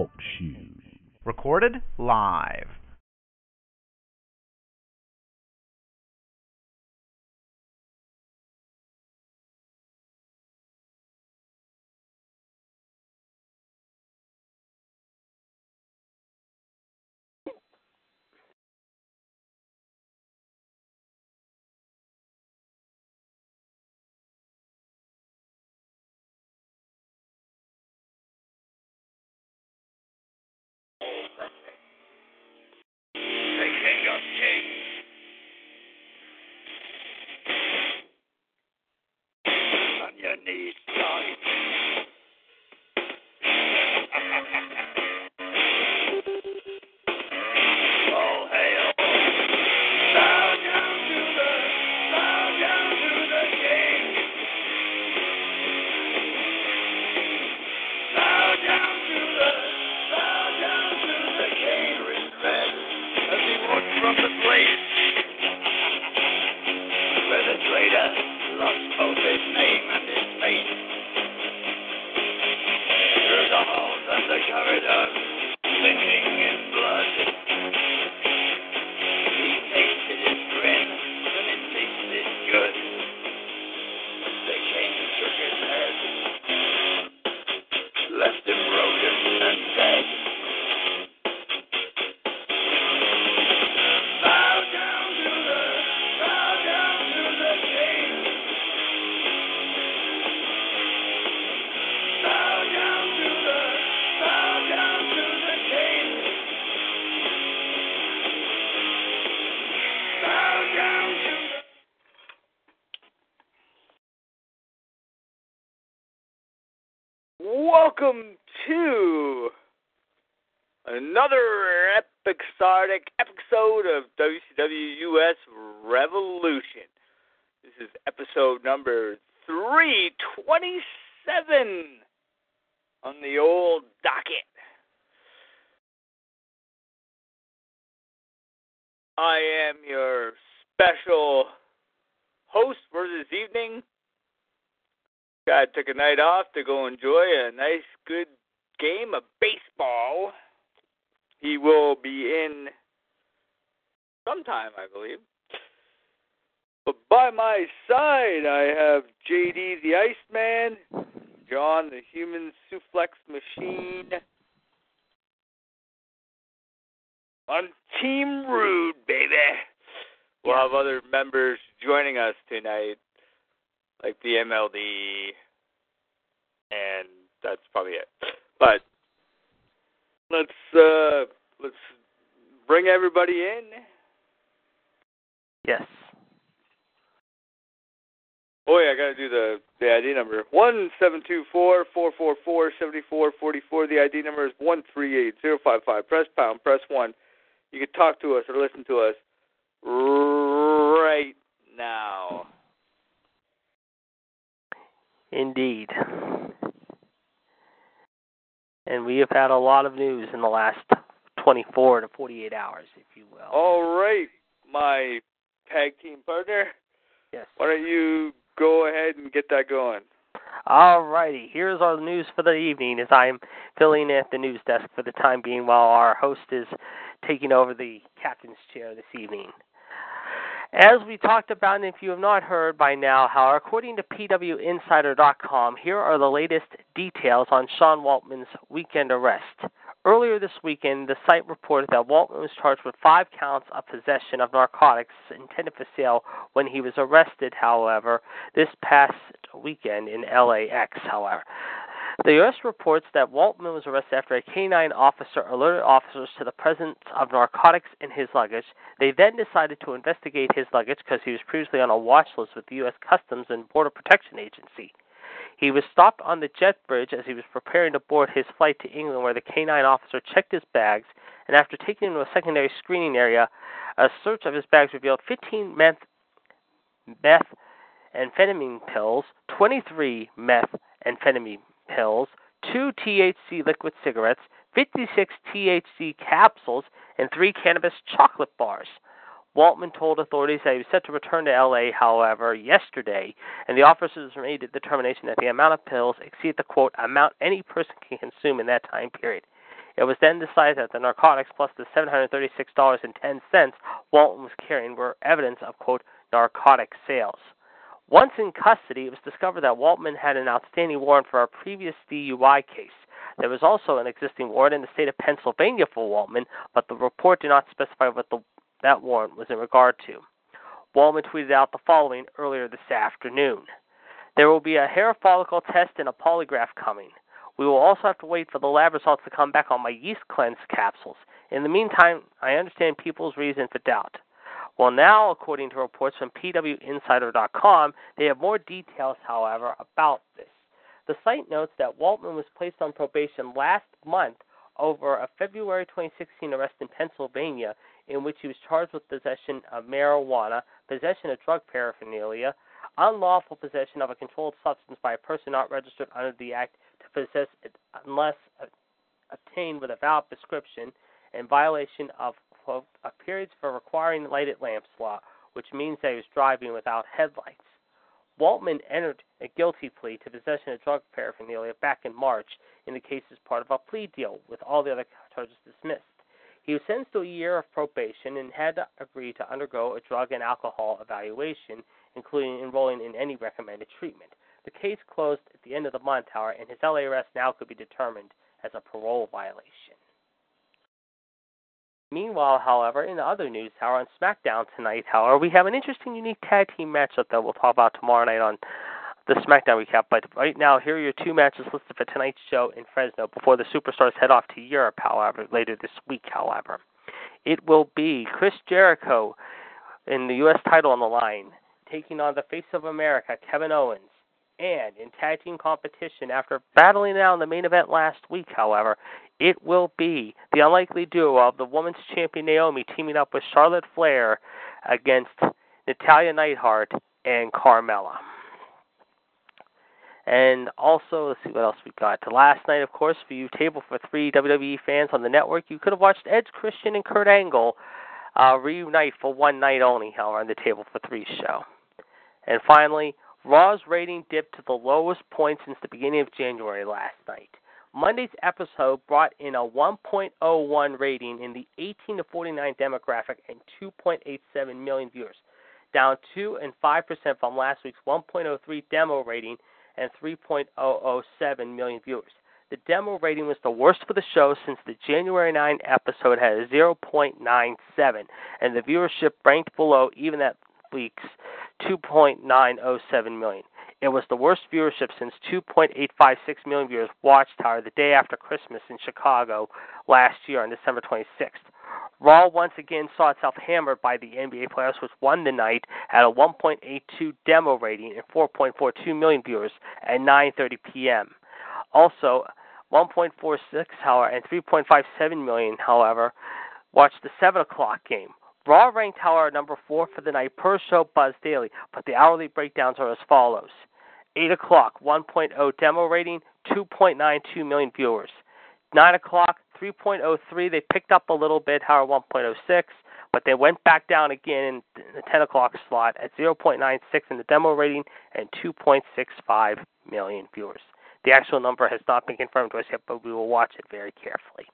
Talk. Recorded live. To 48 hours, if you will. All right, my tag team partner. Yes. Why don't you go ahead and get that going? All righty. Here's our news for the evening as I am filling in at the news desk for the time being while our host is taking over the captain's chair this evening. As we talked about, and if you have not heard by now, how according to PWInsider.com, here are the latest details on Sean Waltman's weekend arrest. Earlier this weekend, the site reported that Waltman was charged with five counts of possession of narcotics intended for sale when he was arrested, however, this past weekend in LAX, however. The U.S. reports that Waltman was arrested after a canine officer alerted officers to the presence of narcotics in his luggage. They then decided to investigate his luggage because he was previously on a watch list with the U.S. Customs and Border Protection Agency. He was stopped on the jet bridge as he was preparing to board his flight to England, where the canine officer checked his bags, and after taking him to a secondary screening area, a search of his bags revealed 15 meth, methamphetamine pills, 23 methamphetamine pills, two THC liquid cigarettes, 56 THC capsules, and three cannabis chocolate bars. Waltman told authorities that he was set to return to LA, however, yesterday, and the officers made the determination that the amount of pills exceeded the quote amount any person can consume in that time period. It was then decided that the narcotics plus the $736.10 Waltman was carrying were evidence of, quote, narcotic sales. Once in custody, it was discovered that Waltman had an outstanding warrant for a previous DUI case. There was also an existing warrant in the state of Pennsylvania for Waltman, but the report did not specify what the, that warrant was in regard to. Waltman tweeted out the following earlier this afternoon. There will be a hair follicle test and a polygraph coming. We will also have to wait for the lab results to come back on my yeast cleanse capsules. In the meantime, I understand people's reason for doubt. Well, now, according to reports from PWInsider.com, they have more details, however, about this. The site notes that Waltman was placed on probation last month over a February 2016 arrest in Pennsylvania in which he was charged with possession of marijuana, possession of drug paraphernalia, unlawful possession of a controlled substance by a person not registered under the Act to possess it unless obtained with a valid prescription, and violation of a periods for requiring lighted lamps law, which means that he was driving without headlights. Waltman entered a guilty plea to possession of drug paraphernalia back in March in the case as part of a plea deal, with all the other charges dismissed. He was sentenced to a year of probation and had to agree to undergo a drug and alcohol evaluation, including enrolling in any recommended treatment. The case closed at the end of the month, however, and his LA arrest now could be determined as a parole violation. Meanwhile, however, in the other news, however, on SmackDown tonight, however, we have an interesting, unique tag team matchup that we'll talk about tomorrow night on the SmackDown recap. But right now, here are your two matches listed for tonight's show in Fresno before the superstars head off to Europe, however, later this week, however. It will be Chris Jericho in the U.S. title on the line, taking on the face of America, Kevin Owens. And in tag team competition, after battling it out in the main event last week, however, it will be the unlikely duo of the women's champion Naomi teaming up with Charlotte Flair against Natalya Neidhart and Carmella. And also, let's see what else we got. Last night, of course, for you table for three WWE fans on the network, you could have watched Edge Christian and Kurt Angle uh, reunite for one night only, however, on the table for three show. And finally, Raw's rating dipped to the lowest point since the beginning of January last night. Monday's episode brought in a 1.01 rating in the 18 to 49 demographic and 2.87 million viewers, down 2 and 5% from last week's 1.03 demo rating and 3.007 million viewers. The demo rating was the worst for the show since the January 9 episode had a 0.97, and the viewership ranked below even that week's 2.907 million. It was the worst viewership since 2.856 million viewers watched Tower the day after Christmas in Chicago last year on December 26th. Raw once again saw itself hammered by the NBA playoffs, which won the night at a 1.82 demo rating and 4.42 million viewers at 9:30 p.m. Also, 1.46 hour and 3.57 million, however, watched the 7 o'clock game. Raw ranked, however, number four for the night per Showbuzz Daily, but the hourly breakdowns are as follows. 8 o'clock, 1.0 demo rating, 2.92 million viewers. 9 o'clock, 3.03. They picked up a little bit, however, 1.06, but they went back down again in the 10 o'clock slot at 0.96 in the demo rating and 2.65 million viewers. The actual number has not been confirmed to us yet, but we will watch it very carefully.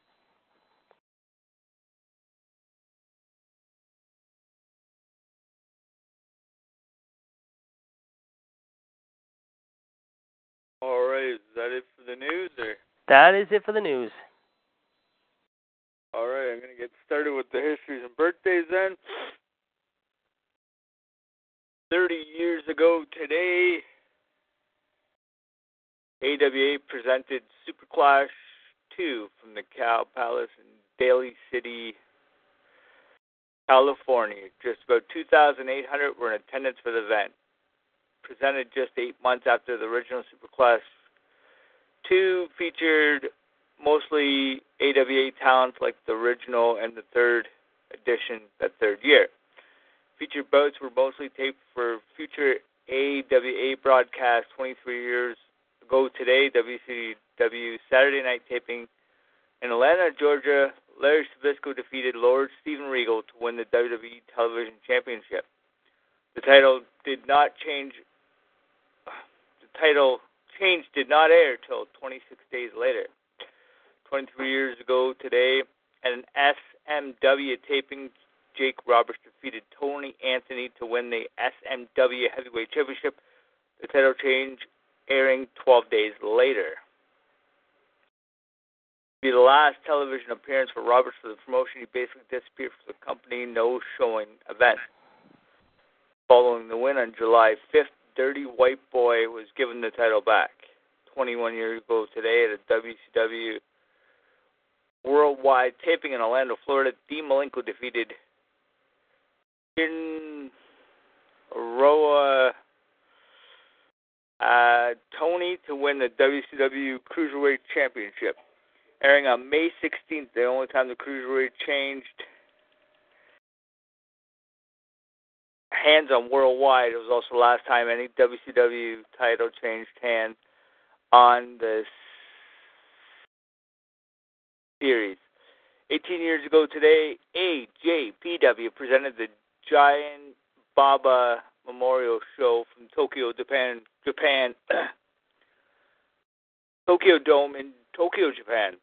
All right, is that it for the news, or? That is it for the news. All right, I'm gonna get started with the histories and birthdays then. Thirty years ago today, AWA presented Super Clash 2 from the Cow Palace in Daly City, California. Just about 2,800 were in attendance for the event. Presented just eight months after the original Super Clash 2 featured mostly AWA talents like the original and the third edition that third year. Featured bouts were mostly taped for future AWA broadcasts 23 years ago today, WCW Saturday night taping in Atlanta, Georgia. Larry Zbyszko defeated Lord Steven Regal to win the WWE Television Championship. The title did not change. The title change did not air till 26 days later. 23 years ago today, at an SMW taping, Jake Roberts defeated Tony Anthony to win the SMW Heavyweight Championship. The title change airing 12 days later. Be the last television appearance for Roberts for the promotion. He basically disappeared from the company. No showing event. Following the win on July 5th, Dirty White Boy was given the title back. 21 years ago today at a WCW Worldwide taping in Orlando, Florida, Dean Malenko defeated in Roa uh, Tony to win the WCW Cruiserweight Championship. Airing on May 16th, the only time the Cruiserweight changed hands on Worldwide. It was also the last time any WCW title changed hands on the series. 18 years ago today, AJPW presented the Giant Baba Memorial Show from Tokyo, Japan, Japan, Tokyo Dome in Tokyo, Japan.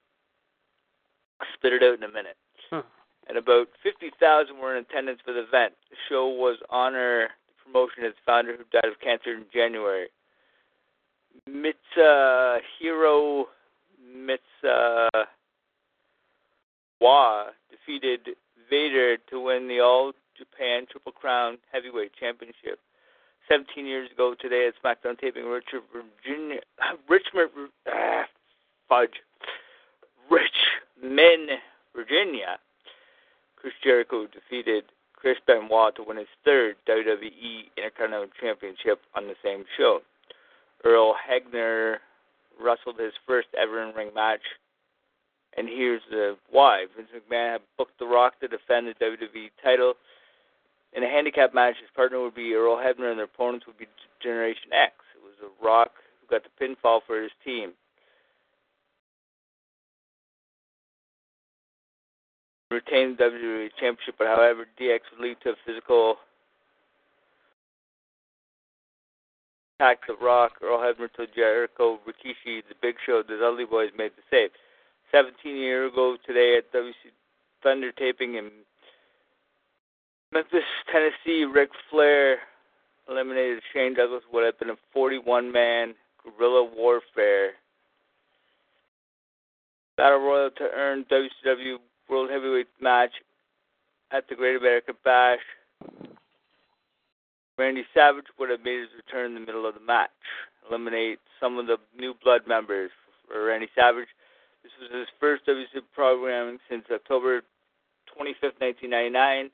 I'll Spit it out in a minute. Hmm. And about 50,000 were in attendance for the event. The show was honor the promotion its founder who died of cancer in January. Mitsuhiro Mitsa Wa defeated Vader to win the All Japan Triple Crown Heavyweight Championship. 17 years ago today at SmackDown taping, Richard Virginia, Richmond, ah, fudge, Richmond, Virginia. Chris Jericho defeated Chris Benoit to win his third WWE Intercontinental Championship on the same show. Earl Hebner wrestled his first ever in ring match and here's the why. Vince McMahon had booked The Rock to defend the WWE title. In a handicap match, his partner would be Earl Hebner, and their opponents would be Generation X. It was The Rock who got the pinfall for his team. Retained the WWE Championship, but however, DX would lead to a physical attack The Rock, Earl Hebner to Jericho, Rikishi, The Big Show, the Dudley Boys made the save. 17 years ago today at WC Thunder taping in Memphis, Tennessee, Ric Flair eliminated Shane Douglas would have been a 41 man guerrilla warfare battle royal to earn WCW World Heavyweight match at the Great American Bash. Randy Savage would have made his return in the middle of the match, eliminate some of the new blood members for Randy Savage. This was his first WCW programming since October 25th, 1999,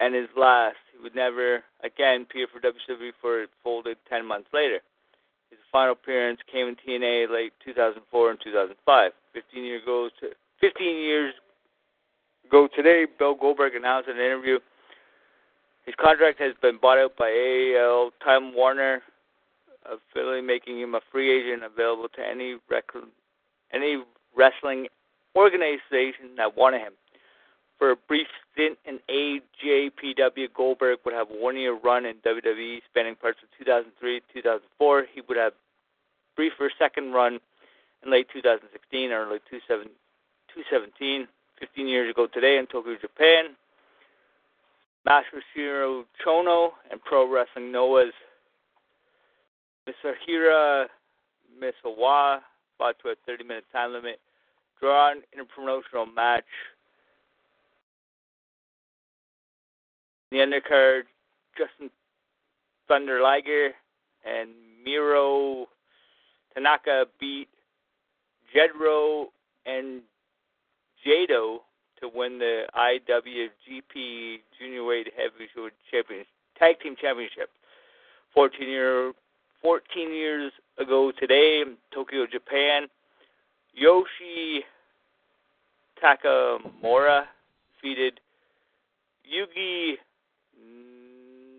and his last. He would never again appear for WCW before it folded 10 months later. His final appearance came in TNA late 2004 and 2005. 15 years ago, 15 years ago today, Bill Goldberg announced in an interview his contract has been bought out by AOL Time Warner Philly, making him a free agent available to any rec- any wrestling organization that wanted him. For a brief stint in AJPW, Goldberg would have a one-year run in WWE, spanning parts of 2003 2004. He would have briefer second run in late 2016 or early 2017. 15 years ago today in Tokyo, Japan, Masahiro Chono and Pro Wrestling Noah's Misahira Misawa fought to a 30 minute time limit. Drawn in a promotional match. The undercard, Jushin Thunder Liger and Miro Tanaka beat Gedo and Jado to win the IWGP Junior Weight Heavyweight Championship, Tag Team Championship. 14 year 14 years ago today in Tokyo, Japan, Yoshi Takamura defeated Yuji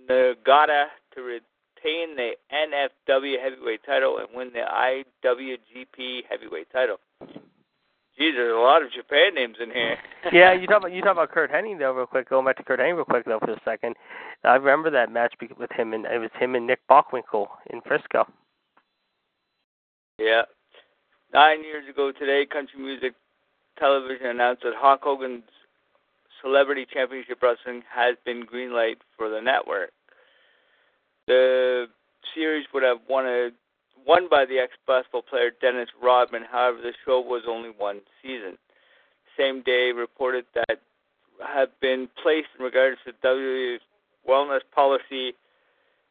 Nagata to retain the NWF heavyweight title and win the IWGP heavyweight title. Geez, there's a lot of Japan names in here. yeah, you talk about you talk about Curt Hennig though, real quick. Going back to Curt Hennig real quick though for a second. I remember that match with him and it was him and Nick Bockwinkel in Frisco. Yeah. Nine years ago today, Country Music Television announced that Hulk Hogan's Celebrity Championship Wrestling has been greenlight for the network. The series would have won a won by the ex-basketball player Dennis Rodman. However, the show was only one season. Same day, reported that have been placed in regards to WWE's wellness policy.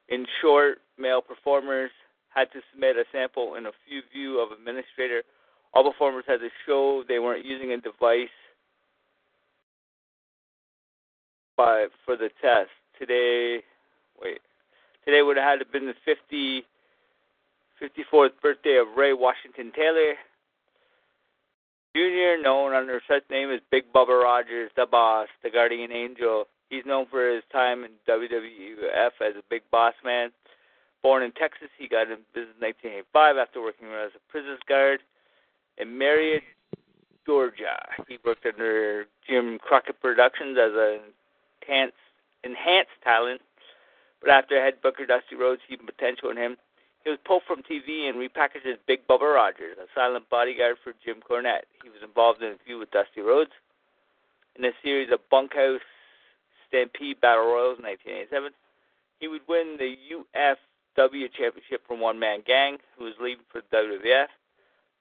In short, male performers had to submit a sample in a few view of administrator. All performers had to show they weren't using a device by for the test. Today, wait, today would have had to been the 50, 54th birthday of Ray Washington Taylor. Jr., known under such name as Big Bubba Rogers, the boss, the guardian angel. He's known for his time in WWF as a big boss man. Born in Texas, he got in business in 1985 after working as a prison guard in Marietta, Georgia. He worked under Jim Crockett Productions as a enhanced, enhanced talent, but after head booker Dusty Rhodes seen potential in him, he was pulled from TV and repackaged as Big Bubba Rogers, a silent bodyguard for Jim Cornette. He was involved in a feud with Dusty Rhodes in a series of bunkhouse Stampede Battle Royals in 1987. He would win the UFW Championship from One Man Gang, who was leaving for the WWF.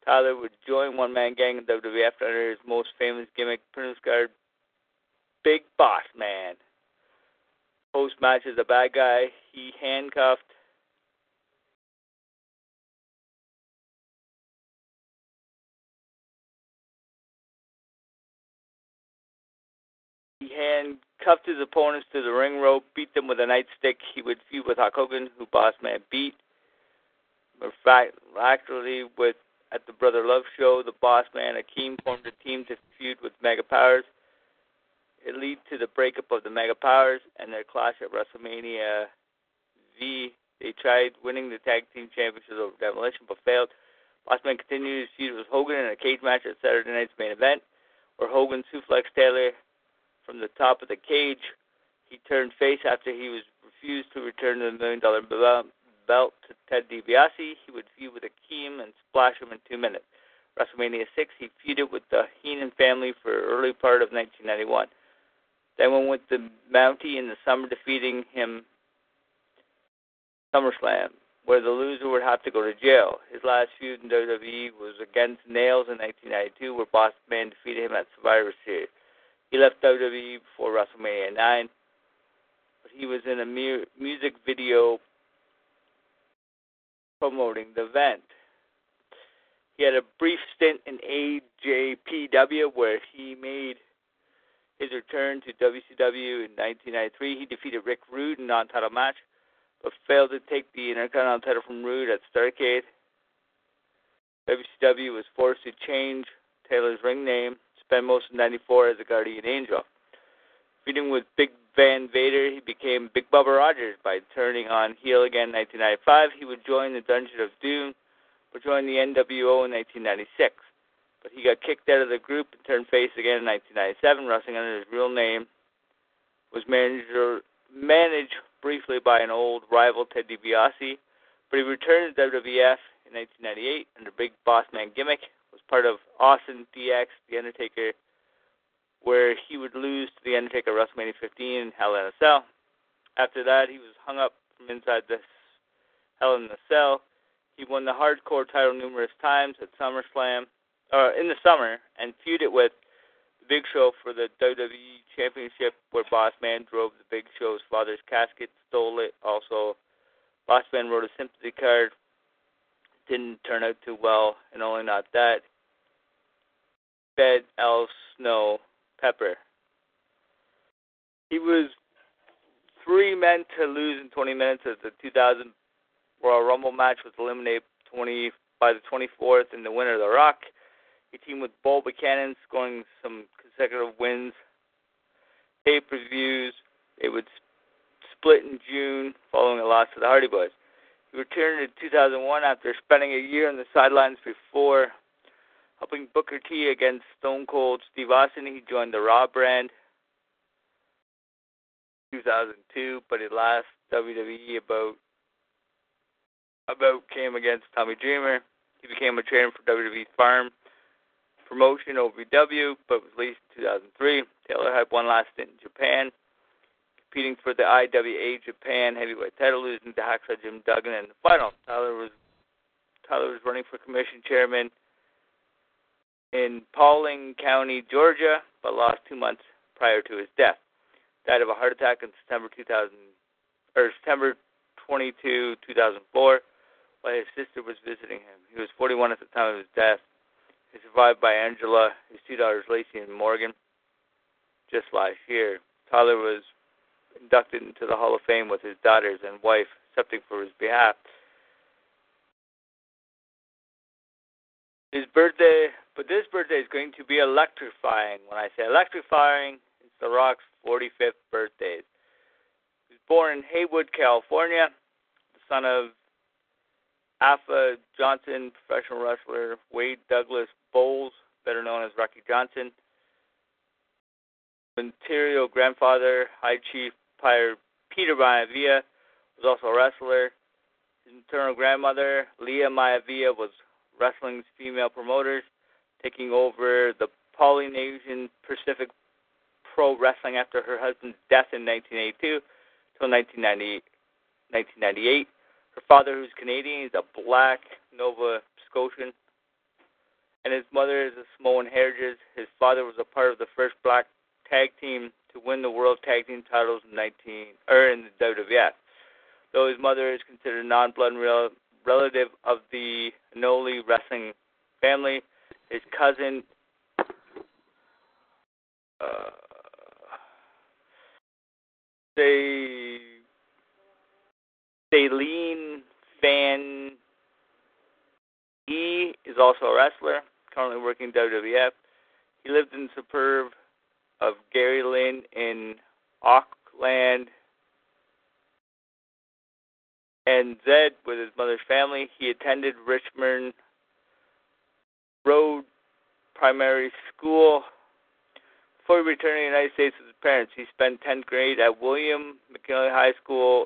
Tyler would join One Man Gang in WWF under his most famous gimmick, Prince Guard Big Boss Man. Post match as a bad guy, he handcuffed He handcuffed his opponents to the ring rope, beat them with a nightstick. He would feud with Hogan, who Boss Man beat. Actually, with at the Brother Love show, the Boss Man Akeem formed a team to feud with Mega Powers. It led to the breakup of the Mega Powers and their clash at WrestleMania V. They tried winning the tag team championships over Demolition, but failed. Bossman continued his feud with Hogan in a cage match at Saturday night's main event, where Hogan suplexed Taylor from the top of the cage. He turned face after he was refused to return the million dollar belt to Ted DiBiase. He would feud with Akeem and splash him in two minutes. WrestleMania 6, he feuded with the Heenan family for early part of 1991. Then went with the Mountie in the summer, defeating him SummerSlam, where the loser would have to go to jail. His last feud in WWE was against Nails in 1992, where Boss Man defeated him at Survivor Series. He left WWE before WrestleMania 9, but he was in a mu- music video promoting the event. He had a brief stint in AJPW where he made his return to WCW in 1993. He defeated Rick Rude in a non-title match, but failed to take the Intercontinental title from Rude at Starrcade. WCW was forced to change Taylor's ring name, spend most of 94 as a guardian angel. Feuding with Big Van Vader, he became Big Bubba Rogers by turning on heel again in 1995. He would join the Dungeon of Doom, but joined the NWO in 1996 but he got kicked out of the group and turned face again in 1997, wrestling under his real name. Was manager, managed briefly by an old rival, Ted DiBiase, but he returned to WWF in 1998 under Big Boss Man gimmick. Part of Austin DX, The Undertaker, where he would lose to The Undertaker WrestleMania 15 in Hell in a Cell. After that, he was hung up from inside the Hell in a Cell. He won the Hardcore title numerous times at SummerSlam uh, in the summer and feuded with the Big Show for the WWE Championship, where Boss Man drove the Big Show's father's casket, stole it. Also, Boss Man wrote a sympathy card. Didn't turn out too well, and only not that. Fed Al Snow Pepper. He was three men to lose in 20 minutes as the 2000 Royal Rumble match was eliminated 20 by the 24th, and the winner, of The Rock. He teamed with Bull Buchanan, scoring some consecutive wins. Pay per views. They would split in June following a loss to the Hardy Boys. He returned in 2001 after spending a year on the sidelines before helping Booker T against Stone Cold Steve Austin. He joined the Raw brand 2002, but his last WWE about about came against Tommy Dreamer. He became a trainer for WWE's Farm promotion OVW, but was released in 2003. Taylor had one last stint in Japan, competing for the IWA Japan heavyweight title, losing to Hacksaw Jim Duggan in the final. Tyler was Tyler was running for commission chairman in Paulding County, Georgia, but lost two months prior to his death. Died of a heart attack in September 2000 or September 22, 2004, while his sister was visiting him. He was 41 at the time of his death. He's survived by Angela, his two daughters, Lacey and Morgan. Just last year, Tyler was inducted into the Hall of Fame with his daughters and wife accepting for his behalf. His birthday, but this birthday is going to be electrifying. When I say electrifying, it's The Rock's 45th birthday. He was born in Hayward, California, the son of Alpha Johnson, professional wrestler, Wade Douglas Bowles, better known as Rocky Johnson. Material grandfather, High Chief Peter Maivia, was also a wrestler. His maternal grandmother, Leah Maivia, was wrestling's female promoters, taking over the Polynesian Pacific Pro Wrestling after her husband's death in 1982 until 1998. Her father, who's Canadian, is a black Nova Scotian, and his mother is a Samoan heritage. His father was a part of the first black tag team to win the World Tag Team titles in 19 or in the WWF. Though his mother is considered non-blood real, relative of the Noli wrestling family, his cousin. Uh, they Daleen Van E is also a wrestler, currently working WWF. He lived in the suburb of Grey Lynn in Auckland and Zed with his mother's family. He attended Richmond Road Primary School. Before returning to the United States with his parents, he spent 10th grade at William McKinley High School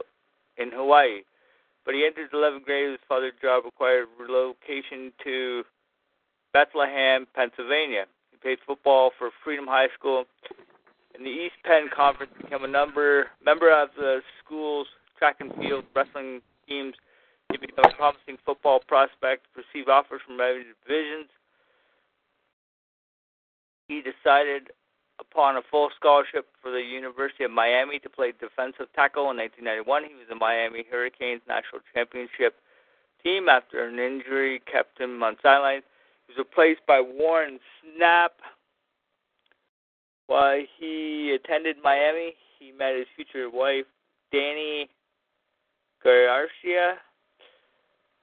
in Hawaii. But he entered 11th grade. His father's job required relocation to Bethlehem, Pennsylvania. He played football for Freedom High School. In the East Penn Conference, became a number member of the school's track and field wrestling teams. He became a promising football prospect. Received offers from other divisions. He decided upon a full scholarship for the University of Miami to play defensive tackle in 1991. He was the Miami Hurricanes national championship team after an injury kept him on sidelines. He was replaced by Warren Sapp. While he attended Miami, he met his future wife, Dany Garcia,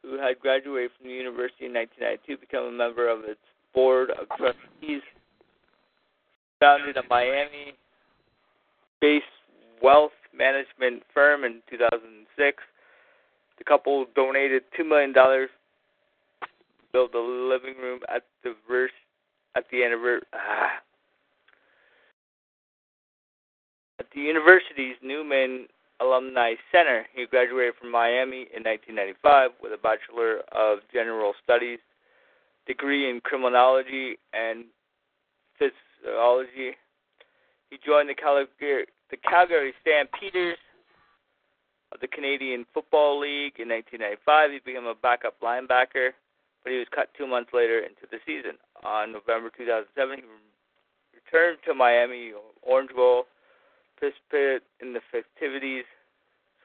who had graduated from the university in 1992, become a member of its board of trustees founded a Miami based wealth management firm in 2006. The couple donated $2 million to build a living room at the verse at the anniversary. Ah. At the university's Newman Alumni Center, he graduated from Miami in 1995 with a Bachelor of General Studies degree in criminology and physiology. He joined the Calgary, the Calgary Stampeders of the Canadian Football League in 1995. He became a backup linebacker, but he was cut two months later into the season. On November 2007, he returned to Miami Orange Bowl, participated in the festivities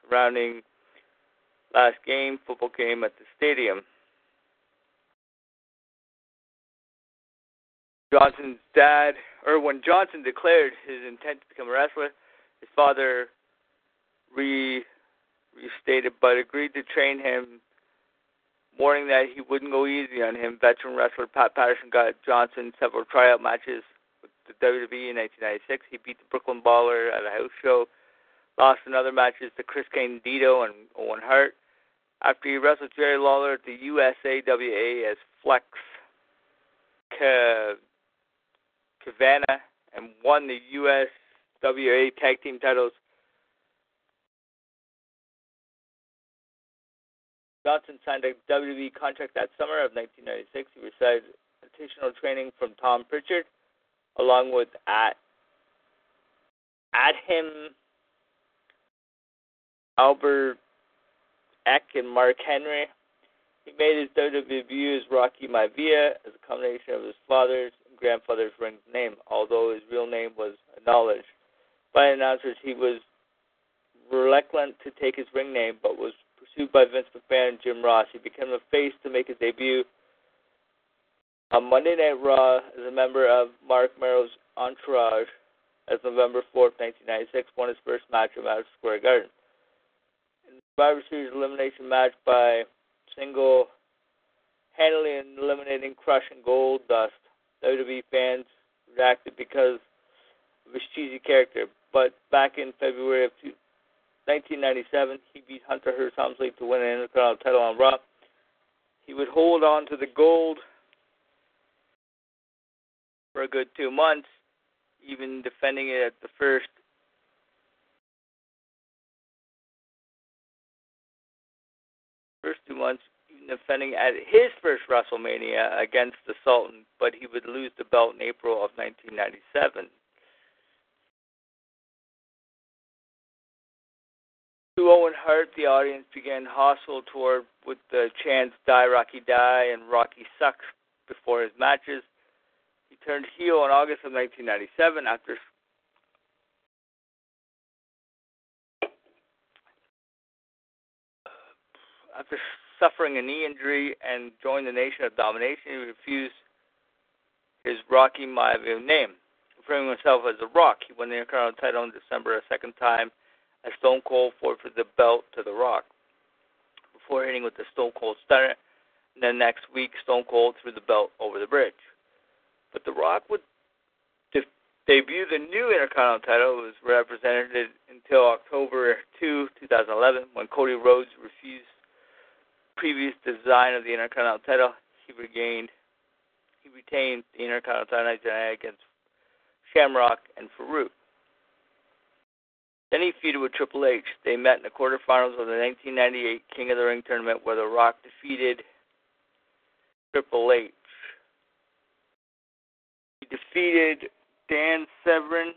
surrounding last game, football game at the stadium. Johnson's dad, or when Johnson declared his intent to become a wrestler, his father re restated but agreed to train him, warning that he wouldn't go easy on him. Veteran wrestler Pat Patterson got Johnson several tryout matches with WWE in 1996. He beat the Brooklyn Brawler at a house show, lost in other matches to Chris Candido and Owen Hart. After he wrestled Jerry Lawler at the USAWA as Flex Kavana and won the USWA Tag Team titles. Johnson signed a WWE contract that summer of 1996. He received additional training from Tom Pritchard, along with at Adham Albert Eck and Mark Henry. He made his WWE debut as Rocky Maivia as a combination of his father's and grandfather's ring name, although his real name was acknowledged by announcers. He was reluctant to take his ring name, but was pursued by Vince McMahon and Jim Ross. He became a face to make his debut on Monday Night Raw as a member of Mark Mero's entourage as November 4th, 1996, won his first match at Madison Square Garden. In the Survivor Series elimination match by single handily eliminating Crush and Gold Dust, WWE fans reacted because of his cheesy character. But back in February of 1997, he beat Hunter Hearst Helmsley to win an Intercontinental title on Raw. He would hold on to the gold for a good two months, even defending it at the first first two months, even defending at his first WrestleMania against the Sultan, but he would lose the belt in April of 1997. To Owen Hart, the audience began hostile toward with the chants "Die Rocky Die" and "Rocky sucks" before his matches. Turned heel in August of 1997 after after suffering a knee injury and joined the Nation of Domination. He refused his Rocky Maivia name, referring himself as The Rock. He won the Intercontinental title in December a second time as Stone Cold forfeited the belt to The Rock before hitting with the Stone Cold Stunner. And then next week, Stone Cold threw the belt over the bridge. But The Rock would de- debut the new Intercontinental title. It was represented until October 2, 2011, when Cody Rhodes refused previous design of the Intercontinental title. He regained, he retained the Intercontinental title against Shamrock and Farouk. Then he feuded with Triple H. They met in the quarterfinals of the 1998 King of the Ring tournament where The Rock defeated Triple H. He defeated Dan Severn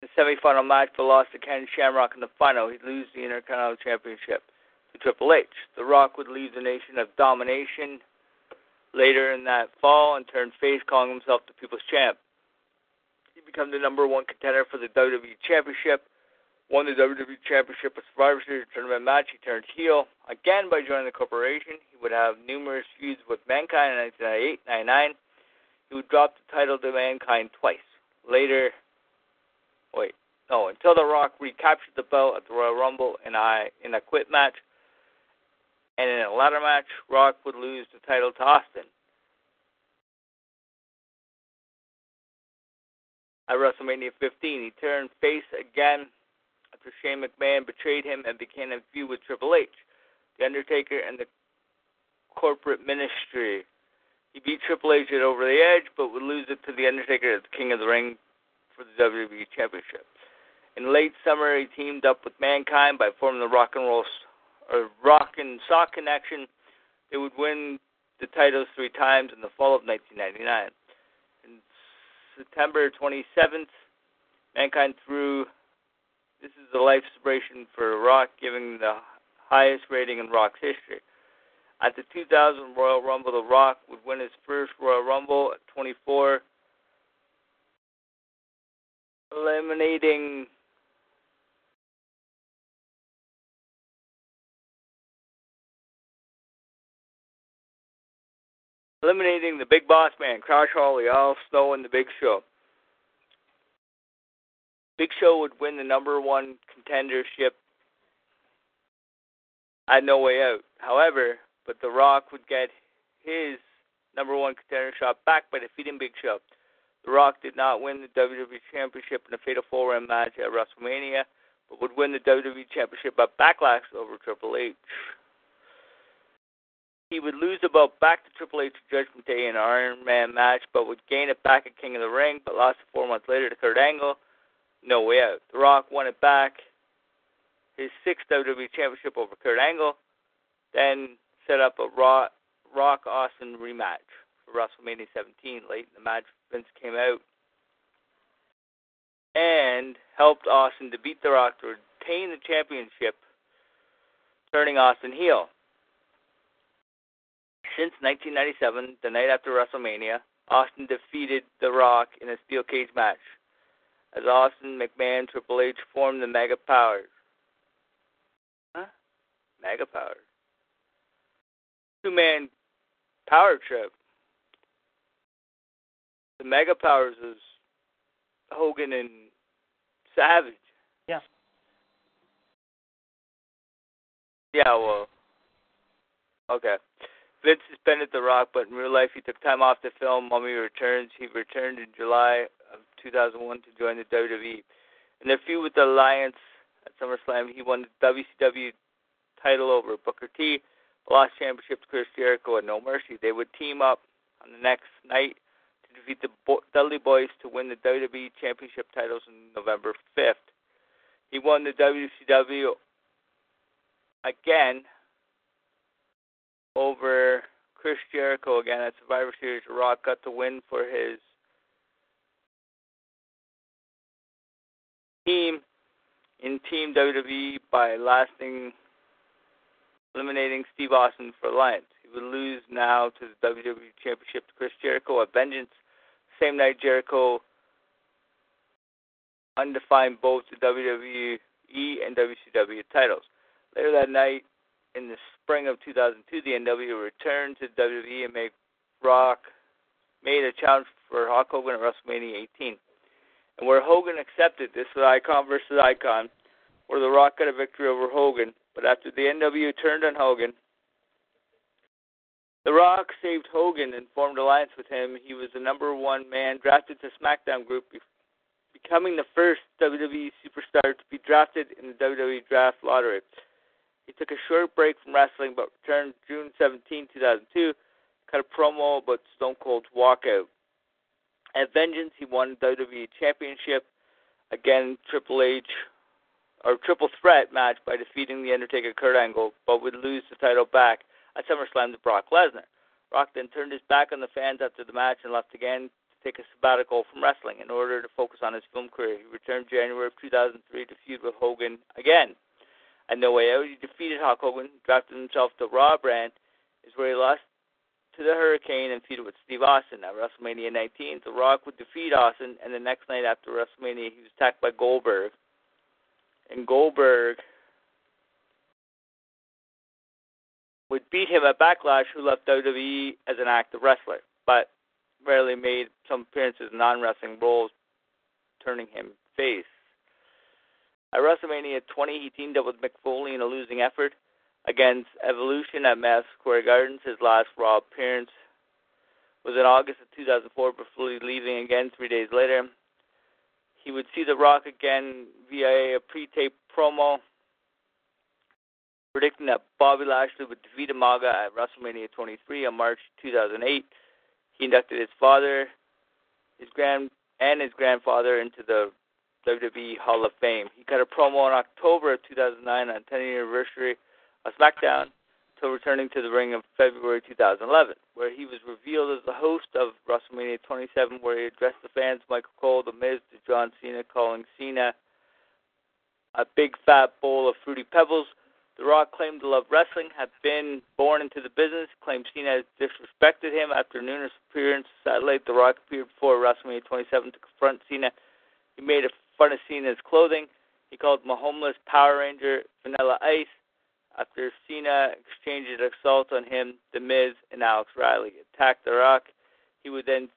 in the semifinal match, but lost to Ken Shamrock in the final. He'd lose the Intercontinental Championship to Triple H. The Rock would leave the Nation of Domination later in that fall and turn face, calling himself the People's Champ. He became the number one contender for the WWE Championship. Won the WWE Championship at Survivor Series tournament match. He turned heel again by joining the corporation. He would have numerous feuds with Mankind in 1998, 99. He would drop the title to Mankind twice. Later, wait, no, until The Rock recaptured the belt at the Royal Rumble in a in a quit match. And in a ladder match, Rock would lose the title to Austin. At WrestleMania 15, he turned face again after Shane McMahon betrayed him and became in feud with Triple H, The Undertaker, and the corporate ministry. He beat Triple H it over the edge, but would lose it to The Undertaker as King of the Ring for the WWE Championship. In late summer, he teamed up with Mankind by forming the Rock and Roll or Rock and Sock Connection. They would win the titles three times in the fall of 1999. In September 27th, Mankind threw this is the life celebration for Rock, giving the highest rating in Rock's history. At the 2000 Royal Rumble, The Rock would win his first Royal Rumble at 24, eliminating eliminating the Big Boss Man, Crash Holly, Al Snow, and the Big Show. Big Show would win the number one contendership at No Way Out. However, but The Rock would get his number one contender shot back by defeating Big Show. The Rock did not win the WWE Championship in a Fatal Four Way match at WrestleMania, but would win the WWE Championship at Backlash over Triple H. He would lose the belt back to Triple H Judgment Day in an Iron Man match, but would gain it back at King of the Ring, but lost it four months later to Kurt Angle. No way out. The Rock won it back his sixth WWE Championship over Kurt Angle, then set up a Rock Austin rematch for WrestleMania 17. Late in the match, Vince came out and helped Austin to beat The Rock to retain the championship, turning Austin heel. Since 1997, the night after WrestleMania, Austin defeated The Rock in a steel cage match. As Austin, McMahon, Triple H formed the Mega Powers. Huh? Mega Powers. Two man power trip. The Mega Powers is Hogan and Savage. Yeah. Yeah, well. Okay. Vince suspended The Rock, but in real life he took time off to film Mummy Returns. He returned in July 2001 to join the WWE. In their feud with the Alliance at SummerSlam, he won the WCW title over Booker T, lost championship to Chris Jericho at No Mercy. They would team up on the next night to defeat the Bo- Dudley Boys to win the WWE Championship titles on November 5th. He won the WCW again over Chris Jericho again at Survivor Series. Rock got the win for his team in Team WWE by lasting eliminating Steve Austin for Alliance. He would lose now to the WWE Championship to Chris Jericho at Vengeance. Same night, Jericho undefined both the WWE and WCW titles. Later that night, in the spring of 2002, the NWO returned to WWE and made Rock made a challenge for Hulk Hogan at WrestleMania 18. And where Hogan accepted this icon versus icon, where The Rock got a victory over Hogan. But after the NWO turned on Hogan, The Rock saved Hogan and formed alliance with him. He was the number one man drafted to SmackDown group, becoming the first WWE superstar to be drafted in the WWE Draft Lottery. He took a short break from wrestling but returned June 17, 2002, cut a promo about Stone Cold's walkout. At Vengeance, he won WWE Championship again, Triple H or triple threat match by defeating The Undertaker, Kurt Angle, but would lose the title back at SummerSlam to Brock Lesnar. Rock then turned his back on the fans after the match and left again to take a sabbatical from wrestling in order to focus on his film career. He returned January of 2003 to feud with Hogan again. At No Way Out, he defeated Hulk Hogan, drafted himself to Raw brand, is where he lost to the Hurricane and feuded with Steve Austin. At WrestleMania 19, The Rock would defeat Austin, and the next night after WrestleMania, he was attacked by Goldberg. And Goldberg would beat him at Backlash, who left WWE as an active wrestler, but rarely made some appearances in non-wrestling roles, turning him face. At WrestleMania 20, he teamed up with Mick Foley in a losing effort against Evolution at Madison Square Gardens. His last Raw appearance was in August of 2004 before leaving again three days later. He would see The Rock again via a pre-taped promo predicting that Bobby Lashley would defeat Umaga at WrestleMania 23 on March 2008. He inducted his father, his grand, and his grandfather into the WWE Hall of Fame. He cut a promo in October of 2009 on 10th anniversary of SmackDown until returning to the ring in February 2011, where he was revealed as the host of WrestleMania 27, where he addressed the fans, Michael Cole, The Miz, to John Cena, calling Cena a big fat bowl of fruity pebbles. The Rock claimed to love wrestling, had been born into the business, claimed Cena disrespected him after numerous appearances. Satellite, The Rock appeared before WrestleMania 27 to confront Cena. He made fun of Cena's clothing. He called him a homeless Power Ranger, Vanilla Ice. After Cena exchanged an assault on him, The Miz and Alex Riley attacked The Rock. He would then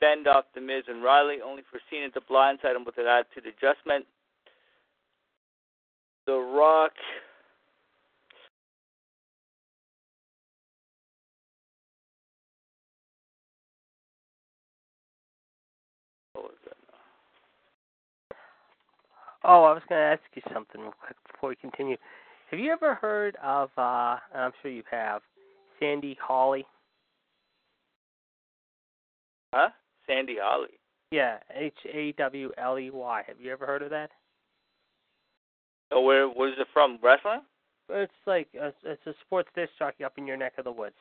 fend off The Miz and Riley, only for Cena to blindside him with an attitude adjustment. The Rock? Oh, I was going to ask you something real quick before we continue. Have you ever heard of, uh, and I'm sure you have, Sandy Hawley? Huh? Sandy Hawley? Yeah, H A W L E Y. Have you ever heard of that? Oh, where was it from? Wrestling? It's like a, it's a sports disc jockey up in your neck of the woods.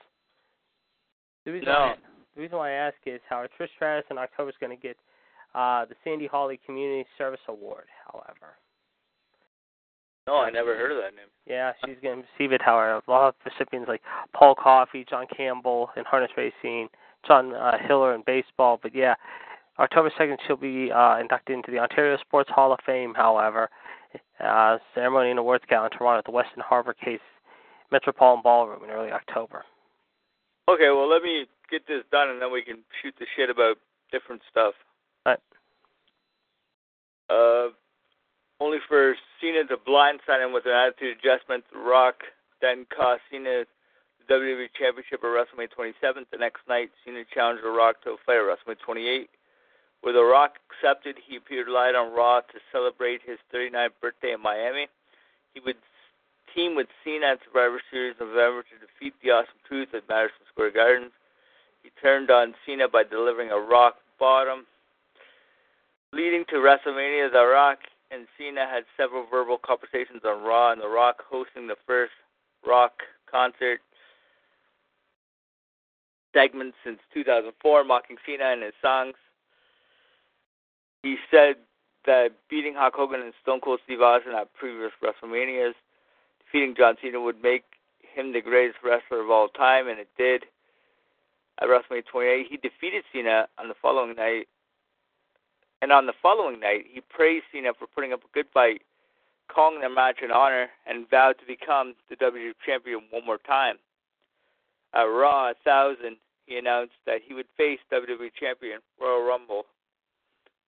The reason No. why, the reason why I ask is how Trish Stratus in October is going to get uh, the Sandy Hawley Community Service Award. However, No, I never heard of that name. yeah, she's going to receive it. However, a lot of recipients like Paul Coffey, John Campbell in harness racing, John uh, Hiller in baseball. But yeah, October second she'll be uh, inducted into the Ontario Sports Hall of Fame. However, uh, ceremony and awards gala in Toronto at the Westin Harbour Castle Metropolitan Ballroom in early October. Okay, well, let me get this done, and then we can shoot the shit about different stuff. Right. Uh, only for Cena to blindside him with an attitude adjustment, The Rock then cost Cena the WWE Championship at WrestleMania 27. The next night, Cena challenged The Rock to a fight at WrestleMania 28. Where The Rock accepted, he appeared live on Raw to celebrate his 39th birthday in Miami. He would team with Cena at Survivor Series in November to defeat the Awesome Truth at Madison Square Gardens. He turned on Cena by delivering a rock bottom. Leading to WrestleMania, The Rock and Cena had several verbal conversations on Raw, and The Rock hosting the first rock concert segment since 2004, mocking Cena and his songs. He said that beating Hulk Hogan and Stone Cold Steve Austin at previous WrestleManias, defeating John Cena would make him the greatest wrestler of all time, and it did. At WrestleMania 28, he defeated Cena on the following night, and on the following night, he praised Cena for putting up a good fight, calling the match an honor, and vowed to become the WWE Champion one more time. At Raw 1000, he announced that he would face WWE Champion Royal Rumble,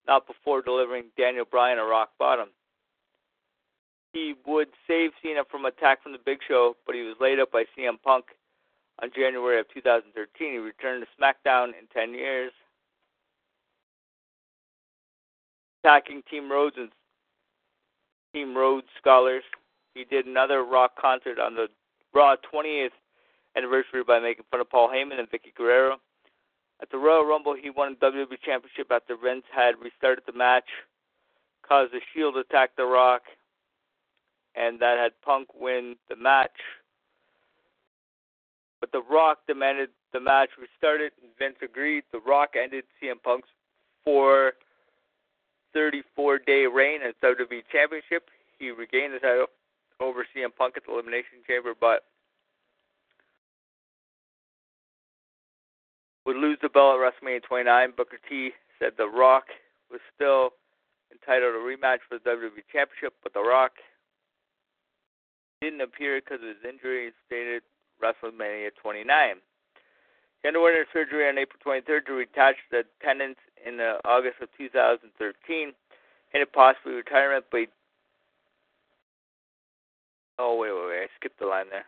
not before delivering Daniel Bryan a rock bottom. He would save Cena from attack from the Big Show, but he was laid up by CM Punk on January of 2013. He returned to SmackDown in 10 years, attacking Team Rhodes and Team Rhodes Scholars. He did another rock concert on the Raw 20th anniversary by making fun of Paul Heyman and Vickie Guerrero. At the Royal Rumble, he won the WWE Championship after Vince had restarted the match, caused the Shield to attack The Rock, and that had Punk win the match. But The Rock demanded the match restarted, and Vince agreed. The Rock ended CM Punk's four 34 day reign as WWE Championship. He regained the title over CM Punk at the Elimination Chamber, but would lose the belt at WrestleMania 29. Booker T said The Rock was still entitled to rematch for the WWE Championship, but The Rock didn't appear because of his injury, stated WrestleMania 29. He underwent surgery on April 23rd to reattach the tendons in uh, August of 2013, and a possibly retirement, but he... Oh, wait, wait, wait, I skipped the line there.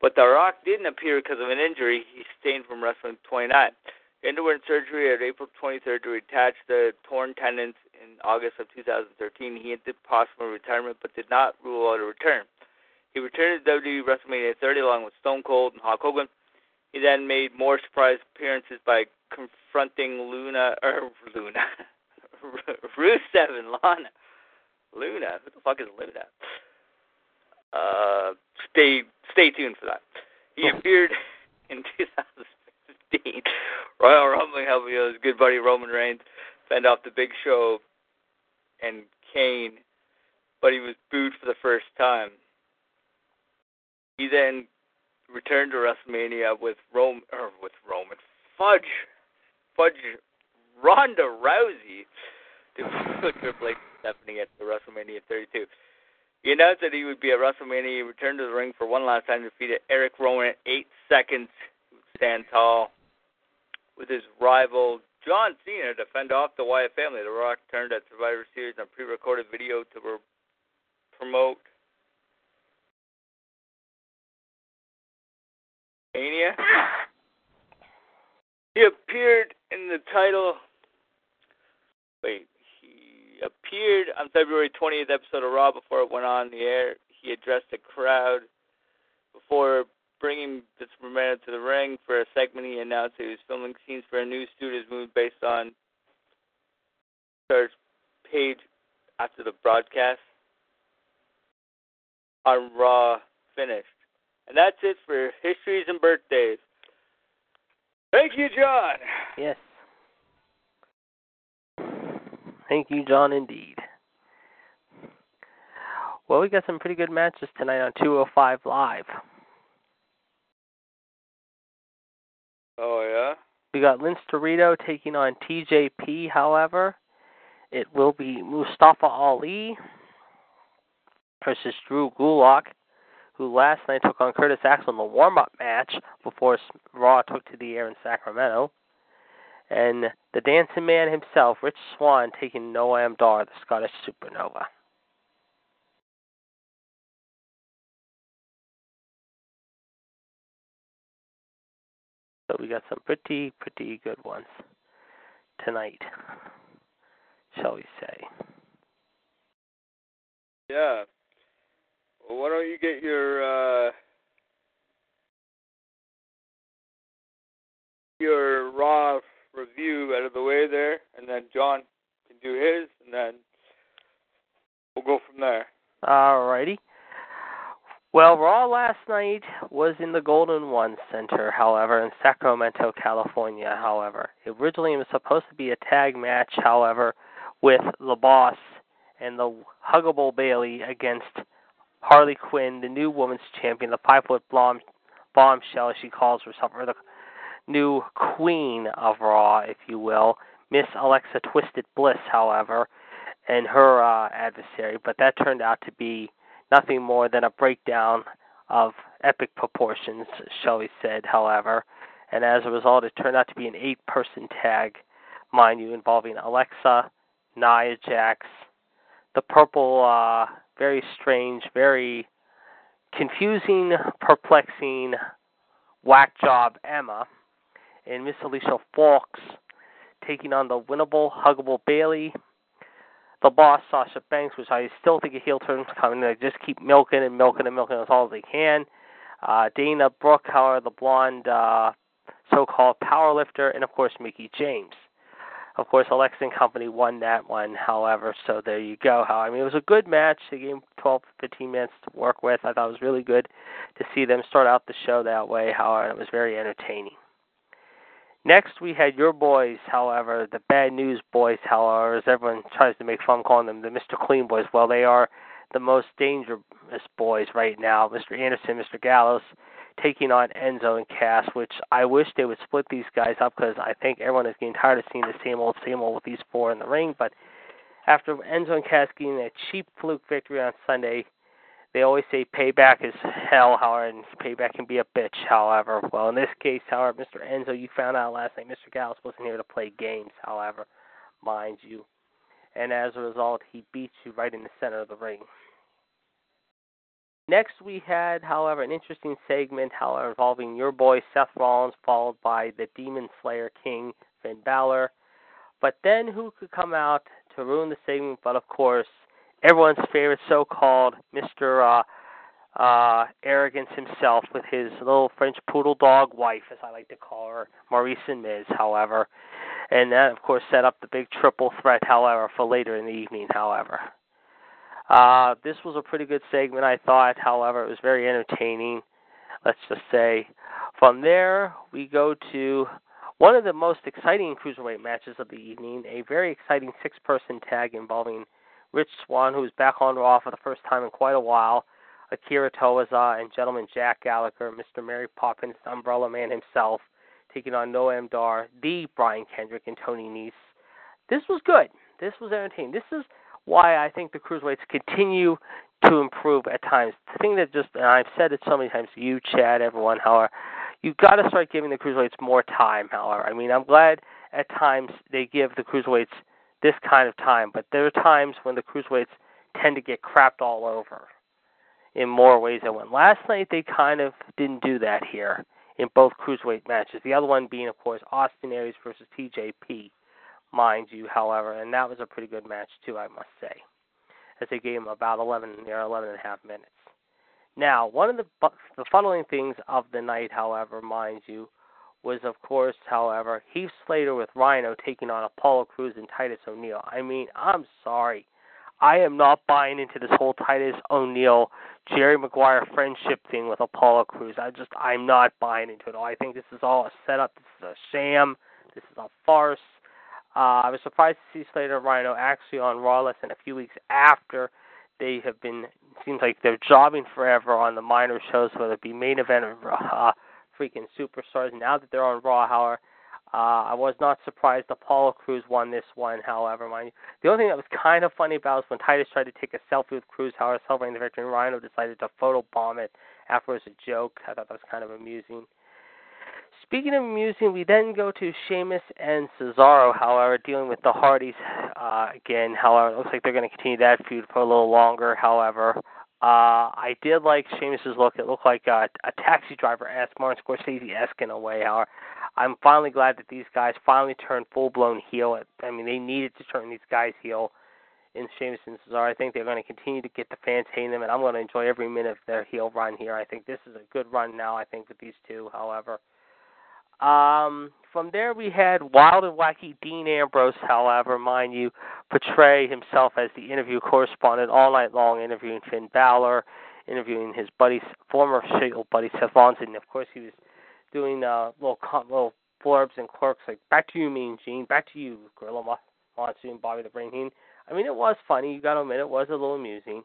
But The Rock didn't appear because of an injury. He stayed from wrestling 29. He underwent surgery at April 23rd to reattach the torn tendons in August of 2013. He hinted possible retirement, but did not rule out a return. He returned to WWE WrestleMania 30 along with Stone Cold and Hulk Hogan. He then made more surprise appearances by confronting Luna or Luna, Rusev and Lana. Luna, who the fuck is Luna? Uh, stay stay tuned for that. He appeared in 2015 Royal Rumble helping his good buddy Roman Reigns fend off the Big Show and Kane, but he was booed for the first time. He then returned to WrestleMania with Rome or with Roman Fudge Fudge Ronda Rousey to Triple H Stephanie at the WrestleMania 32. He announced that he would be at WrestleMania. He returned to the ring for one last time to defeat Eric Rowan in eight seconds. He would stand tall with his rival John Cena to fend off the Wyatt family. The Rock turned at Survivor Series on pre-recorded video to re- promote Mania. He appeared in the title. Wait, he appeared on February 20th episode of Raw before it went on the air. He addressed the crowd before bringing the Superman to the ring for a segment. He announced he was filming scenes for a new studios movie based on Star's page after the broadcast. on Raw finished. And that's it for histories and birthdays. Thank you, John. Yes. Thank you, John, indeed. Well, we got some pretty good matches tonight on 205 Live. Oh, yeah? We got Lince Dorado taking on TJP, however. It will be Mustafa Ali versus Drew Gulak, who last night took on Curtis Axel in the warm up match before Raw took to the air in Sacramento. And the dancing man himself, Rich Swann, taking Noam Dar, the Scottish supernova. So we got some pretty, pretty good ones tonight, shall we say. Yeah. Well, why don't you get your uh, your raw review out of the way there, and then John can do his, and then we'll go from there. All righty. Well, Raw last night was in the Golden One Center, however, in Sacramento, California, however. Originally, it was supposed to be a tag match, however, with the boss and the huggable Bayley against Harley Quinn, the new women's champion, the five foot bomb, bombshell, as she calls herself, or the new queen of Raw, if you will, Miss Alexa Twisted Bliss, however, and her uh, adversary. But that turned out to be nothing more than a breakdown of epic proportions, shall we say, however. And as a result, it turned out to be an eight person tag, mind you, involving Alexa, Nia Jax, the purple, uh, very strange, very confusing, perplexing, whack job Emma, and Miss Alicia Fox taking on the winnable, huggable Bayley, the boss Sasha Banks, which I still think a heel turn coming. They just keep milking and milking and milking as all they can. Uh, Dana Brooke, however, the blonde uh, so-called power lifter, and of course Mickie James. Of course, Alexa and Company won that one, however, so there you go. How I mean, it was a good match. They gave 12, 15 minutes to work with. I thought it was really good to see them start out the show that way. However, it was very entertaining. Next, we had your boys, however, the bad news boys, however, as everyone tries to make fun calling them the Mr. Clean boys. Well, they are the most dangerous boys right now. Mr. Anderson, Mr. Gallows, taking on Enzo and Cass, which I wish they would split these guys up because I think everyone is getting tired of seeing the same old, same old with these four in the ring. But after Enzo and Cass getting a cheap fluke victory on Sunday, they always say payback is hell, however, and payback can be a bitch, however. Well, in this case, however, Mr. Enzo, you found out last night Mr. Gallows wasn't here to play games, however, mind you. And as a result, he beats you right in the center of the ring. Next, we had, however, an interesting segment, however, involving your boy Seth Rollins, followed by the Demon Slayer King, Finn Balor. But then who could come out to ruin the segment? But of course, everyone's favorite so-called Mr. Uh, uh, Arrogance himself with his little French poodle dog wife, as I like to call her, Maryse and Miz, however. And that, of course, set up the big triple threat, however, for later in the evening, however. Uh, this was a pretty good segment, I thought. However, it was very entertaining, let's just say. From there, we go to one of the most exciting cruiserweight matches of the evening, a very exciting six person tag involving Rich Swann, who's back on Raw for the first time in quite a while, Akira Tozawa, and gentleman Jack Gallagher, Mr. Mary Poppins, Umbrella Man himself, taking on Noam Dar, the Brian Kendrick, and Tony Nese. This was good. This was entertaining. This is why I think the cruiserweights continue to improve at times. The thing that just, and I've said it so many times, you, Chad, everyone, however, you've got to start giving the cruiserweights more time, however. I mean, I'm glad at times they give the cruiserweights this kind of time, but there are times when the cruiserweights tend to get crapped all over in more ways than one. Last night they kind of didn't do that here in both cruiserweight matches. The other one being, of course, Austin Aries versus TJP, mind you, however, and that was a pretty good match too, I must say, as they gave him about 11, near 11 and a half minutes. Now, one of the the funneling things of the night, however, mind you, was, of course, however, Heath Slater with Rhino taking on Apollo Crews and Titus O'Neil. I mean, I'm sorry. I am not buying into this whole Titus O'Neil, Jerry Maguire friendship thing with Apollo Crews. I just I'm not buying into it all. I think this is all a setup. This is a sham. This is a farce. Uh, I was surprised to see Slater and Rhino actually on Raw less than a few weeks after they have been. Seems like they're jobbing forever on the minor shows, whether it be main event or uh, freaking superstars. Now that they're on Raw, however, uh, I was not surprised Apollo Crews won this one, however. Mind you. The only thing that was kind of funny about was when Titus tried to take a selfie with Crews, however, celebrating the victory, and Rhino decided to photobomb it afterwards a joke. I thought that was kind of amusing. Speaking of amusing, we then go to Sheamus and Cesaro, however, dealing with the Hardys uh, again. However, it looks like they're going to continue that feud for a little longer, however. Uh, I did like Sheamus's look. It looked like uh, a taxi driver esque, Martin Scorsese esque in a way. However, I'm finally glad that these guys finally turned full blown heel. I mean, they needed to turn these guys heel in Sheamus and Cesaro. I think they're going to continue to get the fans hating them, and I'm going to enjoy every minute of their heel run here. I think this is a good run now. I think with these two, however. Um, from there, we had wild and wacky Dean Ambrose, however, mind you, portray himself as the interview correspondent all night long, interviewing Finn Balor, interviewing his buddy, former Shield buddy Seth Rollins, and of course he was doing uh, little little blurbs and quirks like "Back to you, Mean Gene," "Back to you, Gorilla Monsoon," Bobby the Brain Heenan. I mean, it was funny. You got to admit, it was a little amusing.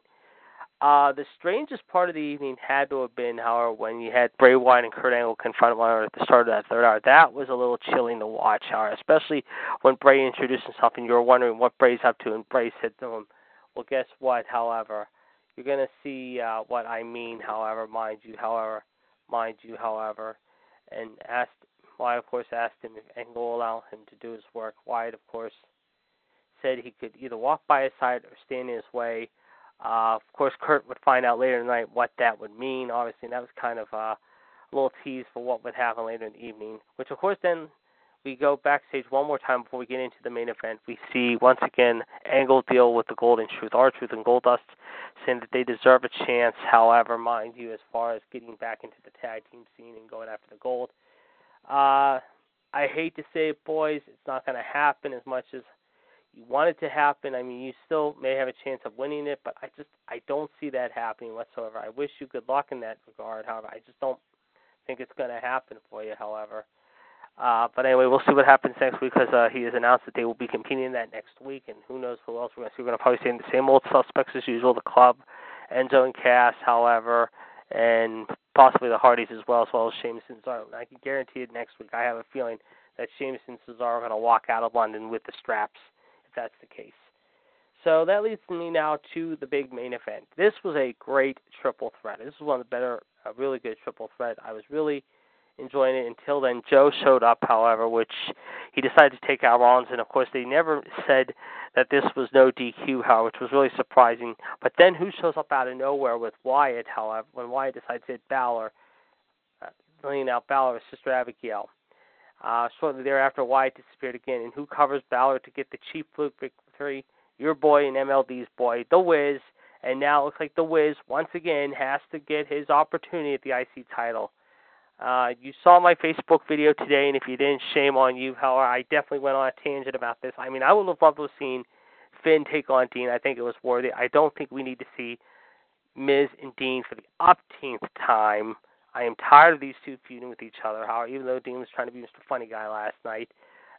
Uh, the strangest part of the evening had to have been, however, when you had Bray Wyatt and Kurt Angle confront one another at the start of that third hour. That was a little chilling to watch, however, especially when Bray introduced himself and you were wondering what Bray's up to, and Bray said to him, "Well, guess what? However, you're going to see uh, what I mean. However, mind you, however, mind you, however." and asked Wyatt, of course, asked him if Angle will allow him to do his work. Wyatt, of course, said he could either walk by his side or stand in his way. Uh, of course, Kurt would find out later tonight what that would mean. Obviously, and that was kind of a little tease for what would happen later in the evening. Which, of course, then we go backstage one more time before we get into the main event. We see once again Angle deal with the Golden Truth, R-Truth, and Goldust, saying that they deserve a chance. However, mind you, as far as getting back into the tag team scene and going after the gold, uh, I hate to say it, boys, it's not going to happen as much as you want it to happen. I mean, you still may have a chance of winning it, but I just I don't see that happening whatsoever. I wish you good luck in that regard. However, I just don't think it's going to happen for you. However. Uh, but anyway, we'll see what happens next week because uh, he has announced that they will be competing in that next week, and who knows who else we're going to see. We're going to probably see the same old suspects as usual: the club, Enzo and Cass, however, and possibly the Hardys as well, as well as Sheamus and Cesaro. I can guarantee it next week. I have a feeling that Sheamus and Cesaro are going to walk out of London with the straps, if that's the case. So that leads me now to the big main event. This was a great triple threat. This is one of the better, a really good triple threat. I was really enjoying it until then. Joe showed up, however, which he decided to take out Rollins, and of course they never said that this was no DQ, however, which was really surprising. But then who shows up out of nowhere with Wyatt, however, when Wyatt decides to hit Balor, uh, laying out Balor, Sister Abigail. Uh, shortly thereafter, Wyatt disappeared again, and who covers Balor to get the cheap fluke victory? Your boy and MLD's boy, The Miz. And now it looks like The Miz, once again, has to get his opportunity at the IC title. Uh, you saw my Facebook video today, and if you didn't, shame on you. However, I definitely went on a tangent about this. I mean, I would have loved to have seen Finn take on Dean. I think it was worthy. I don't think we need to see Miz and Dean for the upteenth time. I am tired of these two feuding with each other. However, even though Dean was trying to be Mr. Funny Guy last night,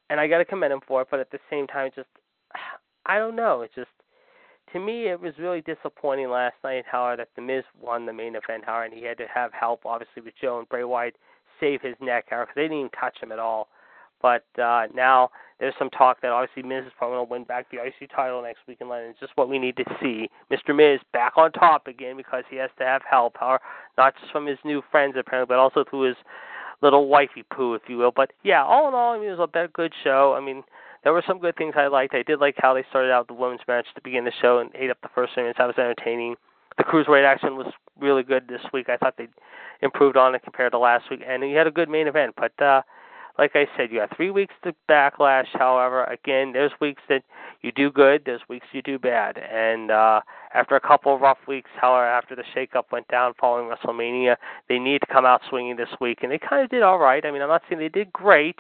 and I got to commend him for it, but at the same time, just I don't know. It's just to me, it was really disappointing last night, however, that The Miz won the main event, however, and he had to have help, obviously, with Joe and Bray Wyatt save his neck, however, because they didn't even touch him at all. But uh, now there's some talk that obviously Miz is probably going to win back the IC title next week in London. It's just what we need to see. Mr. Miz back on top again because he has to have help, not just from his new friends apparently, but also through his little wifey poo, if you will. But yeah, all in all, I mean, it was a good show. I mean, there were some good things I liked. I did like how they started out the women's match to begin the show and ate up the first minutes. That was entertaining. The cruiserweight action was really good this week. I thought they improved on it compared to last week, and you had a good main event. But uh, like I said, you have three weeks to backlash. However, again, there's weeks that you do good, there's weeks you do bad, and uh, after a couple of rough weeks, however, after the shakeup went down following WrestleMania, they need to come out swinging this week, and they kind of did all right. I mean, I'm not saying they did great,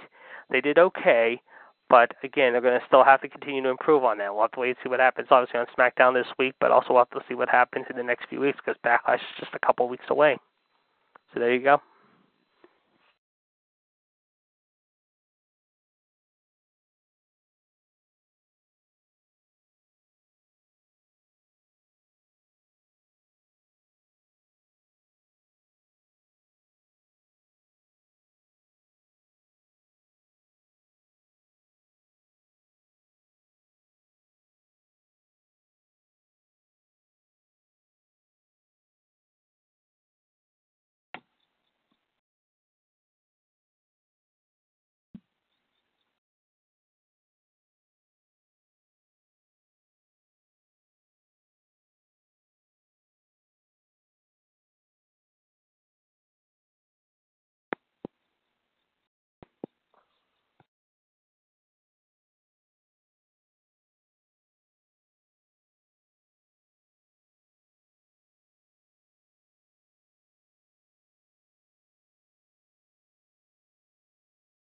they did okay, But again, they're going to still have to continue to improve on that. We'll have to wait and see what happens, obviously, on SmackDown this week, but also we'll have to see what happens in the next few weeks because Backlash is just a couple weeks away. So there you go.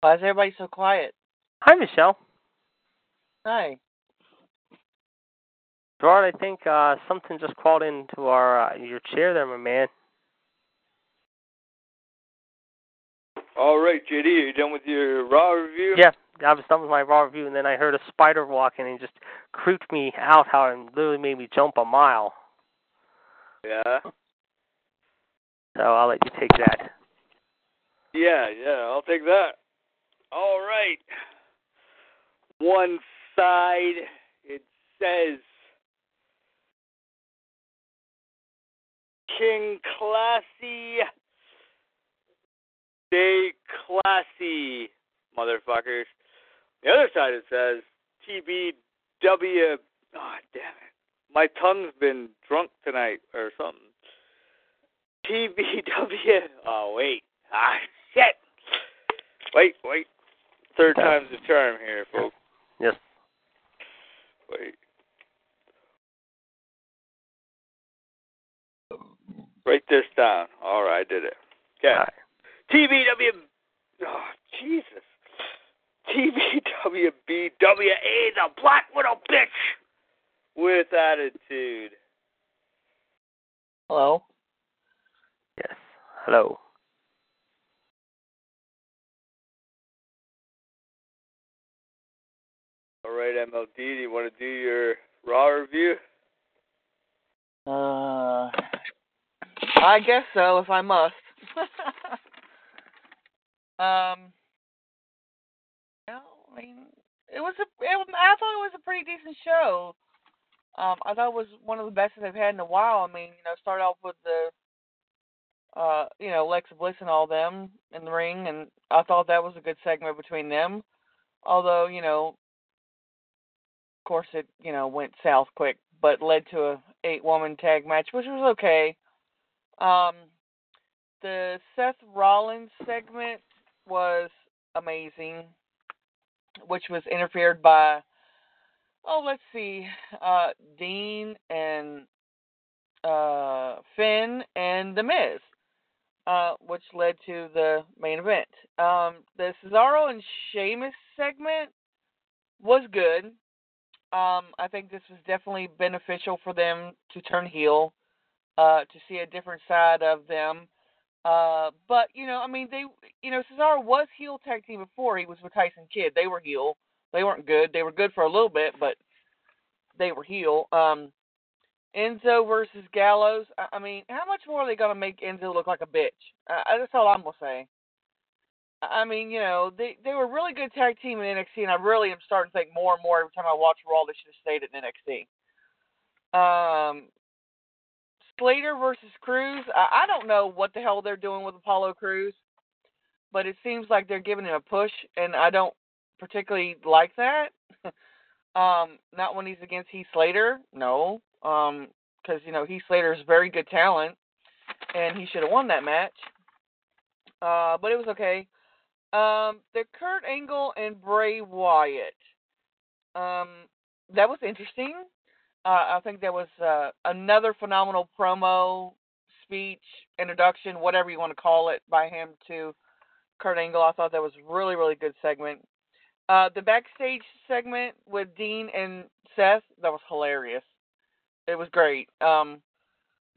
Why is everybody so quiet? Hi, Michelle. Hi. Gerard, I think uh, something just crawled into our uh, your chair there, my man. All right, JD, are you done with your Raw review? Yeah, I was done with my raw review, and then I heard a spider walking and it just creeped me out. How it literally made me jump a mile. Yeah. So I'll let you take that. Yeah, yeah, I'll take that. All right. One side, it says King Classy. Stay classy, motherfuckers. The other side it says TBW. Oh, damn it. My tongue's been drunk tonight or something. TBW. Oh, wait. Ah, shit. Wait, wait. Third Yeah. time's the charm here, folks. Yes. Wait. Write this down. All right, I did it. Okay. All right. TBW. Oh, Jesus. TBWBWA, the Black Widow bitch with attitude. Hello. Yes. Hello. All right, MLD, do you want to do your Raw review? Uh, I guess so, if I must. um, well, I mean, it was a. It, I thought it was a pretty decent show. Um, I thought it was one of the best that they've had in a while. I mean, you know, start off with the, uh, you know, Lex Bliss and all them in the ring, and I thought that was a good segment between them. Although, you know, of course, it you know went south quick, but led to a eight woman tag match, which was okay. Um, the Seth Rollins segment was amazing, which was interfered by oh let's see, uh, Dean and uh, Finn and The Miz, uh, which led to the main event. Um, the Cesaro and Sheamus segment was good. Um, I think this was definitely beneficial for them to turn heel, uh, to see a different side of them. Uh, but you know, I mean, they, you know, Cesaro was heel tag team before. He was with Tyson Kidd. They were heel. They weren't good. They were good for a little bit, but they were heel. Um, Enzo versus Gallows. I, I mean, how much more are they gonna make Enzo look like a bitch? Uh, that's all I'm gonna say. I mean, you know, they they were a really good tag team in NXT, and I really am starting to think more and more every time I watch Raw they should have stayed at NXT. Um, Slater versus Crews. I, I don't know what the hell they're doing with Apollo Crews, but it seems like they're giving him a push, and I don't particularly like that. um, not when he's against Heath Slater, no, um, because you know Heath Slater is very good talent, and he should have won that match. Uh, but it was okay. Um, the Kurt Angle and Bray Wyatt. Um, that was interesting. Uh, I think that was uh, another phenomenal promo, speech, introduction, whatever you want to call it, by him to Kurt Angle. I thought that was really, really good segment. Uh, the backstage segment with Dean and Seth that was hilarious. It was great. Um,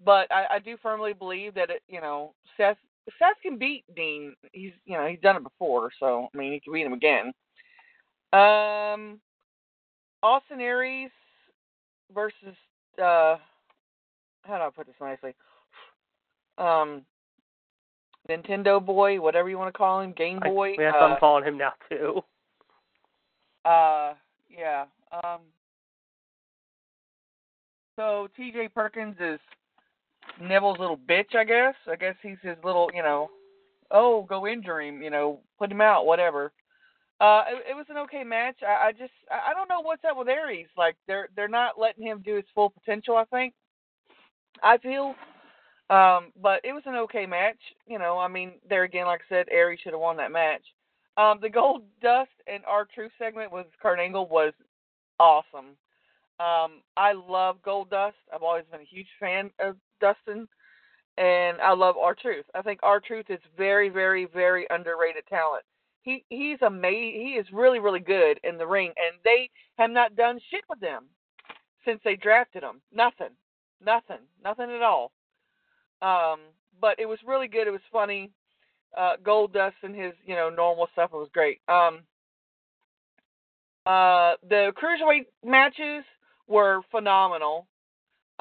but I, I do firmly believe that it, you know Seth Seth can beat Dean. He's you know he's done it before, so I mean he can beat him again. Um, Austin Aries versus uh, how do I put this nicely? Um, Nintendo Boy, whatever you want to call him, Game I, Boy. yes, uh, I'm calling him now too. uh, yeah. Um, so T.J. Perkins is Neville's little bitch, I guess. I guess he's his little, you know, oh, go injure him, you know, put him out, whatever. Uh, it, it was an okay match. I, I just, I don't know what's up with Aries. Like they're they're not letting him do his full potential. I think. I feel. Um, but it was an okay match. You know, I mean, there again, like I said, Aries should have won that match. Um, the Gold Dust and R-Truth segment with Kurt Angle was awesome. Um, I love Gold Dust. I've always been a huge fan of Dustin, and I love R-Truth. I think R-Truth is very, very, very underrated talent. He he's amazing. He is really, really good in the ring, and they have not done shit with them since they drafted him. Nothing, nothing, nothing at all. Um, but it was really good. It was funny. Uh, Goldust and his, you know, normal stuff. It was great. Um, uh, the cruiserweight matches were phenomenal.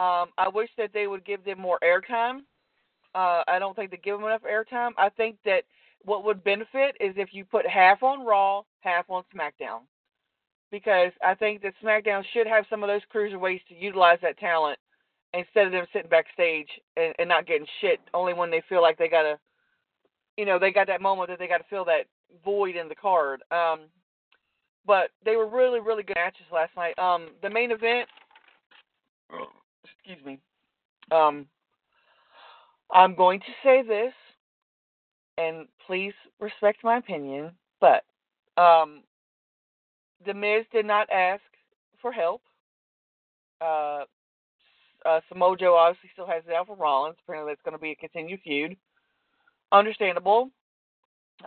Um, I wish that they would give them more airtime. Uh, I don't think they give them enough airtime. I think that what would benefit is if you put half on Raw, half on SmackDown. Because I think that SmackDown should have some of those cruiserweights to utilize that talent instead of them sitting backstage and, and not getting shit only when they feel like they gotta you know, they got that moment that they gotta fill that void in the card. Um but they were really, really good matches last night. Um the main event excuse me. Um I'm going to say this and please respect my opinion, but um the Miz did not ask for help. Uh uh, Samoa Joe obviously still has for Rollins. Apparently, that's going to be a continued feud. Understandable.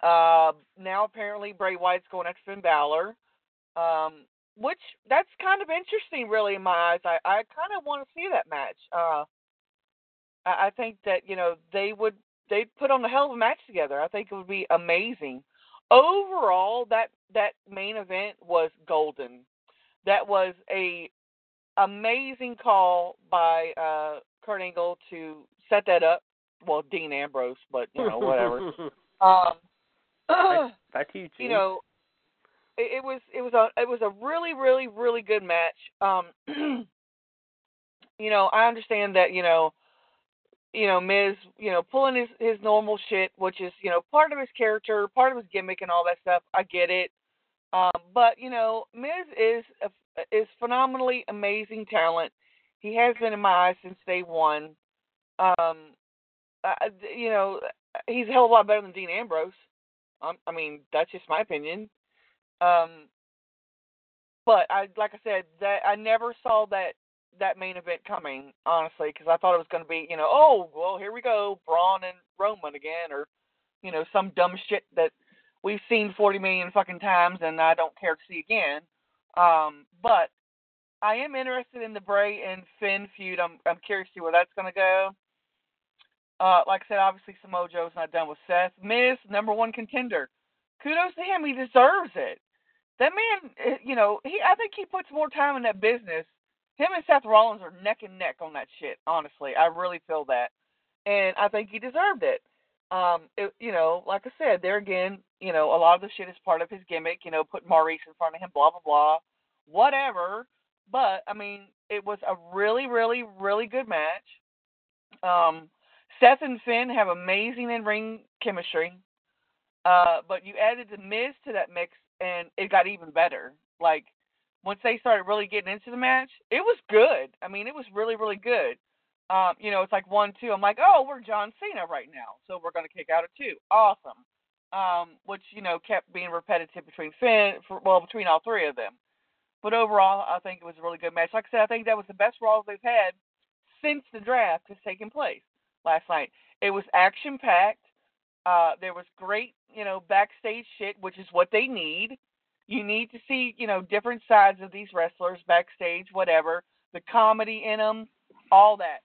Uh, now, apparently, Bray Wyatt's going after Finn Balor, um, which that's kind of interesting, really, in my eyes. I, I kind of want to see that match. Uh, I, I think that you know they would they put on a hell of a match together. I think it would be amazing. Overall, that that main event was golden. That was a amazing call by uh Kurt Angle to set that up. Well, Dean Ambrose, but you know whatever. um, to you, you know, it, was it was a it was a really really really good match. Um, you know, I understand that you know, you know Miz, you know, pulling his his normal shit, which is you know part of his character, part of his gimmick, and all that stuff. I get it. Um, but you know, Miz is a, is phenomenally amazing talent. He has been in my eyes since day one. Um, I, you know, he's a hell of a lot better than Dean Ambrose. Um, I mean, that's just my opinion. Um, but I, like I said, that I never saw that that main event coming, honestly, because I thought it was going to be, you know, oh, well, here we go, Braun and Roman again, or you know, some dumb shit that we've seen 40 million fucking times and I don't care to see again. Um, but I am interested in the Bray and Finn feud. I'm I'm curious to see where that's going to go. Uh, like I said, obviously Samoa Joe's not done with Seth. Miz, number one contender. Kudos to him. He deserves it. That man, eh, you know, he I think he puts more time in that business. Him and Seth Rollins are neck and neck on that shit. Honestly, I really feel that, and I think he deserved it. Um, it, you know, like I said, there again, you know, a lot of the shit is part of his gimmick. You know, putting Maryse in front of him, blah blah blah, whatever. But I mean, it was a really, really, really good match. Um, Seth and Finn have amazing in ring chemistry. Uh, but you added the Miz to that mix, and it got even better. Like once they started really getting into the match, it was good. I mean, it was really, really good. Um, you know, it's like one, two. I'm like, oh, we're John Cena right now, so we're gonna kick out at two. Awesome. Um, which you know kept being repetitive between Finn, for, well, between all three of them. But overall, I think it was a really good match. Like I said, I think that was the best Raw they've had since the draft has taken place last night. It was action packed. Uh, there was great, you know, backstage shit, which is what they need. You need to see, you know, different sides of these wrestlers backstage, whatever, the comedy in them, all that.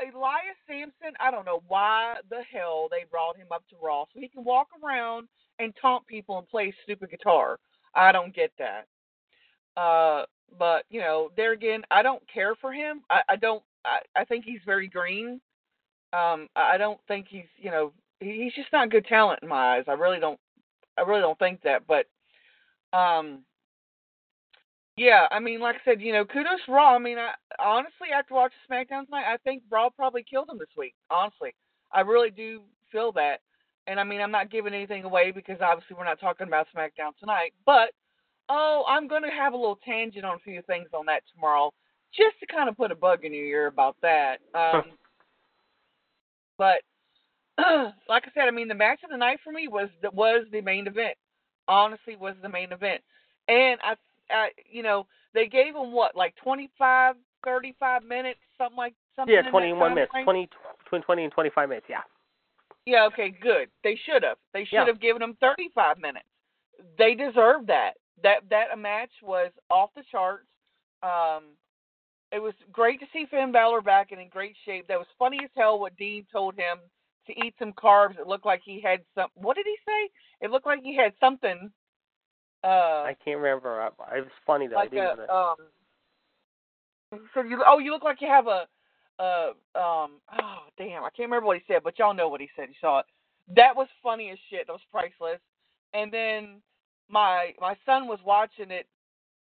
Elias Samson, I don't know why the hell they brought him up to Raw so he can walk around and taunt people and play stupid guitar. I don't get that. Uh, but you know, there again, I don't care for him. I, I don't. I, I think he's very green. Um, I don't think he's, you know, he's just not good talent in my eyes. I really don't. I really don't think that. But, um, yeah, I mean, like I said, you know, kudos Raw. I mean, I honestly, after watching SmackDown tonight, I think Raw probably killed him this week. Honestly, I really do feel that. And I mean, I'm not giving anything away because obviously we're not talking about SmackDown tonight. But oh, I'm going to have a little tangent on a few things on that tomorrow, just to kind of put a bug in your ear about that. Um, but like I said, I mean, the match of the night for me was was the main event. Honestly, was the main event, and I, I you know, they gave him what like 25, 35 minutes, something like something. Yeah, 21 minutes, frame. 20, between 20 and 25 minutes. Yeah. Yeah, okay, good. They should have. They should Yeah. have given him 35 minutes. They deserve that. That that a match was off the charts. Um, it was great to see Finn Balor back and in great shape. That was funny as hell what Dean told him to eat some carbs. It looked like he had some. What did he say? It looked like he had something. Uh, I can't remember. It was funny though. I like didn't a um. So you oh you look like you have a uh um oh damn I can't remember what he said but y'all know what he said you saw it that was funny as shit that was priceless and then my my son was watching it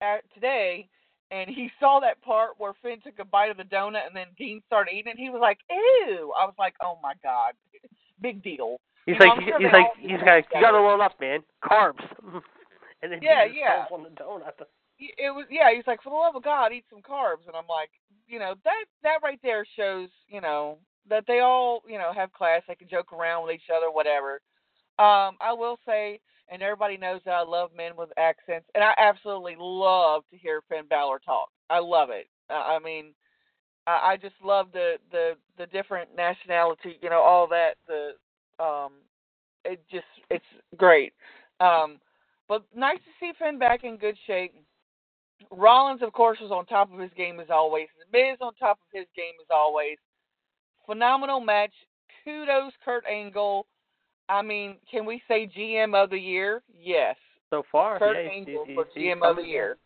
at, today and he saw that part where Finn took a bite of the donut and then Dean started eating it he was like ew I was like oh my god big deal He's You like, sure he's like, he's like, you gotta load up, man. Carbs. and then Yeah, he yeah. on the donut. it was yeah he's like for the love of god eat some carbs and i'm like you know that that right there shows you know that they all you know have class they can joke around with each other whatever um i will say and everybody knows that i love men with accents and i absolutely love to hear finn Balor talk i love it i mean i just love the the the different nationality you know all that the um it just it's great um but nice to see Finn back in good shape. Rollins, of course, was on top of his game as always. Miz on top of his game as always. Phenomenal match. Kudos, Kurt Angle. I mean, can we say GM of the year? Yes. So far, Kurt yeah, he's- Angle he's- for he's GM of the coming year.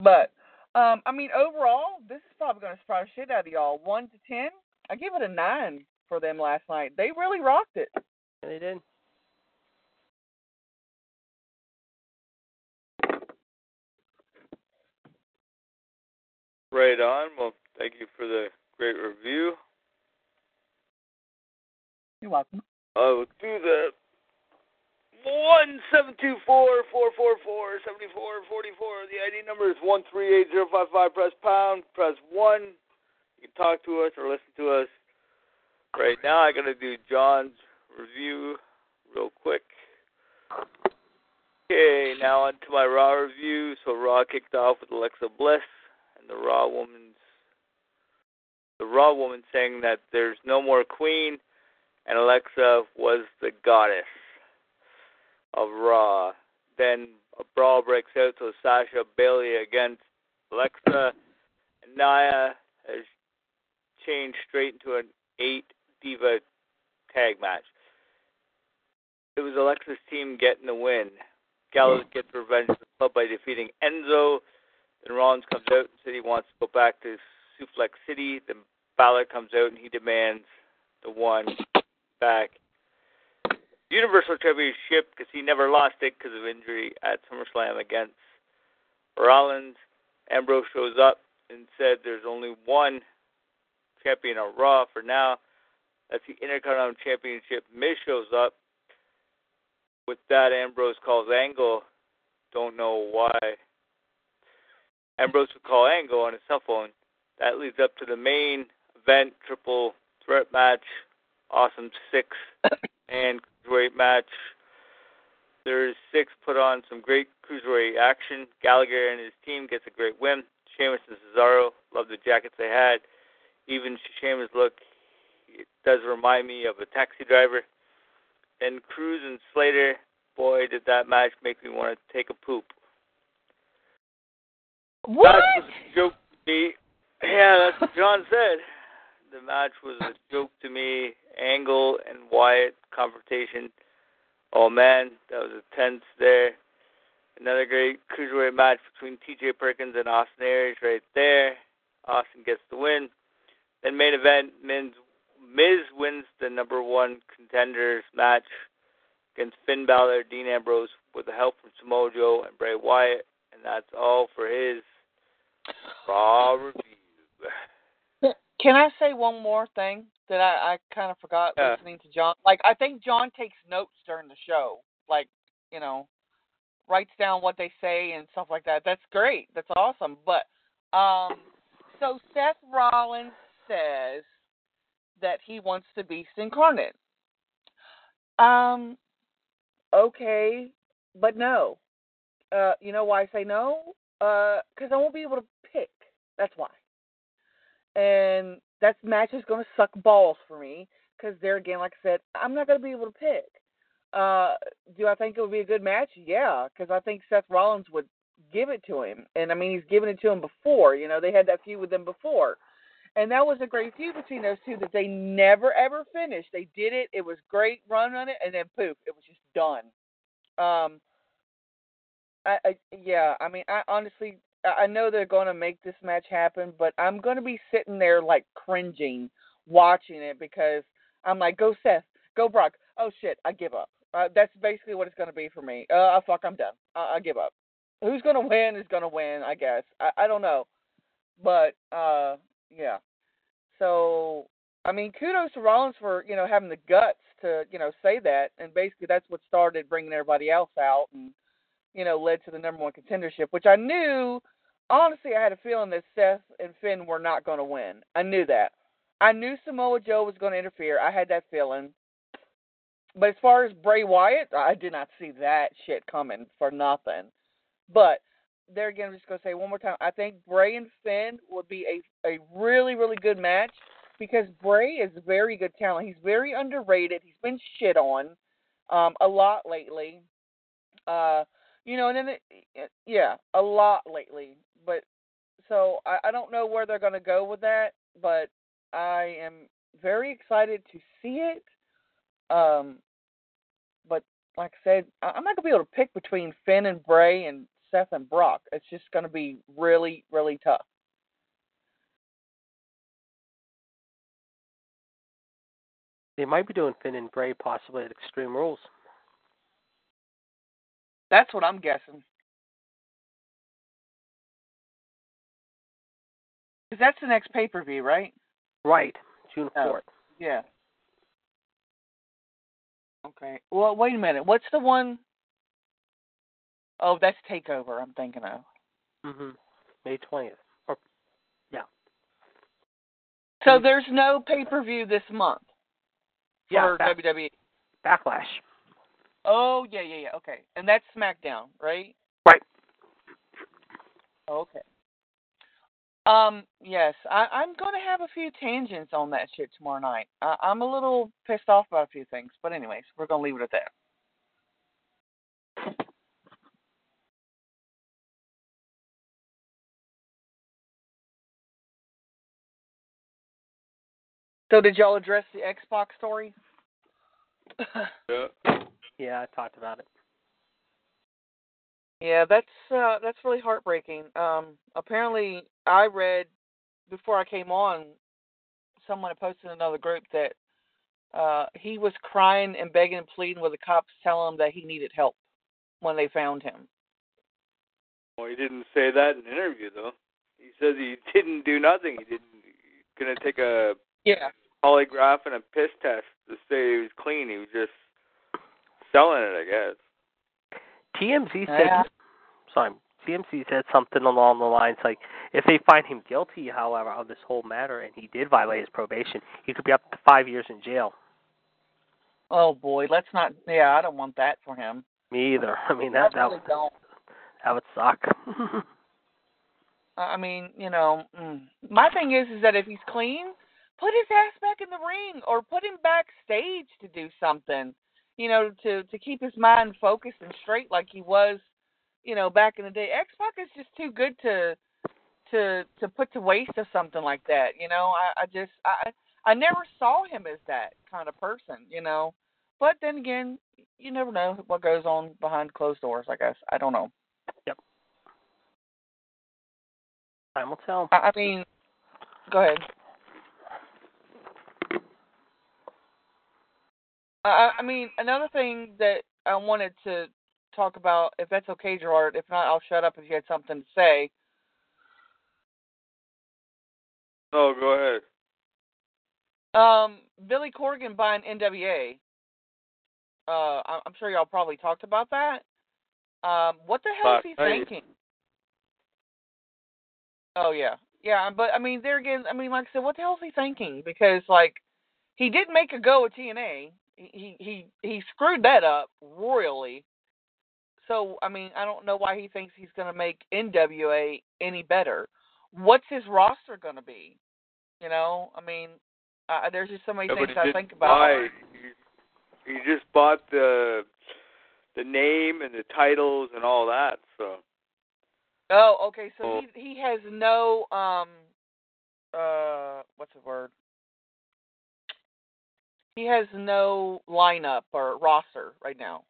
But um, I mean, overall, this is probably going to surprise shit out of y'all. One to ten, I give it a nine for them last night. They really rocked it. Yeah, they did. Right on. Well, thank you for the great review. You're welcome. I will do the one seven two four four four four seventy four forty four. The ID number is one three eight zero five five. Press pound. Press one. You can talk to us or listen to us. Right now, I got to do John's review real quick. Okay, now on to my Raw review. So Raw kicked off with Alexa Bliss and the Raw woman's the Raw woman saying that there's no more Queen and Alexa was the goddess of Raw. Then a brawl breaks out, so Sasha Bayley against Alexa, and Nia has changed straight into an eight diva tag match. It was Alexa's team getting the win. Gallows hmm. gets revenge the club by defeating Enzo. Then Rollins comes out and said he wants to go back to Suplex City. Then Balor comes out and he demands the one back. Universal Championship because he never lost it because of injury at SummerSlam against Rollins. Ambrose shows up and said there's only one champion on Raw for now. That's the Intercontinental Championship. Miz shows up. With that, Ambrose calls Angle. Don't know why. Ambrose would call Angle on his cell phone. That leads up to the main event, triple threat match, awesome six and cruiserweight match. There's six put on some great cruiserweight action. Gallagher and his team gets a great win. Sheamus and Cesaro love the jackets they had. Even Sheamus look it does remind me of a taxi driver. Then Crews and Slater boy, did that match make me want to take a poop. What? That was a joke to me. Yeah, that's what John said. The match was a joke to me. Angle and Wyatt confrontation. Oh man, that was intense there. Another great cruiserweight match between T.J. Perkins and Austin Aries right there. Austin gets the win. Then main event, Miz, Miz wins the number one contenders match against Finn Balor, Dean Ambrose, with the help from Samoa Joe and Bray Wyatt, and that's all for his Raw review. Can I say one more thing that I, I kind of forgot Yeah. listening to John? Like, I think John takes notes during the show. Like, you know, writes down what they say and stuff like that. That's great. That's awesome. But, um, so Seth Rollins says that he wants the Beast incarnate. Um, okay, but no. Uh, you know why I say no? Uh, because I won't be able to pick. That's why and that match is going to suck balls for me because there again, like I said, I'm not going to be able to pick. Uh, do I think it would be a good match? Yeah, because I think Seth Rollins would give it to him, and I mean he's given it to him before. You know, they had that feud with them before, and that was a great feud between those two that they never ever finished. They did it; it was great run on it, and then poof, it was just done. Um, I, I yeah, I mean, I honestly I know they're going to make this match happen, but I'm going to be sitting there like cringing watching it because I'm like, go Seth, go Brock. Oh shit, I give up. Uh, that's basically what it's going to be for me. Uh, fuck, I'm done. I, I give up. Who's going to win is going to win, I guess. I, I don't know, but uh, yeah. So I mean, kudos to Rollins for you know having the guts to you know say that, and basically that's what started bringing everybody else out and you know led to the number one contendership, which I knew. Honestly, I had a feeling that Seth and Finn were not going to win. I knew that. I knew Samoa Joe was going to interfere. I had that feeling. But as far as Bray Wyatt, I did not see that shit coming for nothing. But there again, I'm just going to say one more time. I think Bray and Finn would be a a really really good match because Bray is very good talent. He's very underrated. He's been shit on um, a lot lately. Uh, you know, and then yeah, a lot lately. But so I, I don't know where they're going to go with that, but I am very excited to see it. Um, but like I said, I- I'm not gonna be able to pick between Finn and Bray and Seth and Brock. It's just gonna be really, really tough. They might be doing Finn and Bray possibly at Extreme Rules. That's what I'm guessing. 'Cause that's the next pay per view, right? Right, June Oh. fourth. Yeah. Okay. Well, wait a minute. What's the one oh that's Takeover. I'm thinking of. Mhm. May twentieth. Or yeah. So there's no pay per view this month for Yeah, back- WWE. Backlash. Oh yeah, yeah, yeah. Okay, and that's SmackDown, right? Right. Okay. Um. Yes, I, I'm going to have a few tangents on that shit tomorrow night. I, I'm a little pissed off about a few things, but anyways, we're going to leave it at that. So did y'all address the Xbox story? Yeah. Yeah, I talked about it. Yeah, that's uh that's really heartbreaking. Um apparently I read before I came on someone had posted in another group that uh he was crying and begging and pleading with the cops telling him that he needed help when they found him. Well, he didn't say that in an interview though. He says he didn't do nothing. He didn't gonna take a Yeah. polygraph and a piss test to say he was clean. He was just selling it, I guess. TMZ said Yeah. sorry, TMZ said something along the lines like if they find him guilty, however, of this whole matter and he did violate his probation, he could be up to five years in jail. Oh boy, let's not yeah, I don't want that for him. Me either. I mean that I that, really don't. that would suck. I mean, you know, mm. my thing is, is that if he's clean, put his ass back in the ring or put him backstage to do something. You know, to to keep his mind focused and straight like he was, you know, back in the day. X Pac is just too good to to to put to waste or something like that. You know, I, I just I I never saw him as that kind of person. You know, but then again, you never know what goes on behind closed doors. I guess I don't know. Yep. Time will tell. I, I mean, go ahead. I, I mean, another thing that I wanted to talk about, if that's okay, Gerard. If not, I'll shut up if you had something to say. No, go ahead. Um, Billy Corgan buying NWA. Uh, I'm sure y'all probably talked about that. Um, what the hell is he thinking? Oh yeah, yeah. But I mean, there again, I mean, like I said, what the hell is he thinking? Because like, he did make a go at TNA. He he he screwed that up royally. So I mean, I don't know why he thinks he's going to make NWA any better. What's his roster going to be? You know, I mean, uh, there's just so many Yeah, things I think about. buy- He, he just bought the the name and the titles and all that. So Oh, okay. So Oh. he he has no um uh what's the word? He has no lineup or roster right now.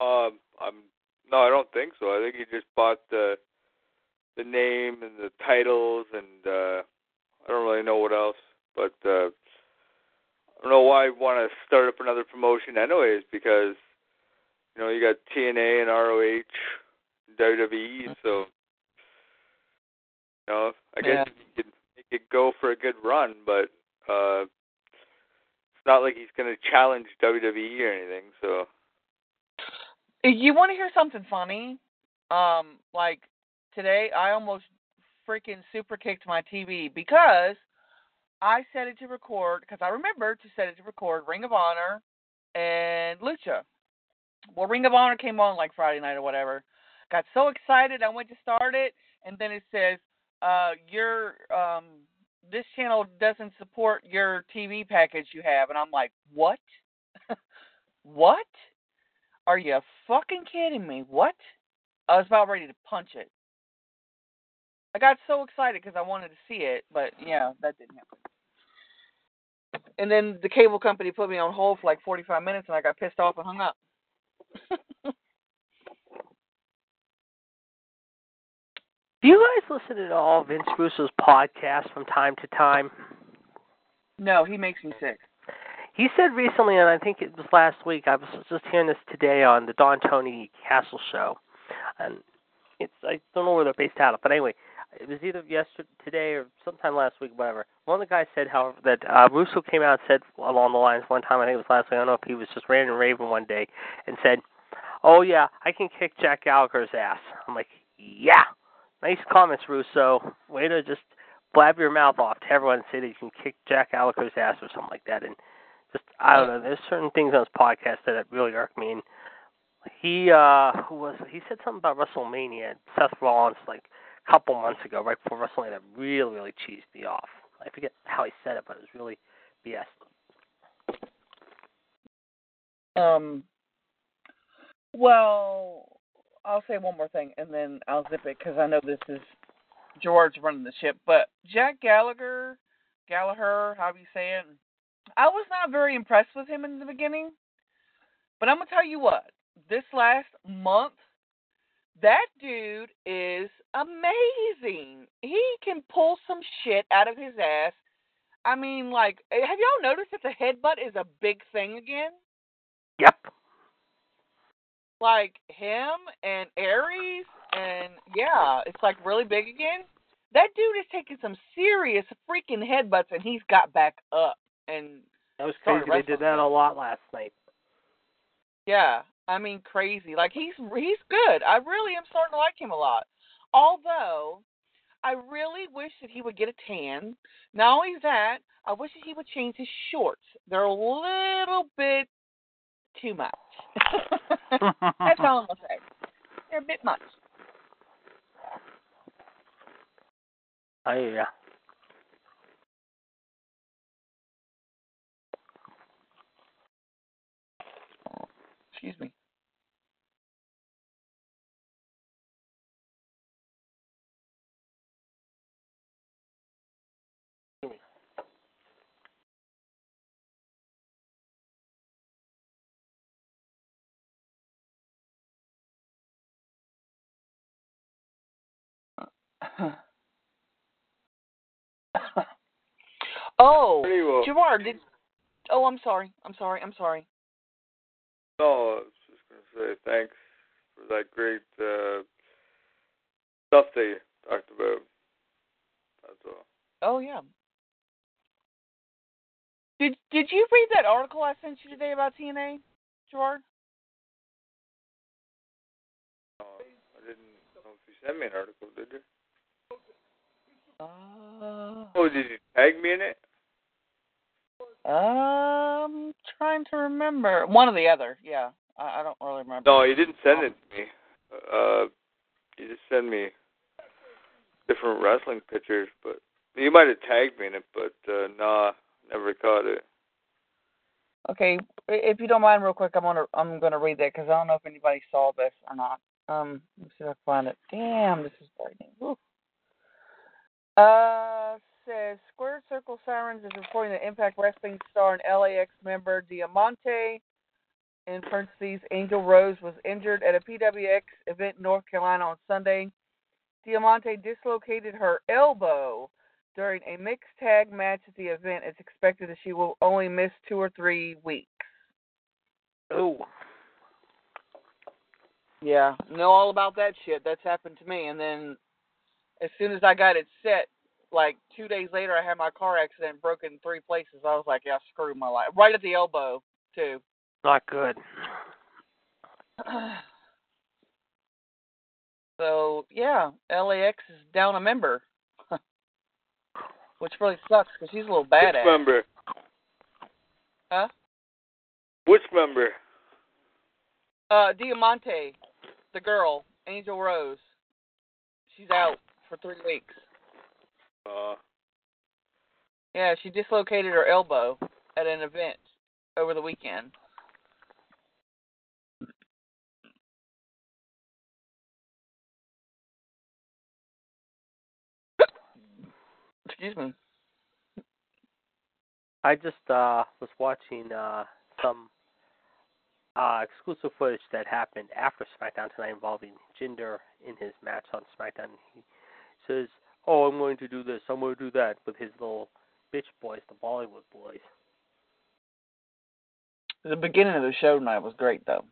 um, I'm no, I don't think so. I think he just bought the the name and the titles and uh I don't really know what else, but uh I don't know why I want to start up another promotion anyways because you know you got TNA and ROH, WWE, so you know I guess Yeah. he could make it go for a good run, but uh not like he's going to challenge WWE or anything. So You want to hear something funny? Um, like today, I almost freaking super kicked my TV because I set it to record because I remembered to set it to record Ring of Honor and Lucha. Well, Ring of Honor came on like Friday night or whatever. Got so excited, I went to start it, and then it says, uh, "Your um, this channel doesn't support your TV package you have," and I'm like, "What? what? Are you fucking kidding me? What?" I was about ready to punch it. I got so excited because I wanted to see it, but yeah, that didn't happen. And then the cable company put me on hold for like 45 minutes, and I got pissed off and hung up. Do you guys listen to all Vince Russo's podcasts from time to time? no, he makes me sick. He said recently, and I think it was last week. I was just hearing this today on the Don Tony Castle show, and it's I don't know where they're based out of, but anyway, it was either yesterday, today, or sometime last week, whatever. One of the guys said, however, that uh, Russo came out and said along the lines one time. I think it was last week. I don't know if he was just ranting and raving one day, and said, "Oh yeah, I can kick Jack Gallagher's ass." I'm like, "Yeah, nice comments, Russo. Way to just." Blab your mouth off to everyone and say that you can kick Jack Gallagher's ass or something like that, and just I don't know. There's certain things on his podcast that really irk me. And he uh who was he said something about WrestleMania. Seth Rollins like a couple months ago, right before WrestleMania, that really really cheesed me off. I forget how he said it, but it was really BS. Um. Well, I'll say one more thing, and then I'll zip it because I know this is George running the ship. But Jack Gallagher, Gallagher, however you say it, I was not very impressed with him in the beginning. But I'm gonna tell you what, this last month, that dude is amazing. He can pull some shit out of his ass. I mean, like, have y'all noticed that the headbutt is a big thing again? Yep. Like him and Aries and yeah, it's like really big again. That dude is taking some serious freaking headbutts and he's got back up and That was crazy. They did that a lot last night. yeah, I mean crazy. Like he's he's good. I really am starting to like him a lot. Although I really wish that he would get a tan. Not only that, I wish that he would change his shorts. They're a little bit too much. That's all I'm gonna say. They're a bit much. I yeah. Excuse me. oh, well. Gerard, did. Oh, I'm sorry. I'm sorry. I'm sorry. No, I was just gonna say thanks for that great uh, stuff that you talked about. That's all. Oh yeah. Did Did you read that article I sent you today about TNA, Gerard? Uh, I didn't know if you sent me an article, did you? Uh, Oh, did you tag me in it? um, trying to remember. One or the other. Yeah, I, I don't really remember. No, you didn't send it to me. Uh, you just sent me different wrestling pictures, but you might have tagged me in it, but uh, nah, never caught it. Okay, if you don't mind, real quick, I'm gonna I'm gonna read that because I don't know if anybody saw this or not. Um, let me see if I can find it. Damn, this is frightening. Woo. Uh, says Square Circle Sirens is reporting that Impact Wrestling star and LAX member Diamante, in parentheses, Angel Rose, was injured at a PWX event in North Carolina on Sunday. Diamante dislocated her elbow during a mixed tag match at the event. It's expected that she will only miss two or three weeks. Oh, Yeah, know all about that shit. That's happened to me. And then as soon as I got it set, like two days later, I had my car accident, broke in three places. I was like, yeah, screw my life. Right at the elbow, too. not good. so, yeah, LAX is down a member. Which really sucks because she's a little badass. Which badass. member? Huh? Which member? Uh, Diamante, the girl, Angel Rose. She's out for three weeks. Uh, Yeah, she dislocated her elbow at an event over the weekend. Excuse me. I just uh was watching uh some uh exclusive footage that happened after SmackDown tonight involving Jinder in his match on SmackDown. He says, "Oh, I'm going to do this. I'm going to do that" with his little bitch boys, the Bollywood boys. The beginning of the show tonight was great, though.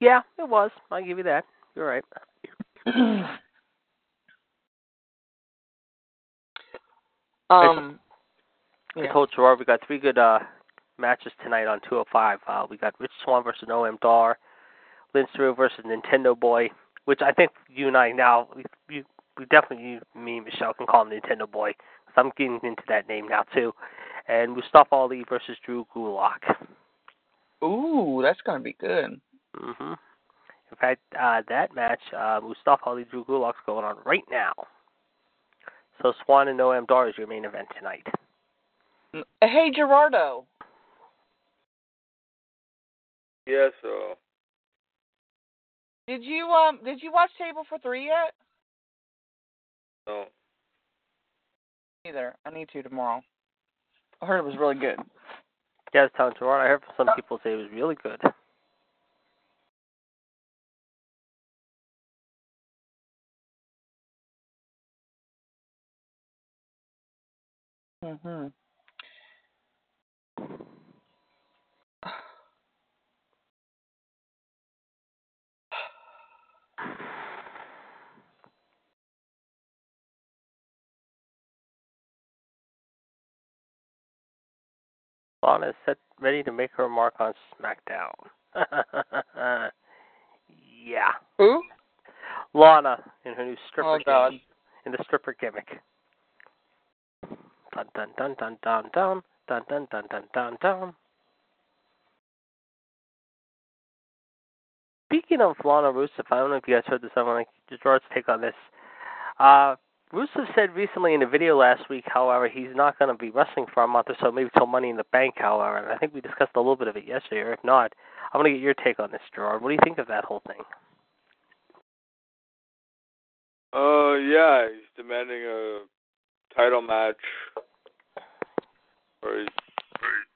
Yeah, it was. I'll give you that. You're right. um, I yeah. told Gerard we got three good uh matches tonight on 205. Uh, we got Rich Swann versus Noam Dar, Lynn versus Nintendo Boy, which I think you and I now we we, we definitely me and Michelle can call him Nintendo Boy. 'cause I'm getting into that name now too. And Mustafa Ali versus Drew Gulak. Ooh, that's gonna be good. hmm In fact, uh, that match, uh, Mustafa Ali Drew Gulak's going on right now. So Swann and Noam Dar is your main event tonight. Mm, Hey, Gerardo. yeah, so Did you um did you watch Table for Three yet? No. Either. I need to tomorrow. I heard it was really good. Yeah, I was telling Gerard, I heard some people say it was really good. Mhm. Lana is set ready to make her mark on SmackDown. yeah. Who? Lana in her new stripper Oh God. gimmick. In the stripper gimmick. Dun dun dun dun dun dun dun dun dun dun dun dun. Speaking of Lana Rusev, I don't know if you guys heard this. I want to Gerard's take on this. Uh, Rusev said recently in a video last week, however, he's not going to be wrestling for a month or so, maybe till Money in the Bank, however. And I think we discussed a little bit of it yesterday, or if not, I want to get your take on this, Gerard. What do you think of that whole thing? Uh, yeah, he's demanding a title match, or he's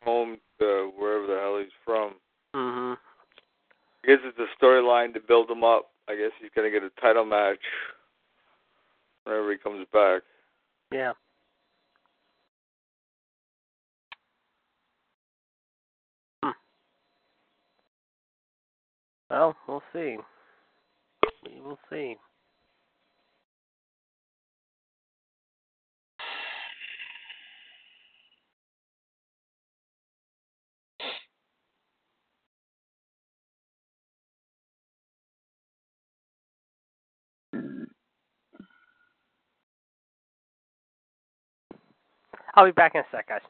home to wherever the hell he's from. hmm I guess it's a storyline to build him up. I guess he's gonna get a title match whenever he comes back. Yeah. Hmm. Well, we'll see. We will see. I'll be back in a sec, guys.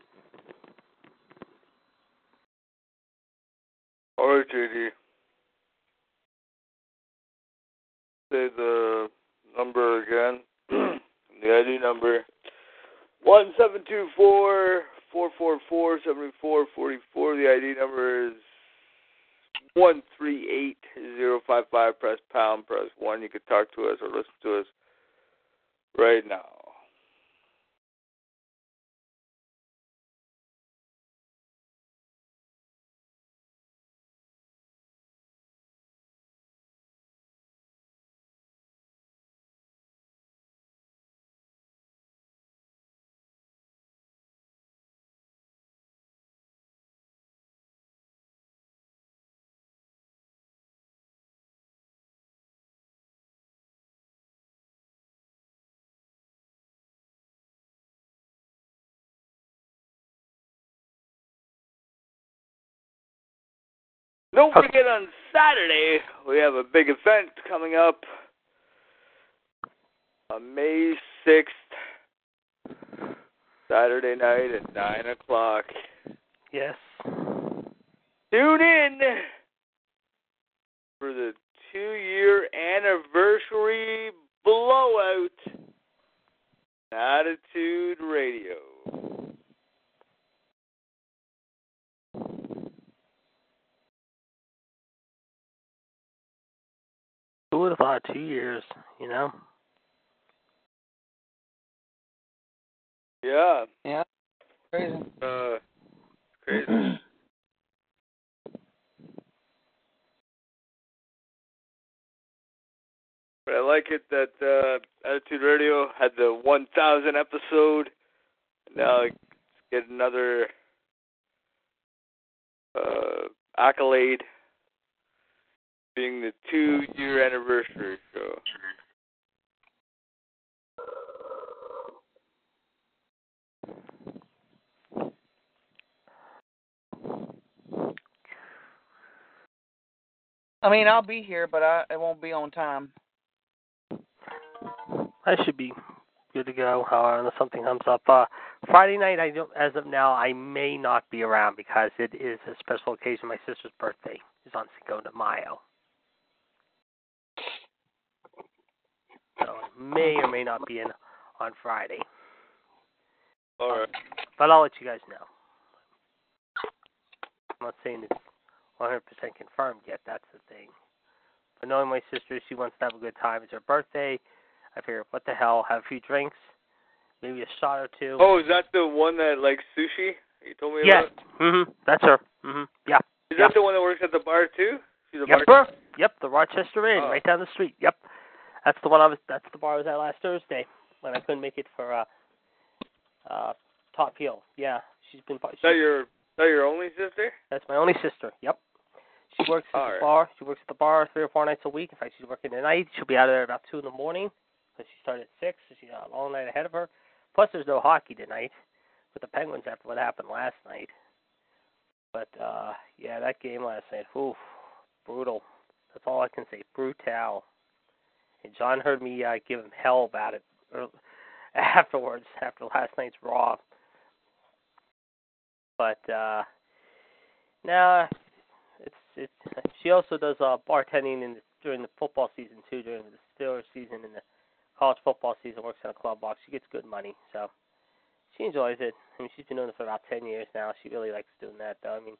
All right, JD. Say the number again. the ID number one seven two four four four four seventy four forty four. The ID number is one three eight zero five five. Press pound. Press one. You can talk to us or listen to us right now. Don't forget on Saturday we have a big event coming up on May sixth, Saturday night at nine o'clock. Yes. Tune in for the two-year anniversary blowout. Attitude Radio. Who would have thought two years, you know? Yeah. Yeah. Crazy. Uh, crazy. But I like it that uh, Attitude Radio had the 1,000 episode. Now it's get another uh, accolade, being the two-year anniversary show. I mean, I'll be here, but I it won't be on time. I should be good to go, however, unless something comes up. Uh, Friday night, I don't, as of now, I may not be around because it is a special occasion. My sister's birthday is on Cinco de Mayo. So I may or may not be in on Friday. All right. But I'll let you guys know. I'm not saying it's 100% confirmed yet. That's the thing. But knowing my sister, she wants to have a good time. It's her birthday. I figured, what the hell? Have a few drinks, maybe a shot or two. Oh, is that the one that likes sushi? You told me about. yes. about. Mhm. That's her. Mhm. Yeah. Is Yeah. that the one that works at the bar too? She's a Yep. bar. Yep. The Rochester Inn, Oh. right down the street. Yep. That's the one I was. That's the bar I was at last Thursday when I couldn't make it for uh, uh, Top Heel. Yeah. She's been. Is that your is that your only sister? That's my only sister. Yep. She works at All the right. bar. She works at the bar three or four nights a week. In fact, she's working tonight. She'll be out of there about two in the morning because she started at six. So she's got a long night ahead of her. Plus, there's no hockey tonight with the Penguins after what happened last night. But uh yeah, that game last night, oof, brutal. That's all I can say. Brutal. And John heard me uh, give him hell about it afterwards after last night's Raw. But uh no, it's it's she also does uh bartending in the, during the football season too, during the Steelers season in the college football season, works in a club box. She gets good money, so she enjoys it. I mean, she's been doing it for about ten years now. She really likes doing that, though. I mean,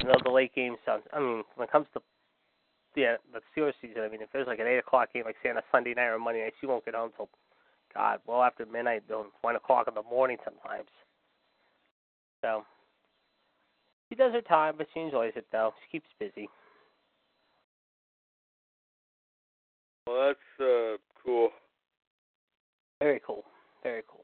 you know, the late game sounds. I mean, when it comes to yeah, the Steelers season, I mean, if there's like an eight o'clock game, like say on a Sunday night or Monday night, she won't get home till God, well after midnight, one o'clock in the morning sometimes. So she does her time, but she enjoys it though. She keeps busy. Well, that's uh cool. Very cool. Very cool.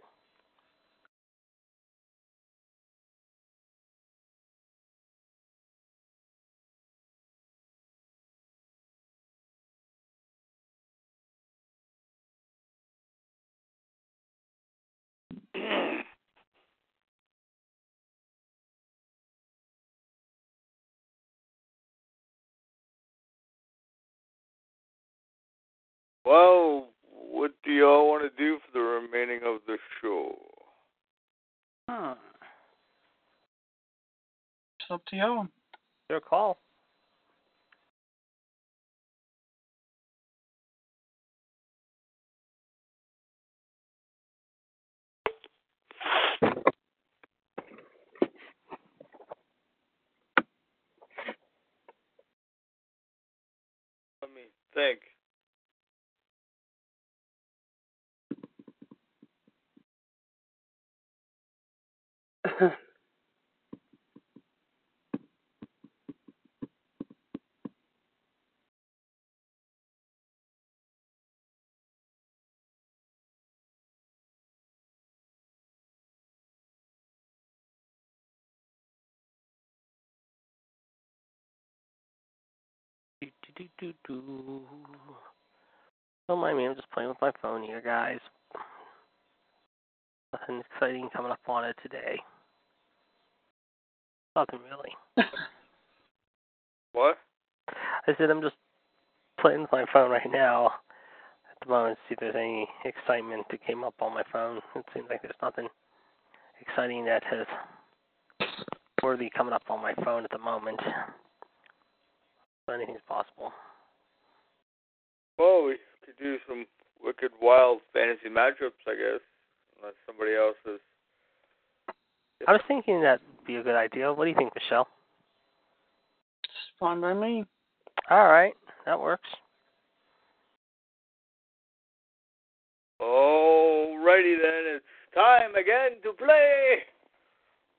Well, what do y'all want to do for the remaining of the show? Hmm. It's up to you. Your call. Let me think. do, do, do, do. Don't mind me, I'm just playing with my phone here, guys. Nothing exciting coming up on it today. Nothing really. What? I said I'm just playing with my phone right now at the moment to see if there's any excitement that came up on my phone. It seems like there's nothing exciting that has worthy coming up on my phone at the moment. But anything's possible. Well, we could do some wicked wild fantasy matchups, I guess. Unless somebody else is. I was thinking that'd be a good idea. What do you think, Michelle? It's fine by me. All right, that works. Alrighty then, it's time again to play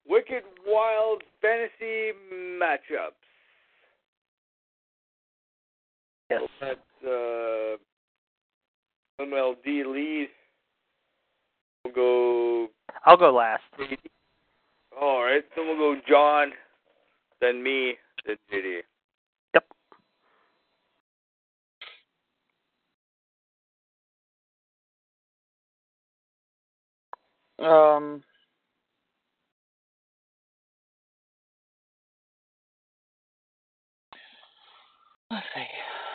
Wicked Wild Fantasy Matchups. Yes. Let uh, MLD lead. We'll go. I'll go last. Alright, then we'll go John, then me, then JD. Yep. Um. Let's see.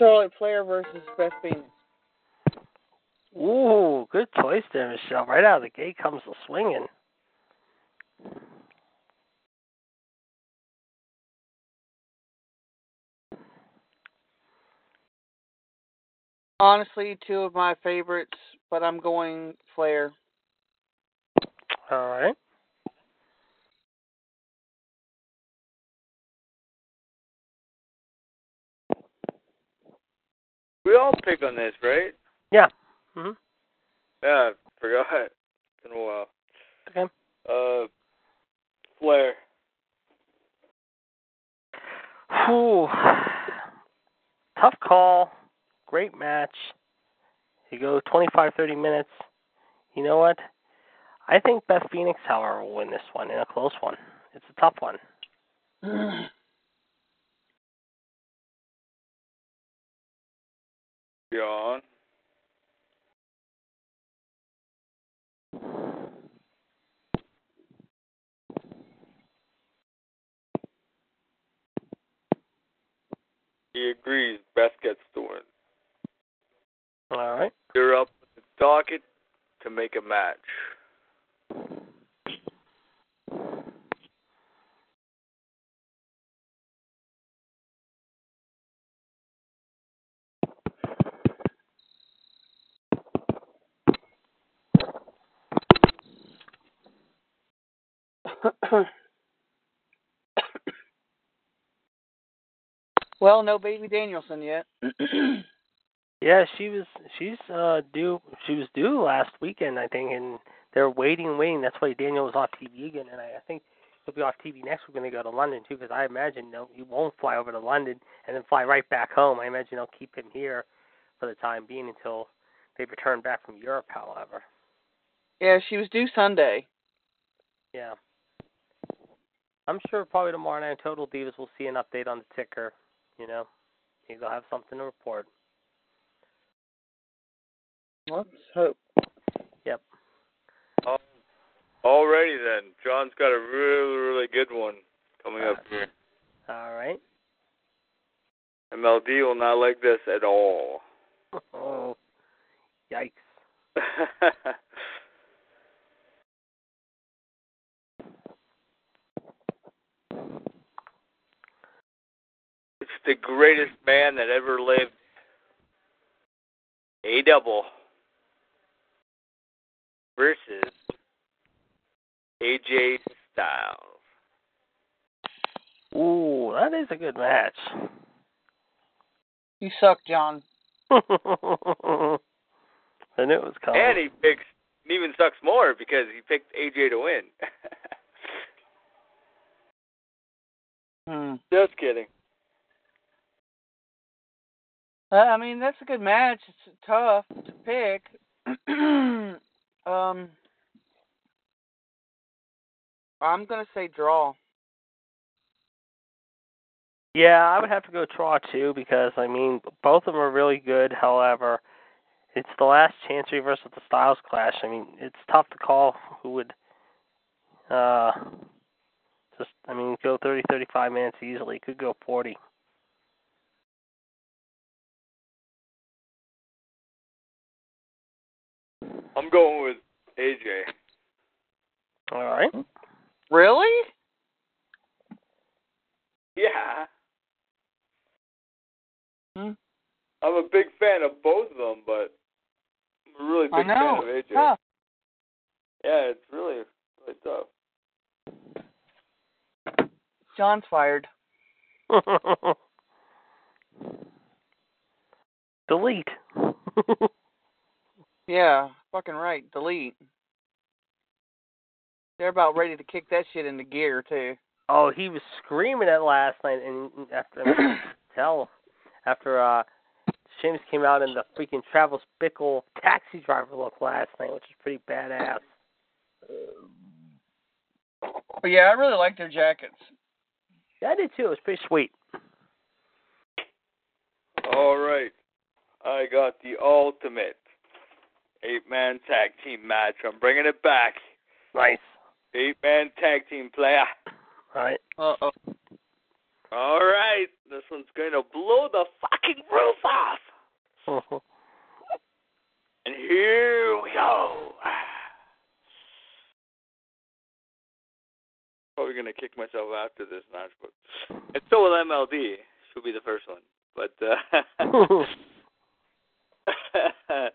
Charlotte Flair versus Beth Phoenix. Ooh, good choice there, Michelle. Right out of the gate comes the swinging. Honestly, two of my favorites, but I'm going Flair. All right. We all pick on this, right? Yeah. Mhm. Yeah, I forgot. It's been a while. Okay. Uh, Flair. Whew. Tough call. Great match. You go 25, 30 minutes. You know what? I think Beth Phoenix, however, will win this one in a close one. It's a tough one. John. He agrees. Beth gets the win. All right. You're up with the docket. to make a match. Well, no baby Danielson yet. yeah, she was she's uh due she was due last weekend I think and they're waiting waiting. That's why Daniel was off TV again and I, I think he'll be off TV next week when they go to London too because I imagine no he won't fly over to London and then fly right back home. I imagine they'll keep him here for the time being until they return back from Europe, however. yeah, she was due Sunday. Yeah. I'm sure probably tomorrow night Total Divas will see an update on the ticker, you know. Maybe they'll have something to report. Let's hope. Yep. Alrighty then, John's got a really, really good one coming up here. Uh, all right. MLD will not like this at all. Oh, yikes. it's the greatest man that ever lived. A double versus AJ Styles. Ooh, that is a good match. You suck, John. I knew it was coming. And he picks it even sucks more because he picked AJ to win. Hmm. Just kidding. Uh, I mean, that's a good match. It's tough to pick. um, I'm gonna say draw. Yeah, I would have to go Draw too because I mean both of them are really good. However, it's the last chance versus the Styles Clash. I mean, it's tough to call who would uh just I mean go 30 35 minutes easily. Could go 40. I'm going with AJ. All right. Really? Yeah. Hmm. I'm a big fan of both of them, but I'm a really I big know. fan of AJ. Tough. Yeah, it's really, really tough. John's fired. Delete. Yeah, fucking right. Delete. They're about ready to kick that shit into gear too. oh, he was screaming at last night, and after I tell after uh James came out in the freaking Travis Bickle taxi driver look last night, which is pretty badass. But yeah, I really like their jackets. Yeah, I did too. It was pretty sweet. All right. I got the ultimate eight man tag team match. I'm bringing it back. Nice. Eight man tag team player. All right. Uh oh. All right. This one's going to blow the fucking roof off. And here we go. Probably gonna kick myself after this match, but and so will MLD. She'll be the first one. But uh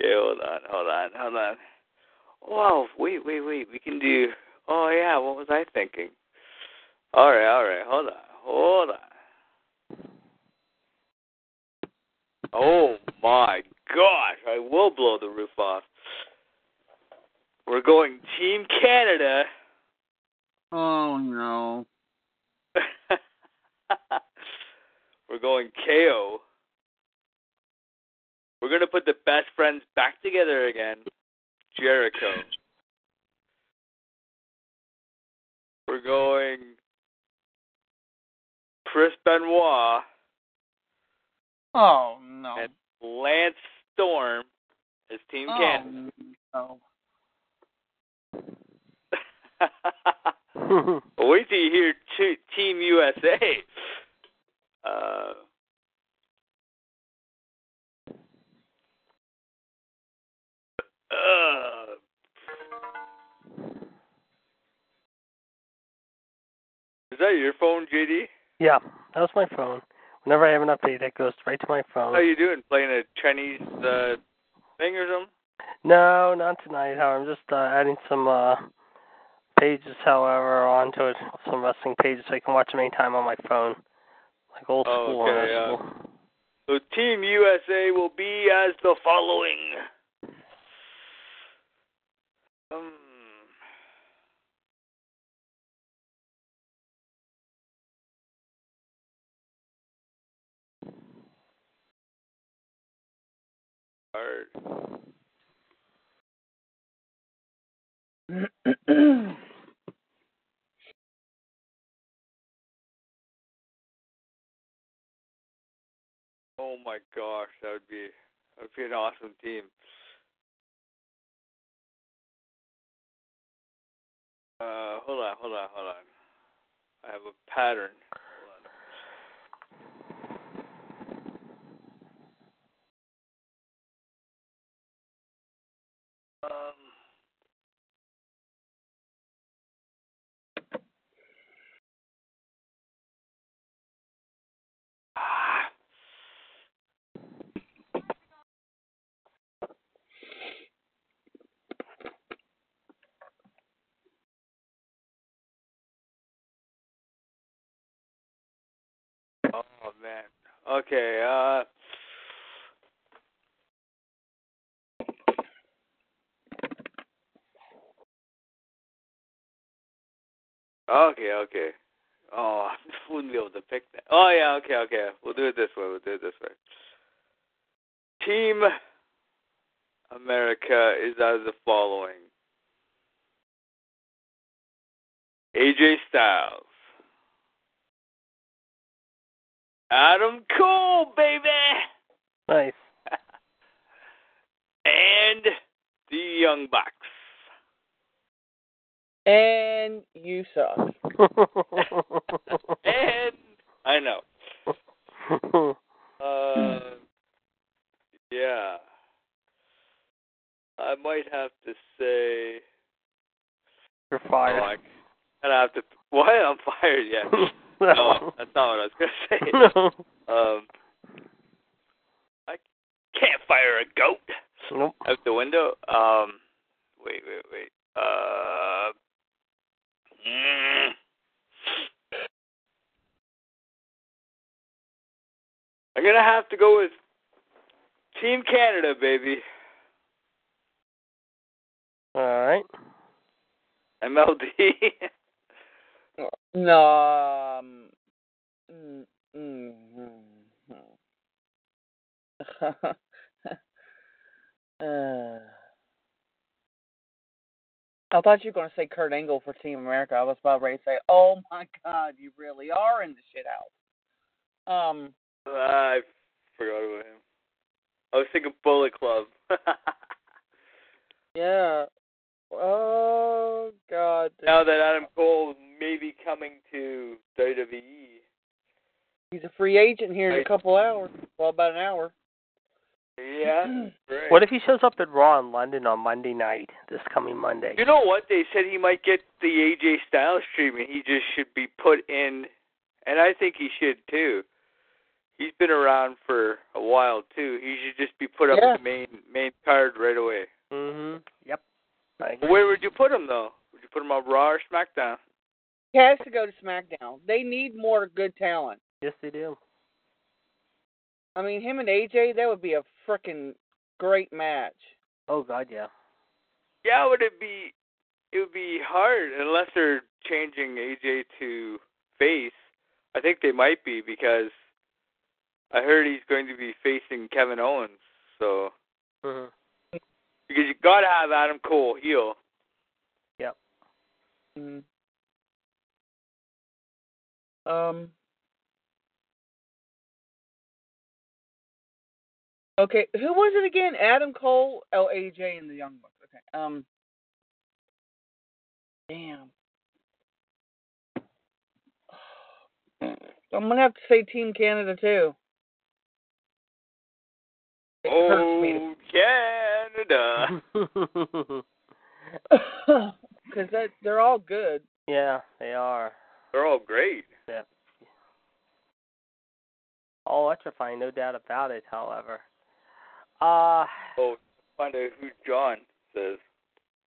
Okay, hold on, hold on, hold on. Wow, wait, wait, wait. We can do oh yeah, what was I thinking? Alright, alright, hold on, hold on. Oh my gosh, I will blow the roof off. We're going Team Canada. Oh no. We're going KO. We're going to put the best friends back together again. Jericho. We're going Chris Benoit Oh no. and Lance Storm as Team Canada. Oh, Oh. Wait till you hear t- Team USA. Uh, Uh, is that your phone, JD? Yeah, that was my phone. Whenever I have an update, it goes right to my phone. How you doing? Playing a Chinese uh, thing or something? No, not tonight. I'm just uh, adding some uh, pages, however, onto it, some wrestling pages, so I can watch them anytime on my phone, like old oh, school. Okay, uh, school. So Team USA will be as the following. Um, hard. Oh my gosh, that would be that would be an awesome team. Uh, hold on, hold on, hold on. I have a pattern. Um. Ah. Oh man. Okay. Uh. Okay. Okay. Oh, I wouldn't be able to pick that. Oh yeah. Okay. Okay. We'll do it this way. We'll do it this way. Team America is as of the following: AJ Styles, Adam Cole, baby, Nice. and the Young Bucks. and you suck. And I know. Uh, yeah. I might have to say. You're fired. Oh, I kind of have to. What? I'm fired. Yeah. no, that's not what I was gonna say. no. Um, I can't fire a goat Nope. out the window. Um, wait, wait, wait. Uh, mm. I'm gonna have to go with Team Canada, baby. All right. MLD. No. Um, mm, mm, mm. uh, I thought you were going to say Kurt Angle for Team America. I was about ready to say, "Oh my God, you really are in the shit house." Um, I forgot about him. I was thinking Bullet Club. yeah. Oh God. now that Adam Cole may be coming to E. WWE. He's a free agent here in a couple hours. Well, about an hour. Yeah. Right. What if he shows up at Raw in London on Monday night, this coming Monday? You know what? They said he might get the AJ Styles treatment. He just should be put in, and I think he should too. He's been around for a while too. He should just be put up Yeah. in the main main card right away. Mm-hmm. Yep. Where would you put him though? Would you put him on Raw or SmackDown? He has to go to SmackDown. They need more good talent. Yes, they do. I mean, him and AJ, that would be a freaking great match. Oh God, yeah. Yeah, would it be? It would be hard unless they're changing AJ to face. I think they might be because I heard he's going to be facing Kevin Owens. So hmm because you got to have Adam Cole heel. Yep. Mm. Um. Okay, who was it again? Adam Cole, L.A.J. And the Young Bucks. Okay. Um. Damn. I'm gonna have to say Team Canada too. It hurts me Oh, Canada. because they're all good. yeah, they are. They're all great. Yeah. all electrifying, no doubt about it. However, uh, Oh, find out who John says.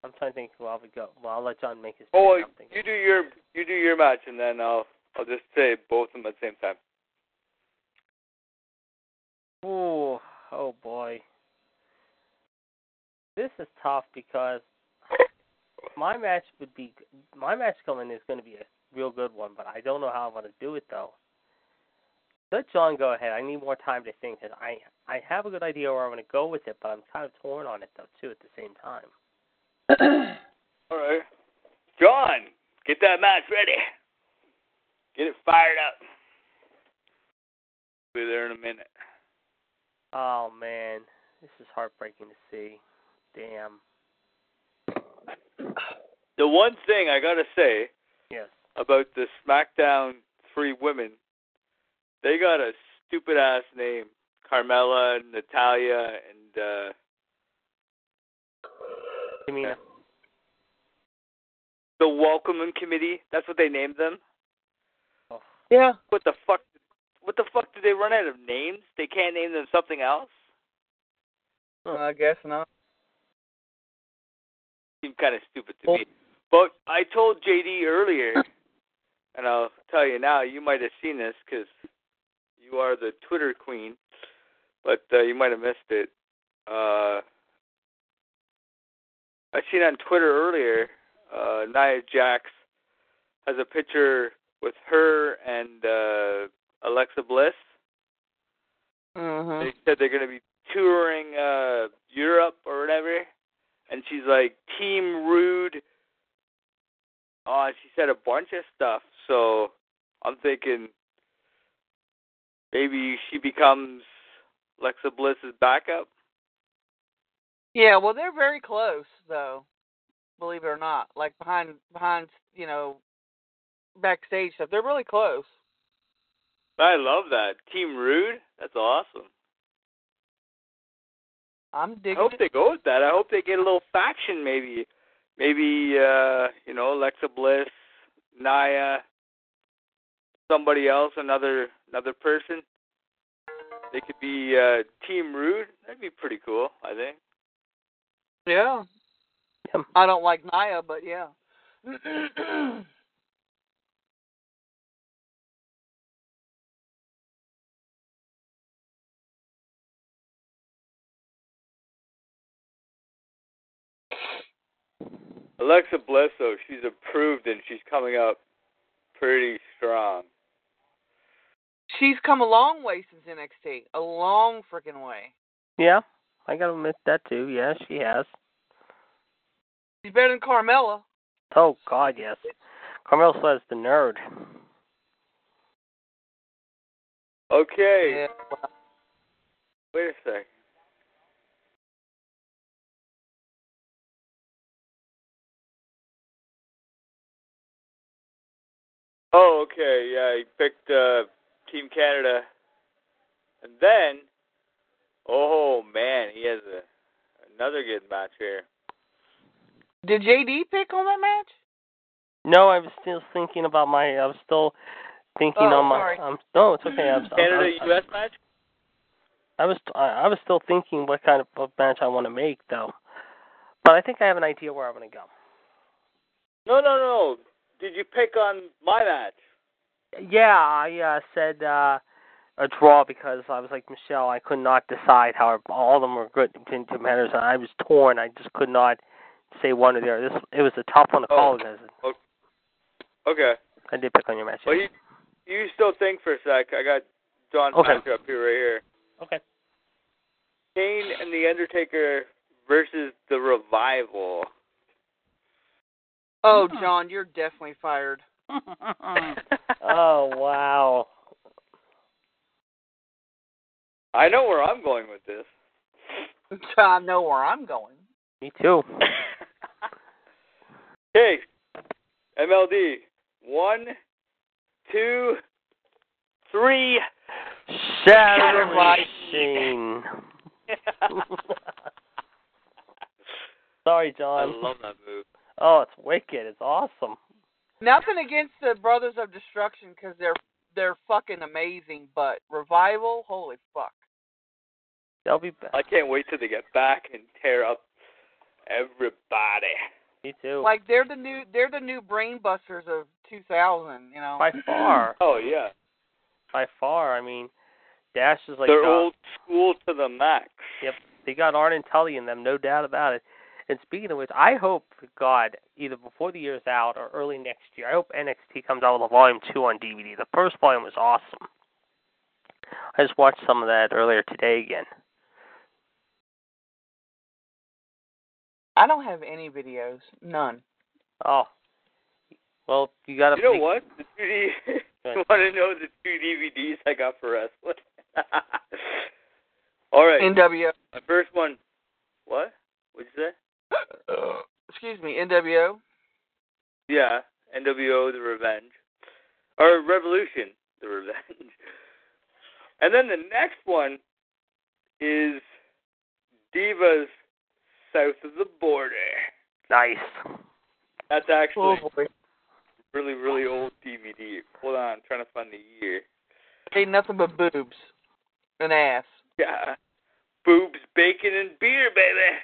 I'm trying to think who I would go. Well, I'll let John make his. Oh, pick. I'm thinking. you do your you do your match, and then I'll I'll just say both of them at the same time. Ooh, oh boy. This is tough because my match would be my match coming is going to be a real good one, but I don't know how I'm going to do it though. Let John go ahead. I need more time to think. 'cause I I have a good idea where I'm going to go with it, but I'm kind of torn on it though too at the same time. All right, John, get that match ready. Get it fired up. Be there in a minute. Oh man, this is heartbreaking to see. Damn. The one thing I gotta say Yes. About the SmackDown three women, they got a stupid ass name. Carmella, Natalya, and uh You mean the Welcoming Committee. That's what they named them. oh, Yeah. What the fuck? What the fuck? Did they run out of names? They can't name them something else. I guess not. Seemed kind of stupid to Well- me. But I told JD earlier, and I'll tell you now. You might have seen this because you are the Twitter queen, but uh, you might have missed it. Uh, I seen on Twitter earlier. Uh, Nia Jax has a picture with her and uh, Alexa Bliss. Mm-hmm. They said they're going to be touring uh Europe or whatever, and she's like Team Rude. Oh, she said a bunch of stuff. So I'm thinking maybe she becomes Alexa Bliss's backup. Yeah, well, they're very close, though. Believe it or not, like behind behind you know backstage stuff, they're really close. I love that Team Rude. That's awesome. I'm digging. I hope it. they go with that. I hope they get a little faction, maybe, maybe uh, you know Alexa Bliss, Nia, somebody else, another another person. They could be uh, Team Rude. That'd be pretty cool. I think. Yeah. Yep. I don't like Nia, but yeah. Alexa Bliss, though, she's approved and she's coming up pretty strong. She's come a long way since NXT. A long freaking way. Yeah, I gotta admit that too. Yeah, she has. She's better than Carmella. Oh God, yes. Carmel says the nerd. Okay, Yeah. wait a sec. Oh, okay. Yeah, he picked uh, Team Canada, and then, oh man, he has a another good match here. Did JD pick on that match? No, I was still thinking about my. I was still thinking Oh, on my. sorry. Um, no, it's okay. I was, Canada I, U.S. match. I was I I was still thinking what kind of of match I want to make though, but I think I have an idea where I want to go. No, no, no. Did you pick on my match? Yeah, I uh, said uh, a draw because I was like Michelle. I could not decide how all of them were good contenders. and I was torn. I just could not say one or the other. This it was a tough one to Oh. call because Okay. I did pick on your match. Well, you you still think for a sec. I got John Okay. match up here right here. okay. Kane and the Undertaker versus the Revival. Oh, John, you're definitely fired. oh wow. I know where I'm going with this. I know where I'm going. Me too. Okay, MLD. One, two, three. Shatter Shatter machine. Sorry, John. I love that move. Oh, it's wicked. It's awesome. Nothing against the Brothers of Destruction because they're they're fucking amazing, but revival, holy fuck. They'll be back. I can't wait till they get back and tear up everybody. Me too. Like they're the new they're the new brain busters of 2000. You know. By far. Oh yeah, By far. I mean, Dash is like they're uh, old school to the max. Yep. They got Arn and Tully in them, no doubt about it. And speaking of which, I hope, God, either before the year's out or early next year, I hope NXT comes out with a volume two on DVD. The first volume was awesome. I just watched some of that earlier today again. I don't have any videos, none. Oh, well, you got to. You know what? The two D- you want to know the two DVDs I got for wrestling? All right, NWO. my first one. What? What'd you say? Excuse me, NWO. Yeah, NWO: The Revenge, or Revolution: The Revenge. And then the next one is Divas South of the Border. Nice. That's actually Oh really, really old DVD. Hold on, I'm trying to find the year. Ain't nothing but boobs and ass. Yeah. Boobs, bacon, and beer, baby.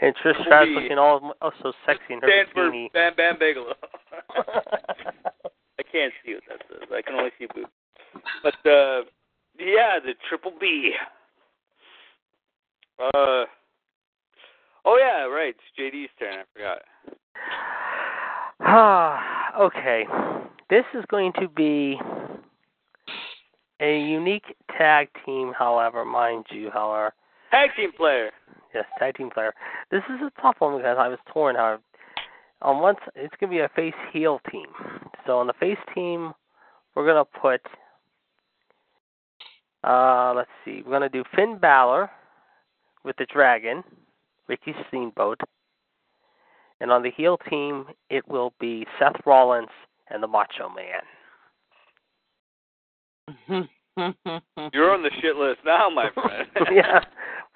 And Trish Stratus looking all oh, so sexy in her Stand for bikini. Bam Bam Bigelow. I can't see what that says. I can only see boobs. But uh yeah, the triple B. Uh Oh yeah, right. It's JD's turn, I forgot. Ah, okay. This is going to be a unique tag team, however, mind you, however. Tag team player. Yes, tag team player. This is a tough one because I was torn. However, on one, it's going to be a face heel team. So on the face team, we're going to put. Uh, let's see. We're going to do Finn Balor with the Dragon, Ricky Steamboat, and on the heel team, it will be Seth Rollins and the Macho Man. You're on the shit list now, my friend. yeah,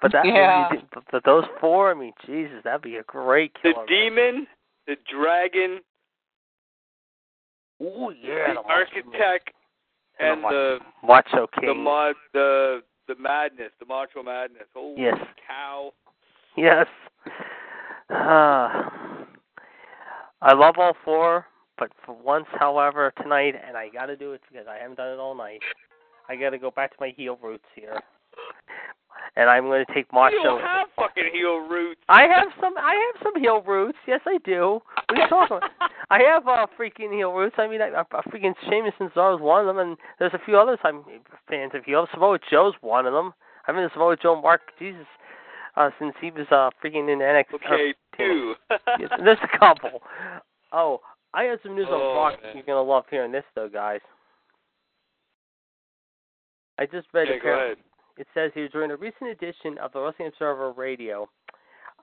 but that Yeah. but, but those four, I mean, Jesus, that'd be a great killer. the killer. demon, the dragon, Ooh, yeah, the the architect, And and the the Macho King. the mod the the madness, the macho madness. Holy Yes. cow! Yes. Uh, I love all four, but for once, however, tonight, and I got to do it because I haven't done it all night. I got to go back to my heel roots here, and I'm going to take You don't have fucking heel roots. I have some. I have some heel roots. Yes, I do. What are you talking about? I have uh, freaking heel roots. I mean, I, I, freaking Sheamus and Cesaro's one of them, and there's a few others I'm fans of heel. Samoa Joe's one of them. I've been a Samoa Joe Mark Jesus uh, since he was uh, freaking in NXT. Okay, two. Yes, there's a couple. Oh, I have some news on Oh, Brock. man. You're gonna love hearing this, though, guys. I just read a go ahead. It says here during a recent edition of the Wrestling Observer Radio,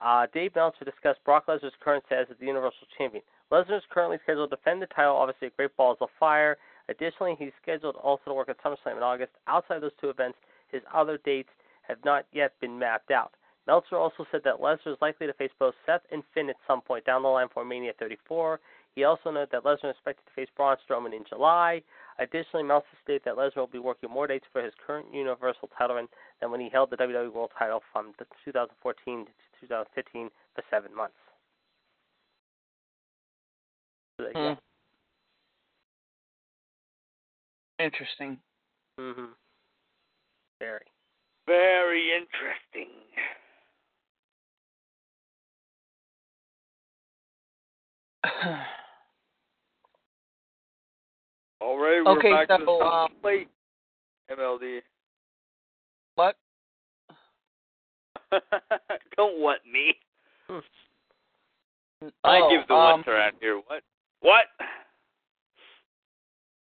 uh, Dave Meltzer discussed Brock Lesnar's current status as the Universal Champion. Lesnar is currently scheduled to defend the title, obviously at Great Balls of Fire. Additionally, he's scheduled also to work at SummerSlam in August. Outside those two events, his other dates have not yet been mapped out. Meltzer also said that Lesnar is likely to face both Seth and Finn at some point down the line for Mania 34. He also noted that Lesnar is expected to face Braun Strowman in July. Additionally, Meltzer stated that Lesnar will be working more dates for his current Universal title run than when he held the WWE World title from 2014 to 2015 for seven months. So there Hmm. Interesting. go. Mhm. Very. Very interesting. All right, we're Okay, back to the so, top um, plate. MLD. what? Don't what me. Hmm. I Oh, give the um, what's around here. What? What?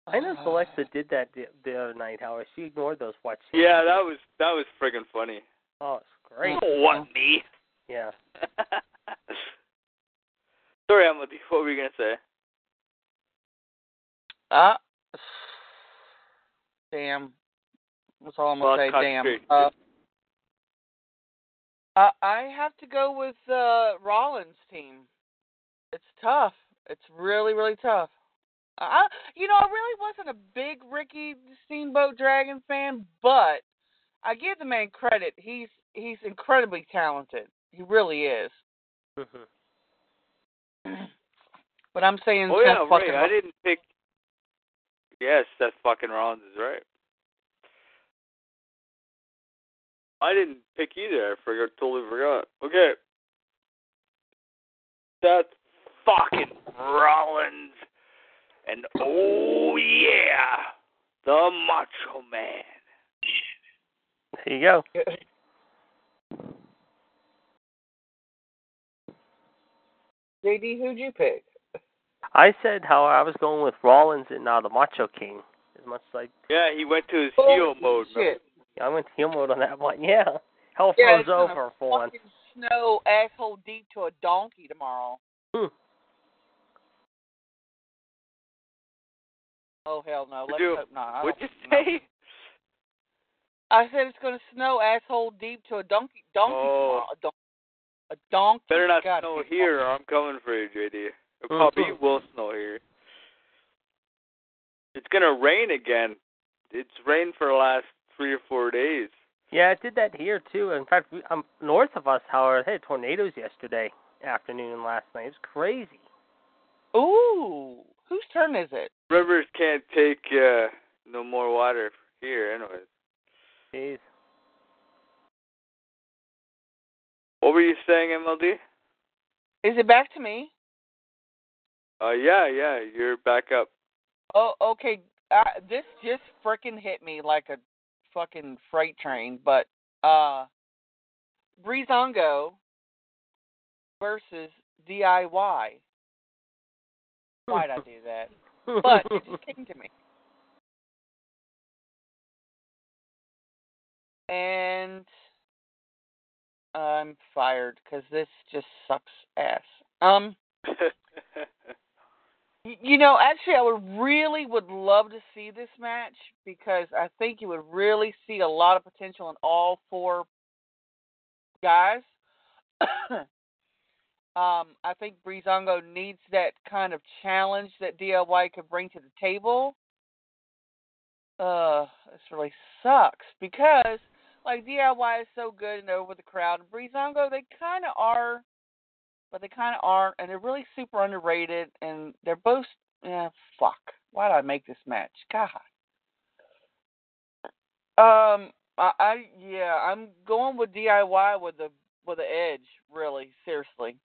I know Alexa did that the, the other night. However, she ignored those watch. Yeah, that was that was friggin' funny. Oh, it's great. Don't what me. Yeah. Sorry, Emily. What were you gonna say? Uh, damn. That's all I'm gonna Lost say. Damn. Uh, I have to go with uh Rollins' team. It's tough. It's really really tough. I, you know, I really wasn't a big Ricky Steamboat Dragon fan, but I give the man credit. He's he's incredibly talented. He really is. Mhm. But I'm saying Oh yeah, right. I didn't pick. Yes, Seth fucking Rollins is right. I didn't pick either. I forgot, totally forgot. Okay. Seth fucking Rollins, and oh yeah, the Macho Man. There you go. JD, who'd you pick? I said how I was going with Rollins and now the Macho King. As much as like Yeah, he went to his Oh, heel mode. Shit. I went heel mode on that one. Yeah, hell Yeah, froze it's gonna over for once. Fucking snow asshole deep to a donkey tomorrow. Hmm. Oh hell no! Let's Dude, hope not. I What'd you don't- no. say? I said it's going to snow asshole deep to a donkey. Donkey Oh. tomorrow. A, don- a donkey. Better not God, snow here, or I'm coming for you, JD. It Mhm. probably will snow here. It's gonna rain again. It's rained for the last three or four days. Yeah, it did that here too. In fact, we, um, north of us, however, they had tornadoes yesterday afternoon and last night. It's crazy. Ooh, whose turn is it? Rivers can't take uh, no more water here, anyways. Jeez. What were you saying, MLD? Is it back to me? Uh, yeah, yeah, you're back up. Oh, okay. Uh, this just freaking hit me like a fucking freight train. But uh, Breezango versus DIY. Why'd I do that? But it just came to me. And I'm fired because this just sucks ass. Um. You know, actually, I would really would love to see this match because I think you would really see a lot of potential in all four guys. um, I think Breezango needs that kind of challenge that DIY could bring to the table. Uh, this really sucks because like DIY is so good and over the crowd, and Breezango they kind of are but they kind of aren't, and they're really super underrated, and they're both. Yeah, fuck. Why did I make this match? God. Um, I, I yeah, I'm going with DIY with the with the edge. Really, seriously.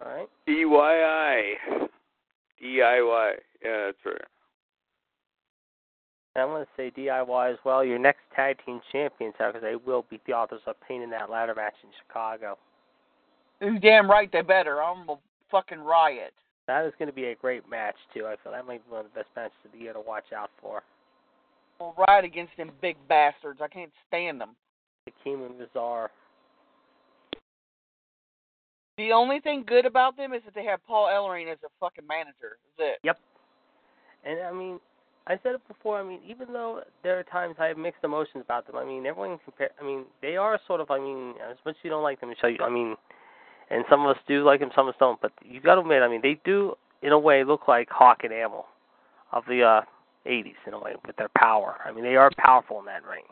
All right. DIY. DIY. Yeah, that's right. And I'm going to say DIY as well. Your next tag team champions, because they will beat the authors of pain in that ladder match in Chicago. You're damn right they better. I'm a fucking riot. That is going to be a great match too. I feel that might be one of the best matches of the year to watch out for. I'll riot against them big bastards. I can't stand them. Akam and Rezar. The only thing good about them is that they have Paul Ellering as a fucking manager. That's it. Yep. And I mean, I said it before. I mean, even though there are times I have mixed emotions about them, I mean, everyone compare. I mean, they are sort of. I mean, as much as you don't like them, Michelle. you- I mean, and some of us do like them, some of us don't. But you got to admit, I mean, they do in a way look like Hawk and Animal of the uh 80s in a way with their power. I mean, they are powerful in that ring.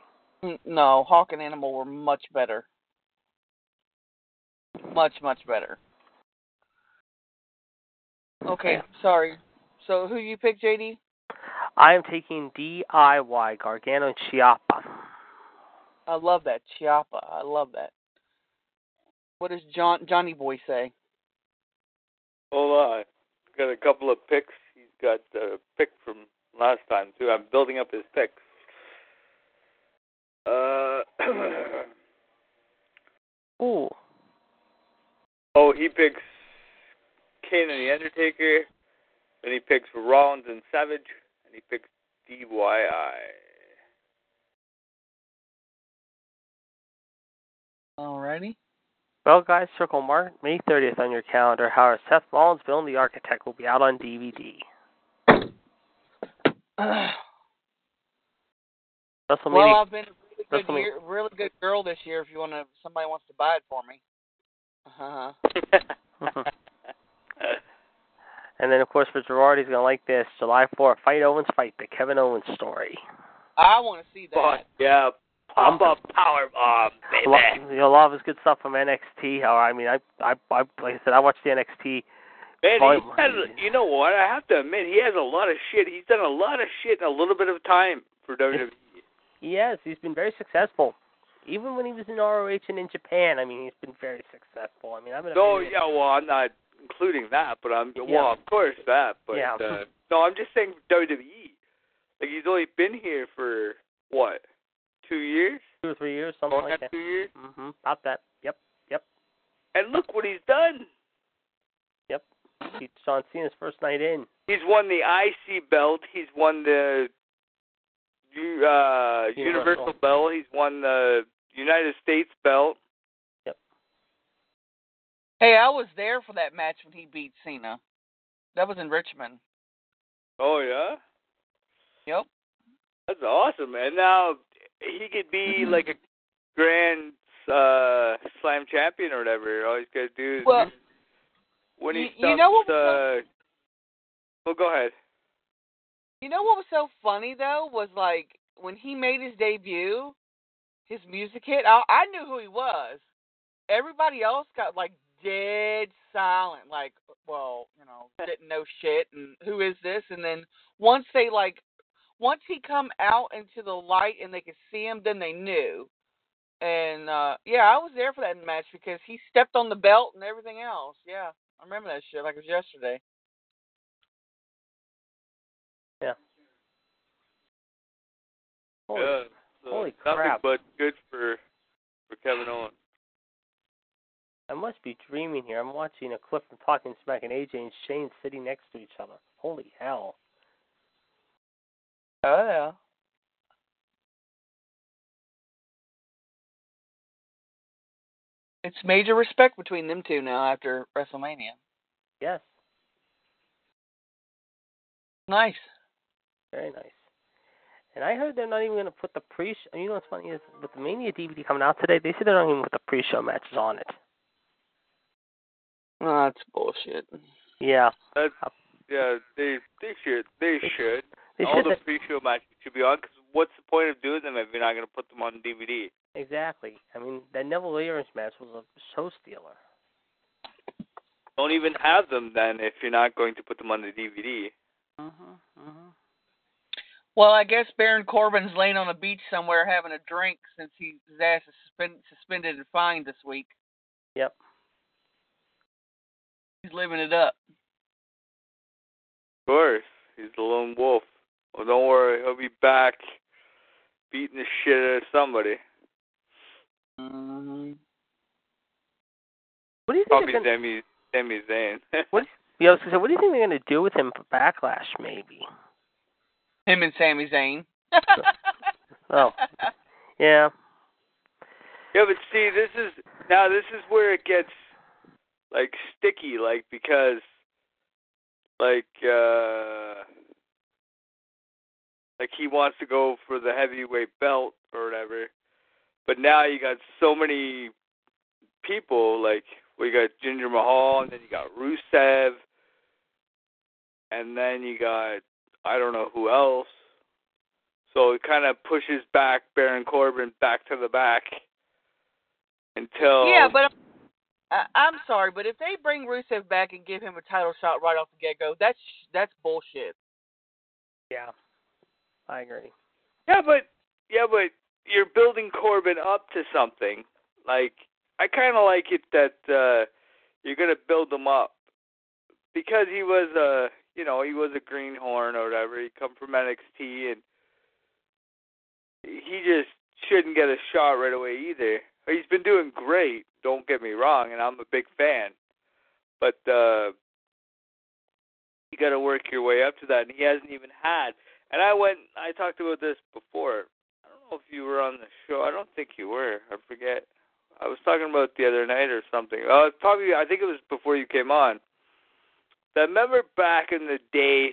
Mm, No, Hawk and Animal were much better. Much, much better. Okay, Yeah. sorry. So who you pick, JD? I am taking DIY Gargano and Ciampa. I love that Ciampa. I love that. What does John Johnny Boy say? Hold on. Got a couple of picks. He's got a pick from last time too. I'm building up his picks. Uh Ooh. oh, he picks Kane and the Undertaker. Then he picks Rollins and Savage, and he picks DYI. Alrighty. Well, guys, circle mark May 30th on your calendar. However, Seth Rollins, Building the Architect will be out on DVD. WrestleMania. well, I've been a really good year, really good girl this year. If you want to, somebody wants to buy it for me. Uh-huh. and then, of course, for Gerard, he's going to like this. July 4th, Fight Owens Fight, the Kevin Owens story. I want to see that. Fuck yeah. Pop up power uh, bomb, Lo- baby. You'll love his good stuff from NXT. How I mean, I, I, I, like I said, I watched the NXT. Man, Volume- he has, you know what? I have to admit, he has a lot of shit. He's done a lot of shit in a little bit of time for E. WWE. Yes, he's been very successful. Even when he was in ROH and in Japan, I mean, he's been very successful. I mean, I've been. a No, yeah, well, I'm not including that, but I'm Yeah. well, of course that, but Yeah. uh, no, I'm just saying WWE. Like he's only been here for what, two years? two or three years, something like that. two years, hmm About that. Yep, yep, and look what he's done. yep. He, John Cena's first night in. He's won the IC belt. He's won the uh, Universal. Universal belt. He's won the United States belt. Hey, I was there for that match when he beat Cena. That was in Richmond. Oh yeah, Yep. that's awesome, man. Now he could be Mhm. like a grand uh slam champion or whatever. All he's got to do is Well, when he you- you know what uh, well, go ahead. You know what was so funny though was like when he made his debut, his music hit. I, I knew who he was. Everybody else got like dead silent, like, well, you know, didn't know shit, and who is this? And then once they like, once he come out into the light and they could see him, then they knew. And uh yeah, I was there for that match because he stepped on the belt and everything else. Yeah, I remember that shit like it was yesterday. Yeah. Holy, yeah, so holy nothing crap. but good for for Kevin Owens. I must be dreaming here. I'm watching a clip from Talking Smack and AJ and Shane sitting next to each other. Holy hell. Oh yeah. It's major respect between them two now after WrestleMania. Yes, Nice. very nice. And I heard they're not even going to put the pre. You know what's funny is with the Mania DVD coming out today, they said they're not even going to put the pre-show matches on it. Oh, that's bullshit. Yeah, That's yeah, they they should they They- should. they All should. the pre-show matches should be on. Because what's the point of doing them if you're not going to put them on DVD? exactly. I mean, that Neville Owens match was a show stealer. Don't even have them then if you're not going to put them on the DVD. Mhm. Mhm. Well, I guess Baron Corbin's laying on a beach somewhere having a drink since he, his ass is suspend, suspended and fined this week. Yep. He's living it up. Of course, he's the lone wolf. Well, don't worry, he'll be back beating the shit out of somebody. hmm What do you think? Probably they're gonna, Sami Sami Zayn. what? Yeah, I was gonna say, what do you think they're going to do with him for Backlash? Maybe. Him and Sami Zayn. Oh. Yeah. Yeah, but see, this is now this is where it gets like sticky, like because like uh like he wants to go for the heavyweight belt or whatever. But now you got so many people, like we got Jinder Mahal and then you got Rusev and then you got I don't know who else. So it kind of pushes back Baron Corbin back to the back until Yeah, but I, I'm sorry, but if they bring Rusev back and give him a title shot right off the get go, that's that's bullshit. Yeah. I agree. yeah, but yeah, but you're building Corbin up to something. Like I kind of like it that uh you're gonna build him up because he was a you know he was a greenhorn or whatever. He come from NXT and he just shouldn't get a shot right away either. He's been doing great. Don't get me wrong, and I'm a big fan. But uh you got to work your way up to that, and he hasn't even had. And I went. I talked about this before. I don't know if you were on the show. I don't think you were. I forget. I was talking about the other night or something. Uh, probably. I think it was before you came on. That remember back in the day,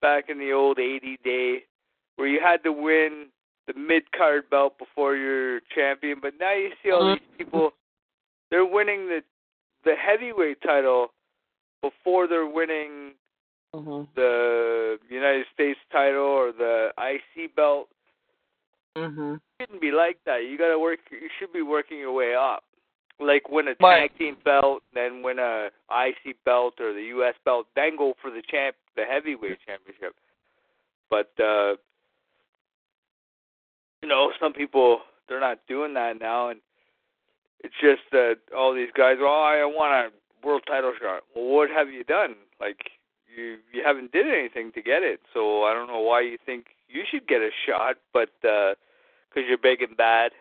back in the old '80 day, where you had to win the mid card belt before you're champion. But now you see all these people. They're winning the the heavyweight title before they're winning Mhm. the United States title or the IC belt. Mhm. It shouldn't be like that. You gotta work. You should be working your way up. Like win a Right. tag team belt, then win a IC belt or the US belt, then go for the champ, the heavyweight championship. But uh you know, some people they're not doing that now, and it's just that all these guys. Oh, I want a world title shot. Well, what have you done? Like you you haven't did anything to get it, so I don't know why you think you should get a shot, but uh 'cause you're big and bad.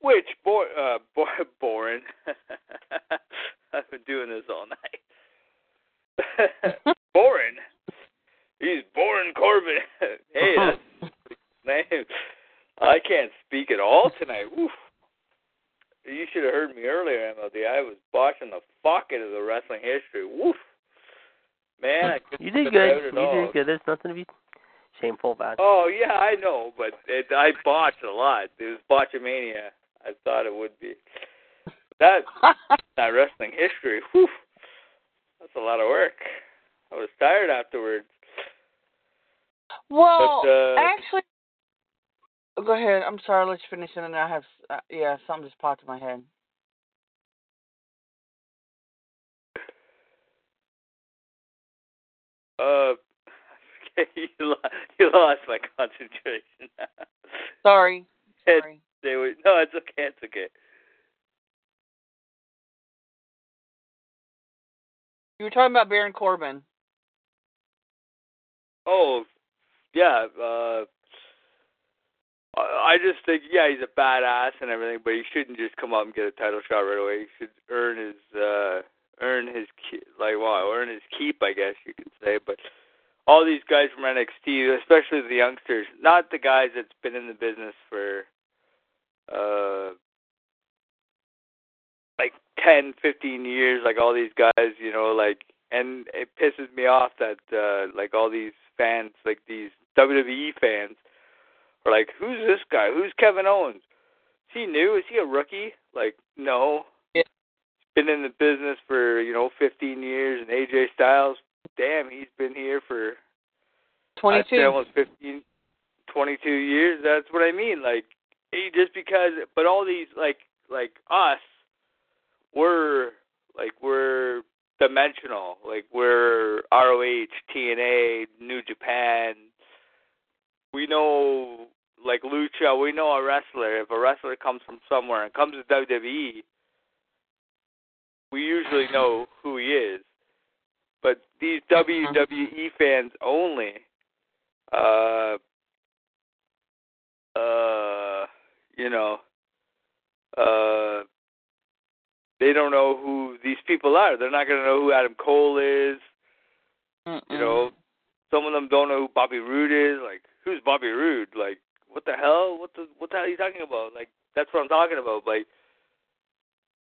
Which bo- uh bo- boring. I've been doing this all night. boring. He's boring Corbin. hey, that's name. I can't speak at all tonight. Oof. You should have heard me earlier, MLD. I was botching the fuck out of the wrestling history. Woof. Man, I couldn't You did good. out You all. did good. There's nothing to be shameful about. Oh yeah, I know, but it, I botched a lot. It was botchamania. I thought it would be. That that wrestling history. Whew, that's a lot of work. I was tired afterwards. well, But, uh, actually, go ahead. I'm sorry. Let's finish, and then I have uh, yeah, something just popped in my head. Uh, you, lo- you lost my concentration. Sorry. It- Sorry. they were, no, it's okay. It's okay. You were talking about Baron Corbin. Oh, yeah. Uh, I just think, yeah, he's a badass and everything, but he shouldn't just come up and get a title shot right away. He should earn his, uh, earn his, ke- like, well, earn his keep, I guess you could say. But all these guys from NXT, especially the youngsters, not the guys that's been in the business for, uh, like ten, fifteen years, like all these guys, you know, like, and it pisses me off that, uh, like all these fans, like these WWE fans, like, who's this guy? Who's Kevin Owens? Is he new? Is he a rookie? Like, no. Yeah. He's been in the business for, you know, 15 years, and AJ Styles, damn, he's been here for, 22. almost 15, 22 years. That's what I mean. Like, he just because, but all these, like, like us, we're, like, we're dimensional. Like, we're ROH, TNA, New Japan. We know, like, Lucha, we know a wrestler. If a wrestler comes from somewhere and comes to WWE, we usually know who he is. But these WWE fans only, uh, uh, you know, uh, they don't know who these people are. They're not going to know who Adam Cole is. You know, some of them don't know who Bobby Roode is. Like, who's Bobby Roode? Like, what the hell? What the what the hell are you talking about? Like, that's what I'm talking about. Like,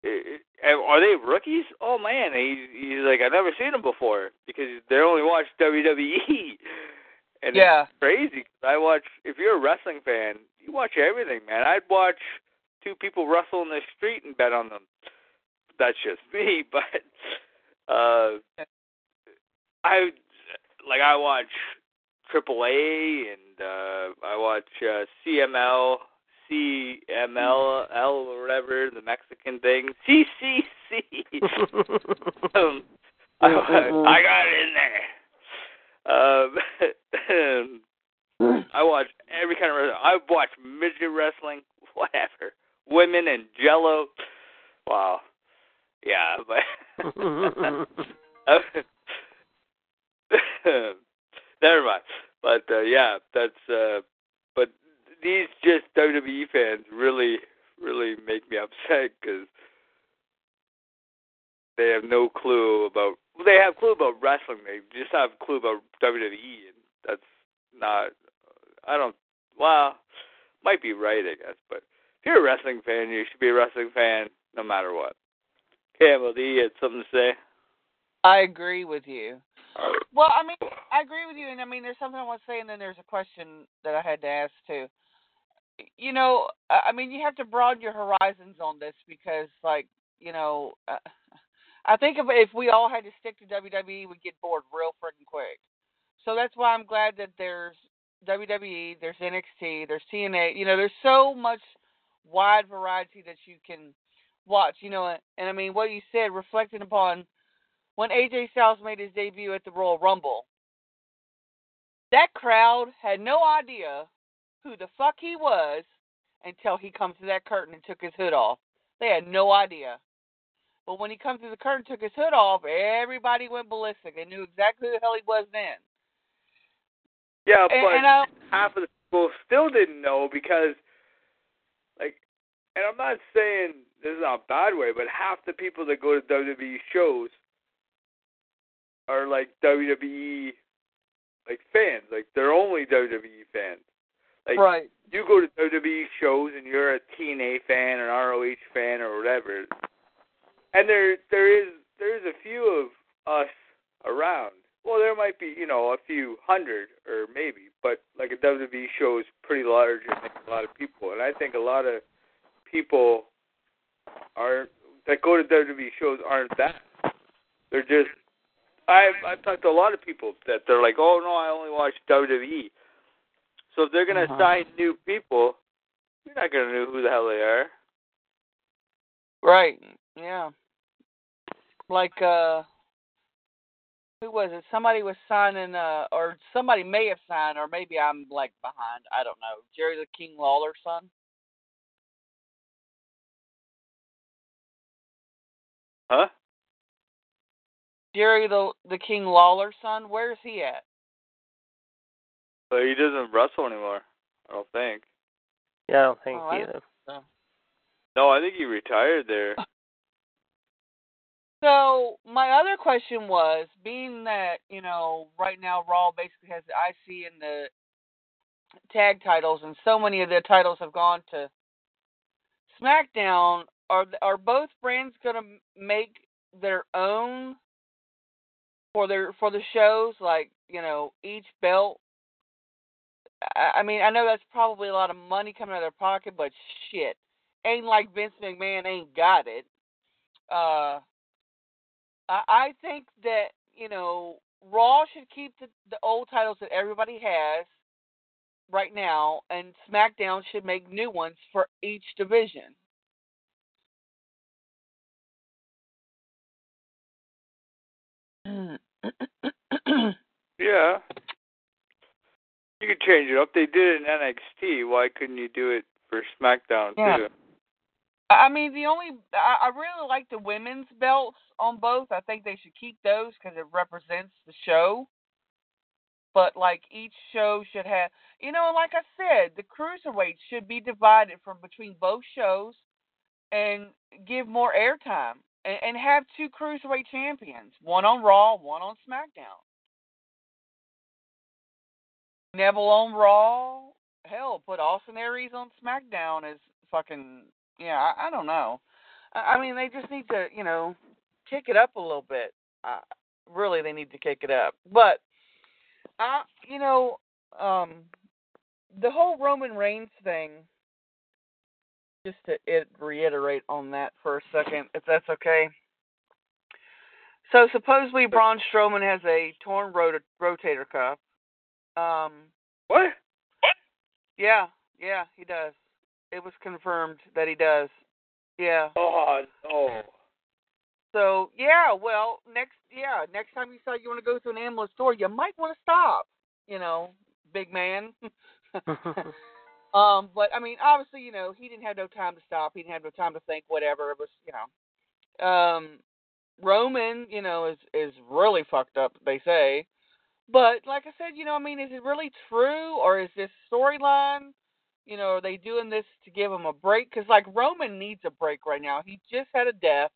i i are they rookies? Oh man, he, he's like I've never seen them before because they only watch WWE. And Yeah. it's crazy. I watch. If you're a wrestling fan, you watch everything, man. I'd watch two people wrestle in the street and bet on them. That's just me, but uh, I like I watch AAA and uh, I watch uh, CML, CML, L whatever the Mexican thing, CCC. um, I, I got it in there. Um, I watch every kind of wrestling. I watch midget wrestling, whatever. Women and Jello. Wow. Yeah, but never mind. But uh, yeah, that's. Uh, but these just WWE fans really, really make me upset because they have no clue about. Well, they have clue about wrestling. They just have clue about WWE, and that's not. I don't. Well, might be right, I guess. But if you're a wrestling fan, you should be a wrestling fan no matter what. Okay, MLD, you had something to say? I agree with you. Well, I mean, I agree with you, and I mean, there's something I want to say, and then there's a question that I had to ask too. You know, I mean, you have to broaden your horizons on this because, like, you know, uh, I think if if we all had to stick to WWE, we'd get bored real freaking quick. So that's why I'm glad that there's WWE, there's NXT, there's TNA. You know, there's so much wide variety that you can watch. You know, and I mean, what you said, reflecting upon when AJ Styles made his debut at the Royal Rumble, that crowd had no idea who the fuck he was until he comes to that curtain and took his hood off. They had no idea. But when he comes through the curtain, and took his hood off, everybody went ballistic. They knew exactly who the hell he was then. Yeah, And, but and uh, half of the people still didn't know because, like, and I'm not saying this is not a bad way, but half the people that go to WWE shows are like WWE like fans, like they're only WWE fans. Like right. you go to WWE shows and you're a TNA fan, an ROH fan, or whatever, and there there is there is a few of us around. Well, there might be you know a few hundred or maybe, but like a WWE show is pretty large and makes a lot of people, and I think a lot of people are that go to WWE shows aren't that. They're just I've I've talked to a lot of people that they're like, oh no, I only watch WWE. So if they're gonna Uh-huh. sign new people, you're not gonna know who the hell they are. Right. Yeah. Like uh who was it? Somebody was signing uh or somebody may have signed or maybe I'm like behind. I don't know. Jerry the King Lawler's son. Huh? Jerry the the King Lawler son, where's he at? But he doesn't wrestle anymore. I don't think. Yeah, I don't think Oh, I- either. No, I think he retired there. So my other question was, being that you know right now Raw basically has the IC and the tag titles, and so many of the titles have gone to SmackDown. Are are both brands going to make their own for their for the shows? Like you know, each belt. I, I mean, I know that's probably a lot of money coming out of their pocket, but shit, ain't like Vince McMahon ain't got it. Uh, I, I think that you know Raw should keep the, the old titles that everybody has right now, and SmackDown should make new ones for each division. Yeah. You could change it up. They did it in NXT. Why couldn't you do it for SmackDown Yeah. too? I mean, the only I, I really like the women's belts on both. I think they should keep those because it represents the show. But like each show should have, you know, like I said, the cruiserweights should be divided from between both shows, and give more airtime, and, and have two cruiserweight champions, one on Raw, one on SmackDown. Neville on Raw, hell, put Austin Aries on SmackDown is fucking yeah, I, I don't know. I, I mean, they just need to, you know, kick it up a little bit. Uh, really, they need to kick it up. But, I, you know, um, the whole Roman Reigns thing. Just to it, reiterate on that for a second, if that's okay. So supposedly Braun Strowman has a torn rot- rotator cuff. Um, What? yeah, yeah, he does. It was confirmed that he does. Yeah. Oh no. So yeah, well, next yeah, next time you decide you want to go to an ambulance store, you might want to stop. You know, big man. um, but I mean, obviously, you know, he didn't have no time to stop. He didn't have no time to think. Whatever. It was, you know, um, Roman, you know, is is really fucked up. They say. But like I said, you know, I mean, is it really true or is this storyline? You know, are they doing this to give him a break? Because like Roman needs a break right now. He just had a death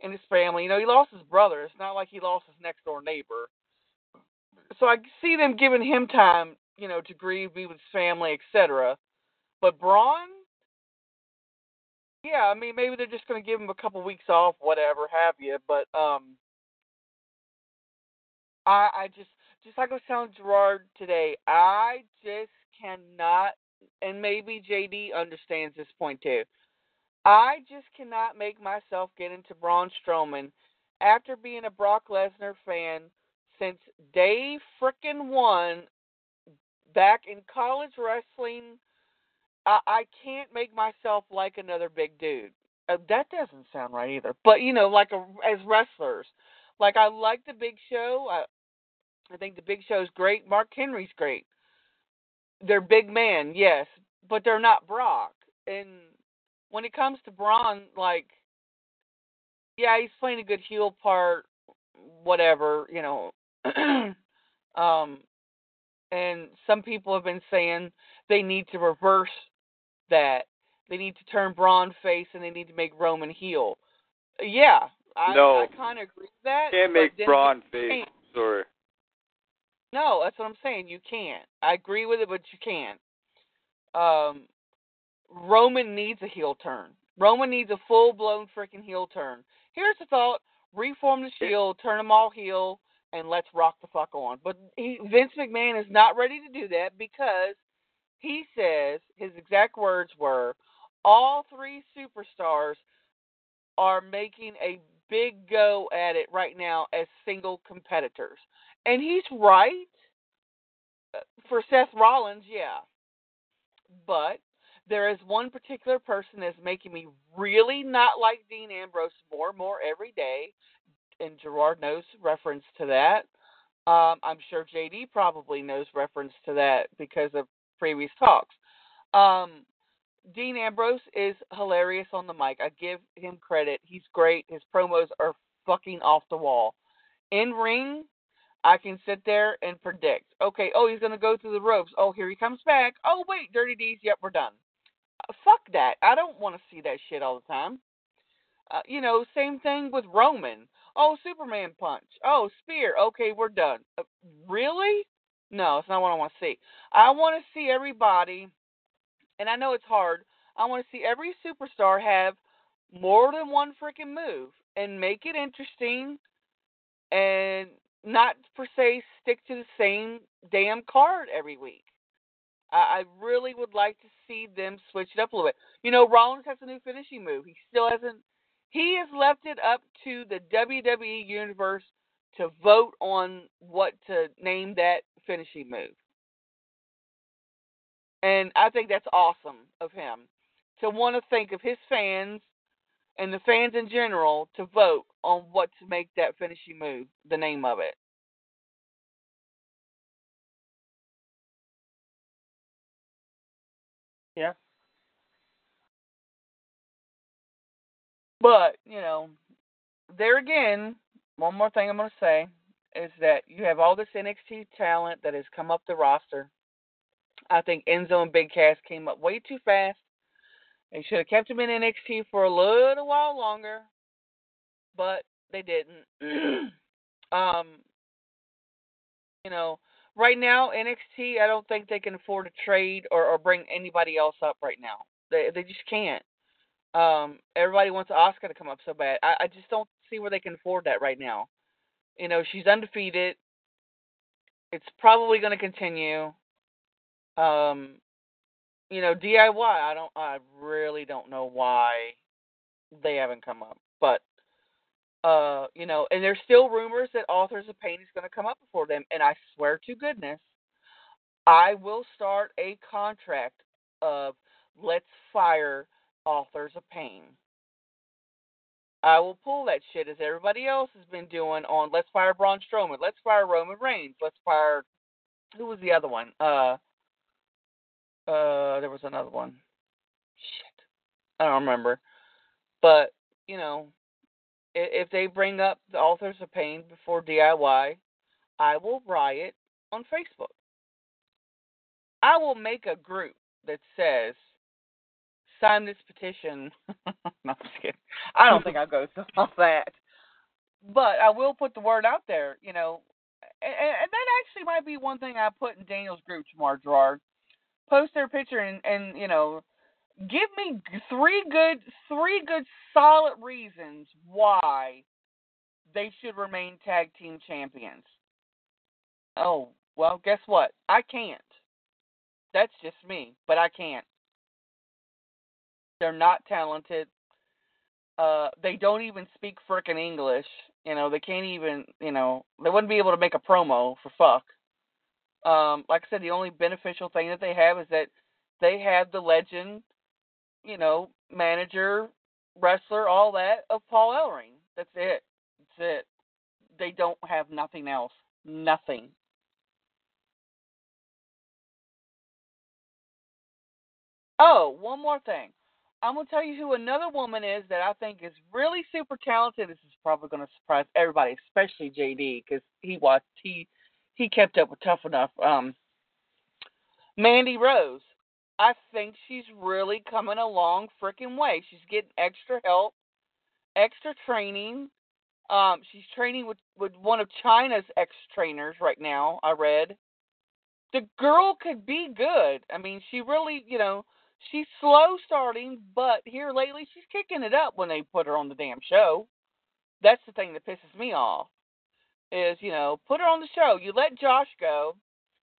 in his family. You know, he lost his brother. It's not like he lost his next door neighbor. So I see them giving him time, you know, to grieve, be with his family, etc. But Braun, yeah, I mean, maybe they're just going to give him a couple weeks off, whatever have you. But um, I, I just, just like I was telling Gerard today, I just cannot, and maybe JD understands this point too. I just cannot make myself get into Braun Strowman after being a Brock Lesnar fan since day frickin' one back in college wrestling, I, I can't make myself like another big dude. Uh, that doesn't sound right either. But you know, like a, as wrestlers, like I like the Big Show. I, I think the Big Show's great. Mark Henry's great. They're big men, yes, but they're not Brock. And when it comes to Braun, like, yeah, he's playing a good heel part, whatever, you know. um, and some people have been saying they need to reverse that. They need to turn Braun face and they need to make Roman heel. Yeah, I, No. I kind of agree with that. Can't make Braun face. Sorry. No, that's what I'm saying. You can't. I agree with it, but you can't. Um, Roman needs a heel turn. Roman needs a full blown freaking heel turn. Here's the thought: reform the Shield, turn them all heel, and let's rock the fuck on. But he, Vince McMahon is not ready to do that because he says his exact words were, all three superstars are making a big go at it right now as single competitors. And he's right. Uh, For Seth Rollins, yeah. But there is one particular person that's making me really not like Dean Ambrose more and more every day. And Gerard knows reference to that. Um, I'm sure JD probably knows reference to that because of previous talks. Um, Dean Ambrose is hilarious on the mic. I give him credit. He's great. His promos are fucking off the wall. In ring, I can sit there and predict. Okay, oh, he's going to go through the ropes. Oh, here he comes back. Oh, wait, Dirty D's. Yep, we're done. Uh, fuck that. I don't want to see that shit all the time. Uh, you know, same thing with Roman. Oh, Superman punch. Oh, spear. Okay, we're done. Uh, really? No, it's not what I want to see. I want to see everybody, and I know it's hard. I want to see every superstar have more than one freaking move and make it interesting and not per se stick to the same damn card every week. I, I really would like to see them switch it up a little bit. You know, Rollins has a new finishing move. He still hasn't. He has left it up to the WWE universe to vote on what to name that finishing move. And I think that's awesome of him to want to think of his fans and the fans in general to vote on what to make that finishing move, the name of it. But, you know, there again, one more thing I'm going to say is that you have all this NXT talent that has come up the roster. I think Enzo and Big Cass came up way too fast. They should have kept him in NXT for a little while longer, but they didn't. um, you know, right now NXT, I don't think they can afford to trade or, or bring anybody else up right now. They they just can't. Um, everybody wants Asuka to come up so bad. I, I just don't see where they can afford that right now. You know, she's undefeated. It's probably going to continue. Um, you know, DIY. I don't. I really don't know why they haven't come up, but uh, you know, and there's still rumors that Authors of Pain is going to come up before them. And I swear to goodness, I will start a contract of let's fire Authors of Pain. I will pull that shit as everybody else has been doing on Let's Fire Braun Strowman, Let's Fire Roman Reigns, Let's Fire who was the other one? Uh uh there was another one. Shit. I don't remember. But, you know, i- if they bring up the Authors of Pain before DIY, I will riot on Facebook. I will make a group that says sign this petition. no, I'm just kidding. I don't think I'll go through all that. But I will put the word out there, you know. And, and that actually might be one thing I put in Daniel's group tomorrow, Gerard. Post their picture and, and you know, give me three good, three good solid reasons why they should remain tag team champions. Oh, well, guess what? I can't. That's just me, but I can't. They're not talented. Uh, they don't even speak frickin' English. You know, they can't even. You know, they wouldn't be able to make a promo for fuck. Um, like I said, the only beneficial thing that they have is that they have the legend, you know, manager, wrestler, all that of Paul Ellering. That's it. That's it. They don't have nothing else. Nothing. Oh, one more thing. I'm gonna tell you who another woman is that I think is really super talented. This is probably gonna surprise everybody, especially JD, because he watched he he kept up with Tough Enough. Um, Mandy Rose. I think she's really coming a long freaking way. She's getting extra help, extra training. Um, she's training with with one of Chyna's ex trainers right now. I read. The girl could be good. I mean, she really, you know, she's slow starting, but here lately she's kicking it up when they put her on the damn show. That's the thing that pisses me off. Is you know, put her on the show. You let Josh go,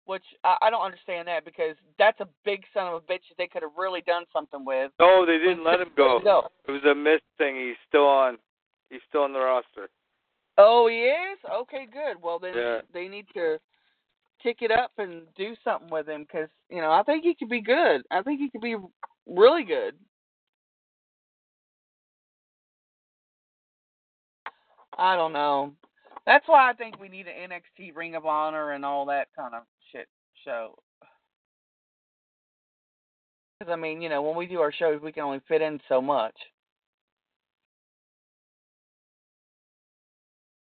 which I, I don't understand that because that's a big son of a bitch that they could have really done something with. No, they didn't let him go. No. It was a missed thing. He's still on. He's still on the roster. Oh, he is. Okay, good. Well, then Yeah. they need to kick it up and do something with him because you know I think he could be good. I think he could be really good. I don't know. That's why I think we need an NXT Ring of Honor and all that kind of shit show. Because I mean, you know, when we do our shows, we can only fit in so much.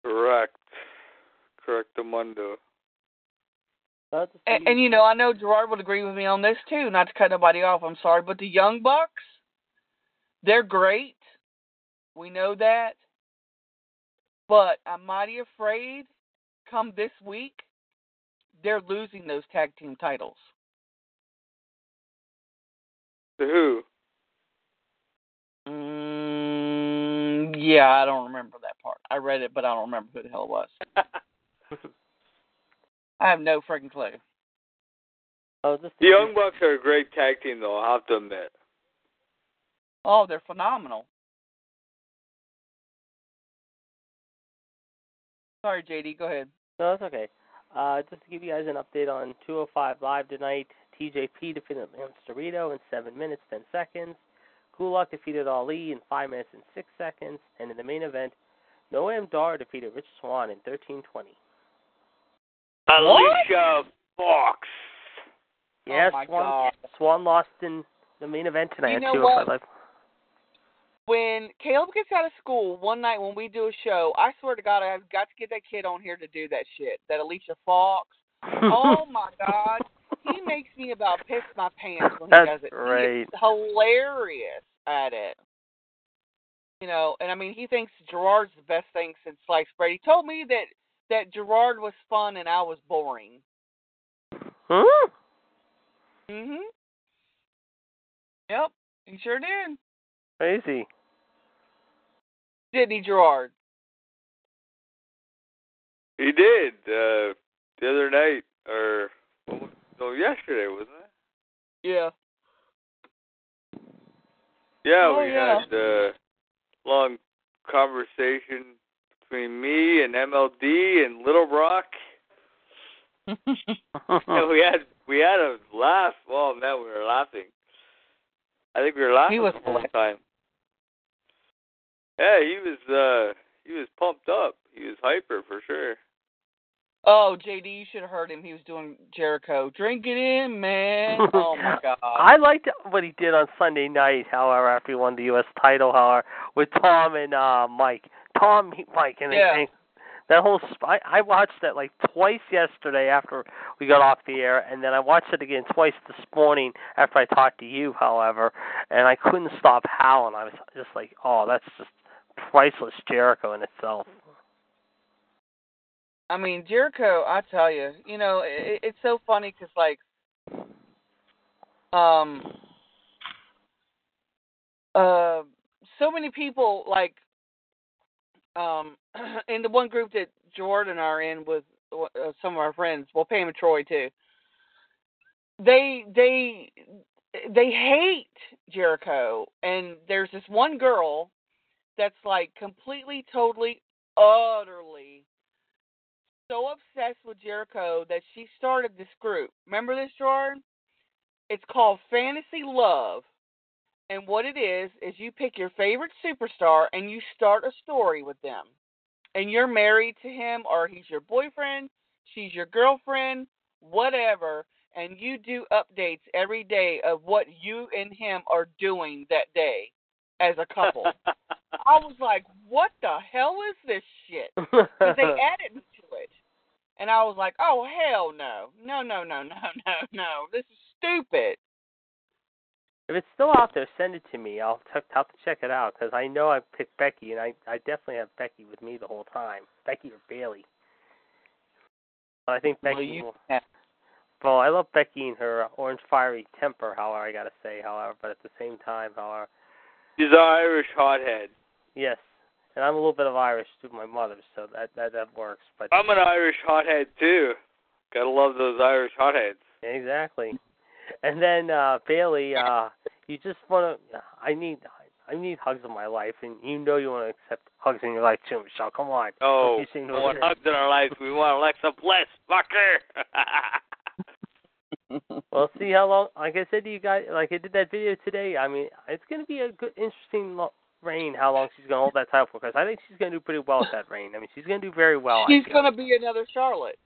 Correct. Correct, Mundo. Not to And, and you know, I know Gerard would agree with me on this too. Not to cut nobody off, I'm sorry, but the Young Bucks, they're great. We know that. But I'm mighty afraid come this week, they're losing those tag team titles. To who? Mm, yeah, I don't remember that part. I read it, but I don't remember who the hell it was. I have no freaking clue. oh, just The Young Bucks are a great tag team, though. I'll have to admit. Oh, they're phenomenal. Sorry, JD, go ahead. No, that's okay. Uh, just to give you guys an update on 205 Live tonight, TJP defeated Lince Dorado in 7 minutes 10 seconds. Gulak defeated Ali in 5 minutes and 6 seconds. And in the main event, Noam Dar defeated Rich Swann in 1320. Alicia Fox. Yeah, oh Swann, God. Swann lost in the main event tonight You on know 205 what? Live. When Caleb gets out of school one night when we do a show, I swear to God, I've got to get that kid on here to do that shit. That Alicia Fox. Oh my God, he makes me about piss my pants when he That's does it. He great. hilarious at it. You know, and I mean, he thinks Gerard's the best thing since sliced bread. He told me that that Gerard was fun and I was boring. Hmm? Mhm. Yep, he sure did. Crazy. Didn't he, Gerard? He did uh, the other night, or no, yesterday, wasn't it? Yeah. Yeah, Oh, we yeah. had a long conversation between me and MLD and Little Rock. And we had we had a laugh. Well, man, we were laughing. I think we were laughing He was the whole time. Yeah, he was uh he was pumped up. He was hyper for sure. oh, JD, you should have heard him. He was doing Jericho. Drink it in, man. Oh my God. I liked what he did on Sunday night, however, after he won the U.S. title, however, with Tom and uh Mike. Tom, Mike, and, Yeah. and that whole. I, I watched that like twice yesterday after we got off the air, and then I watched it again twice this morning after I talked to you, however, and I couldn't stop howling. I was just like, oh, that's just priceless Jericho in itself. I mean, Jericho. I tell you, you know, it, it's so funny because like, um, uh, so many people like, um, in the one group that Jordan are in with uh, some of our friends. Well, Pam and Troy too. They they they hate Jericho, and there's this one girl that's like completely, totally, utterly so obsessed with Jericho that she started this group. Remember this, Jordan? It's called Fantasy Love. And what it is, is you pick your favorite superstar and you start a story with them. And you're married to him, or he's your boyfriend, she's your girlfriend, whatever. And you do updates every day of what you and him are doing that day as a couple. I was like, what the hell is this shit? Because they added to it. And I was like, oh, hell no. No, no, no, no, no, no. This is stupid. If it's still out there, send it to me. I'll t- have to check it out because I know I picked Becky, and I I definitely have Becky with me the whole time. Becky or Bayley. But I think Becky. well, you, will, well, I love Becky and her orange fiery temper. However, I gotta say, however, but at the same time, however, She's an Irish hothead. yes, and I'm a little bit of Irish through my mother, so that that that works. But I'm an Irish hothead too. Gotta love those Irish hotheads. Exactly. And then uh Bayley, uh you just wanna I need I need hugs in my life and you know you wanna accept hugs in your life too, Michelle. Come on. Oh, You we to want agree. hugs in our life. We want Alexa Bliss, fucker. Well see how long like I said to you guys like I did that video today, I mean it's gonna be a good interesting lo- reign how long she's gonna hold that title for because I think she's gonna do pretty well with that reign. I mean she's gonna do very well. She's going to be another Charlotte.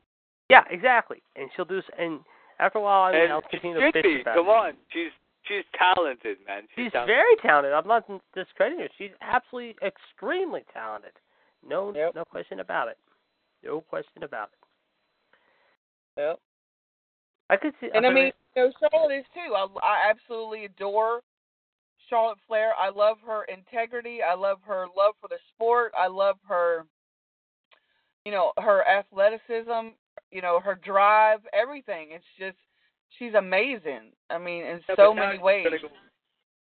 Yeah, exactly. And she'll do s- and after a while I mean I'll continue to bitch be. about Come on, she's she's talented, man. She's, She's talented. very talented. I'm not discrediting her. She's absolutely extremely talented. No, Yep. no question about it. No question about it. Yep. I could see. And I okay, mean, you know, Charlotte is too. I, I absolutely adore Charlotte Flair. I love her integrity. I love her love for the sport. I love her, you know, her athleticism. You know, her drive. Everything. It's just she's amazing. I mean, in Yeah, so many ways. gonna go-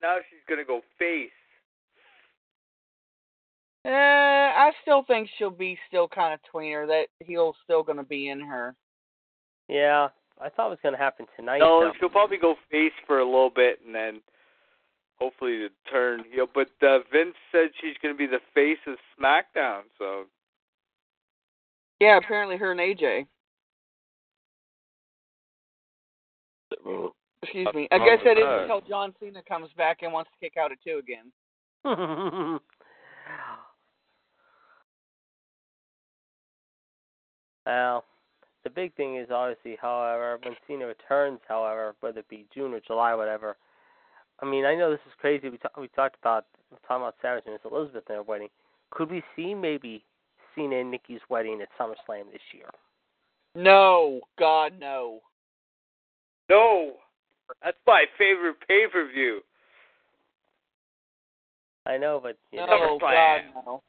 now she's gonna go face. Uh, I still think she'll be still kind of tweener. That he'll still going to be in her. yeah, I thought it was going to happen tonight. No, though. she'll probably go face for a little bit and then hopefully to turn heel. But uh, Vince said she's going to be the face of SmackDown. So Yeah, apparently her and AJ. Excuse me. I guess that is until John Cena comes back and wants to kick out at two again. well, the big thing is obviously, however, when Cena returns, however, whether it be June or July, whatever. I mean, I know this is crazy. We ta- we talked about we talking about Savage and Miss Elizabeth and their wedding. Could we see maybe Cena and Nikki's wedding at SummerSlam this year? No, God, no. No, that's my favorite pay per view. I know, but you, No, SummerSlam. God, no.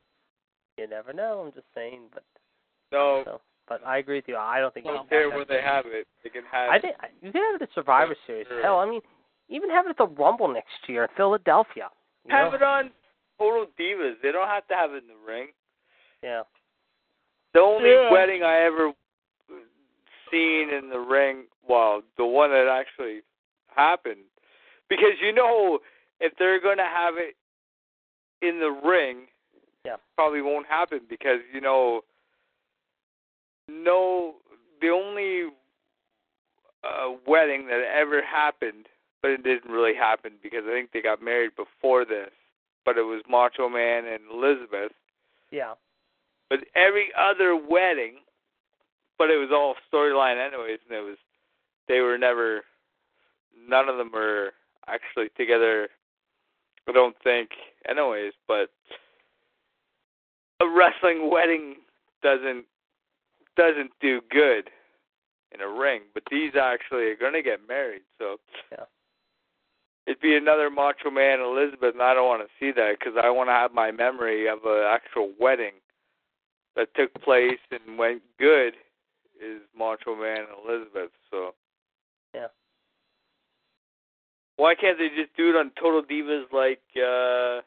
you never know. I'm just saying, but No, so, but I agree with you. I don't think I you don't can there have where they have it, they can have. I think you can have it at Survivor Series. Sure. Hell, I mean, even have it at the Rumble next year in Philadelphia. Have know? it on Total Divas. They don't have to have it in the ring. Yeah. The only Yeah. wedding I ever seen in the ring, well, the one that actually happened, because you know if they're going to have it in the ring, Yeah. probably won't happen because you know, no, the only uh, wedding that ever happened, but it didn't really happen because I think they got married before this, but it was Macho Man and Elizabeth. Yeah. But every other wedding, but it was all storyline anyways, and it was they were never, none of them were actually together. I don't think, anyways. But a wrestling wedding doesn't doesn't do good in a ring. But these actually are going to get married, so Yeah. it'd be another Macho Man Elizabeth, and I don't want to see that because I want to have my memory of an actual wedding that took place and went good is Macho Man and Elizabeth. So Yeah. why can't they just do it on Total Divas like uh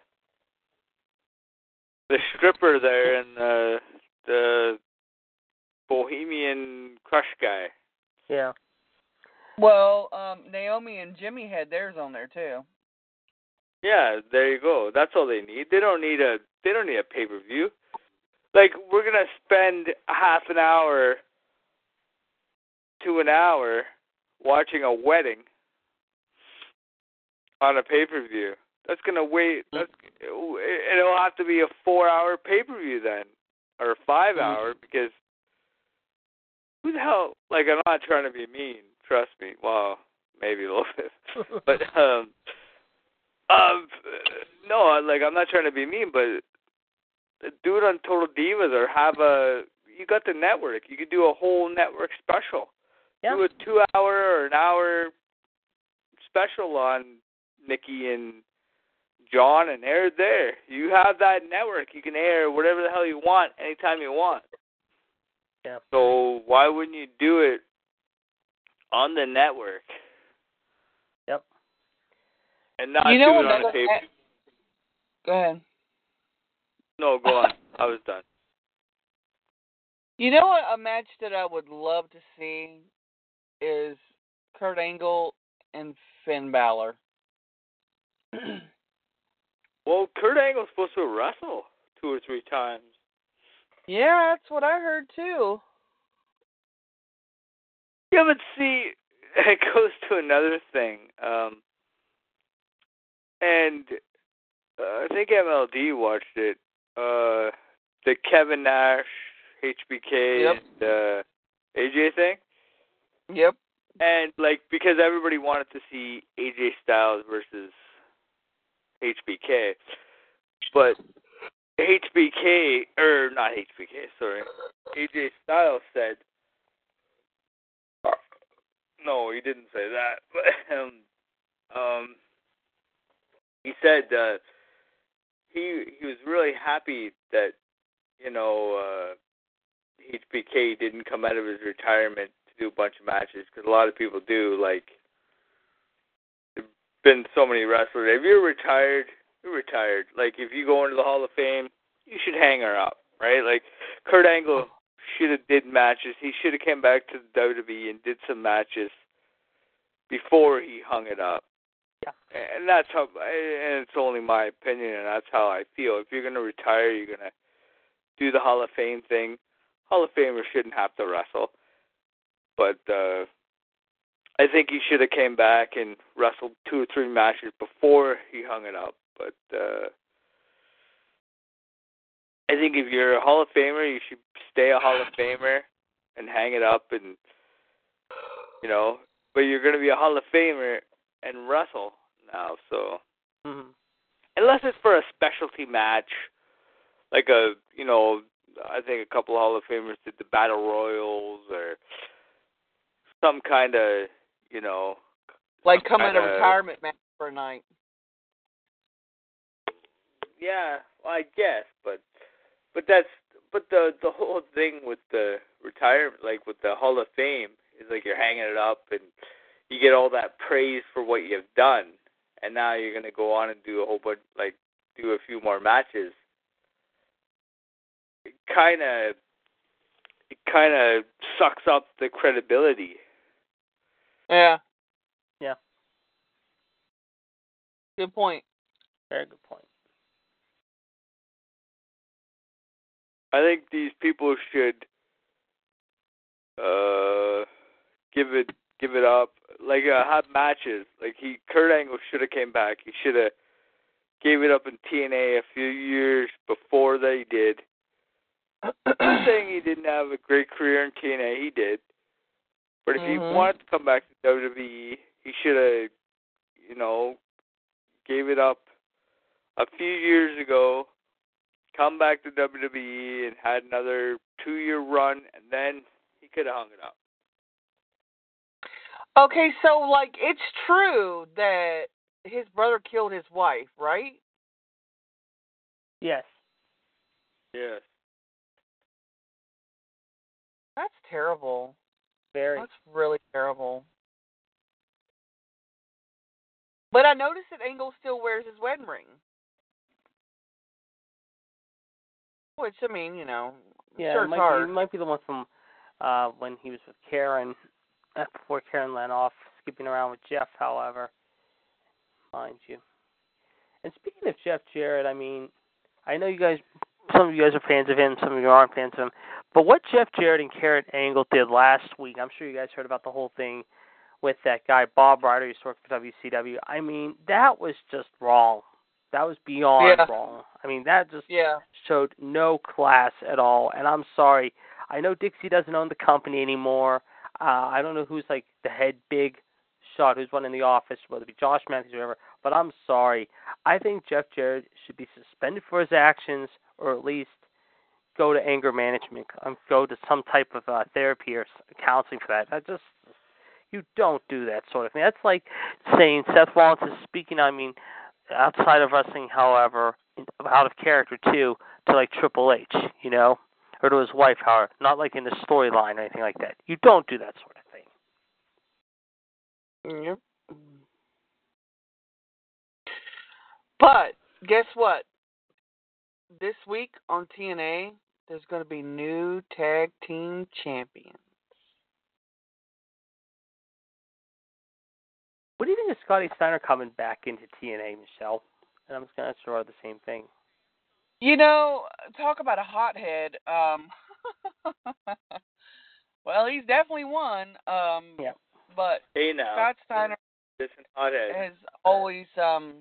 the stripper there and uh, the Bohemian Crush guy? Yeah. Well, um, Naomi and Jimmy had theirs on there too. Yeah, there you go. That's all they need. They don't need a they don't need a pay per view. Like we're gonna spend half an hour to an hour watching a wedding on a pay per view. That's gonna wait. That's it'll have to be a four hour pay per view then, or a five hour because who the hell? Like I'm not trying to be mean. Trust me. Well, maybe a little bit, but um, um, no, like I'm not trying to be mean, but do it on Total Divas or have a. You got the network. You could do a whole network special. Yeah. Do a two hour or an hour special on Nikki and John and air it there. You have that network. You can air whatever the hell you want anytime you want. Yeah. So why wouldn't you do it on the network? Yep. And not you know do it on another a tape. ma- Go ahead. No, go on. I was done. You know what? A match that I would love to see is Kurt Angle and Finn Balor. Well, Kurt Angle's supposed to wrestle two or three times. yeah, that's what I heard too. Yeah, but see, it goes to another thing. Um, and uh, I think MLD watched it. Uh, the Kevin Nash, HBK, Yep. and uh, AJ thing. Yep. And like because everybody wanted to see AJ Styles versus HBK, but HBK or not HBK, sorry, AJ Styles said. No, he didn't say that. But um, um, he said uh, he he was really happy that you know uh, HBK didn't come out of his retirement do a bunch of matches because a lot of people do. Like, there've been so many wrestlers. If you're retired, you're retired. Like, if you go into the Hall of Fame, you should hang her up, right? Like, Kurt Angle oh. should have did matches. He should have came back to the WWE and did some matches before he hung it up. Yeah. And that's how, and it's only my opinion, and that's how I feel. If you're gonna retire, you're gonna do the Hall of Fame thing. Hall of Famers shouldn't have to wrestle, but uh I think he should have came back and wrestled two or three matches before he hung it up. But uh I think if you're a Hall of Famer, you should stay a Hall of Famer and hang it up, and you know. But you're gonna be a Hall of Famer and wrestle now, so hmm unless it's for a specialty match, like a you know, I think a couple of Hall of Famers did the Battle Royals or some kind of you know. Like come in a retirement match for a night. Yeah, well, I guess, but but that's but the the whole thing with the retirement, like with the Hall of Fame, is like you're hanging it up and you get all that praise for what you've done, and now you're gonna go on and do a whole bunch, like do a few more matches. It kind of it kind of sucks up the credibility. Yeah. Yeah. Good point. Very good point. I think these people should uh give it give it up. Like uh, have matches. Like he Kurt Angle should have came back. He should have gave it up in TNA a few years before they did. I'm saying he didn't have a great career in TNA. He did. But if he Mhm. wanted to come back to WWE, he should have, you know, gave it up a few years ago, come back to WWE and had another two year run, and then he could have hung it up. Okay, so like it's true that his brother killed his wife, right? Yes. Yes. That's terrible. Very. That's really terrible. But I noticed that Angle still wears his wedding ring. Which I mean, you know, Yeah, sure it might. Be, it might be the one from uh when he was with Karen, uh, before Karen went off, skipping around with Jeff. However, mind you, And speaking of Jeff Jarrett, I mean, I know you guys, some of you guys are fans of him, some of you aren't fans of him. But what Jeff Jarrett and Kurt Angle did last week, I'm sure you guys heard about the whole thing with that guy Bob Ryder who used to work for WCW. I mean, that was just wrong. That was beyond Yeah. wrong. I mean, that just Yeah. showed no class at all. And I'm sorry. I know Dixie doesn't own the company anymore. Uh, I don't know who's like the head big shot who's running the office, whether it be Josh Matthews or whatever. But I'm sorry. I think Jeff Jarrett should be suspended for his actions, or at least go to anger management, um, go to some type of uh, therapy or counseling for that. That just you don't do that sort of thing. That's like saying Seth Rollins is speaking. I mean, outside of wrestling, however, out of character too, to like Triple H, you know, or to his wife, however, not like in the storyline or anything like that. You don't do that sort of thing. Yep. But guess what? This week on TNA, there's going to be new tag team champions. What do you think of Scotty Steiner coming back into TNA, Michelle? And I'm just gonna throw her the same thing. You know, talk about a hothead. Um, well, he's definitely one. Um, Yeah. But Hey now, Scott Steiner listen, hothead. has always um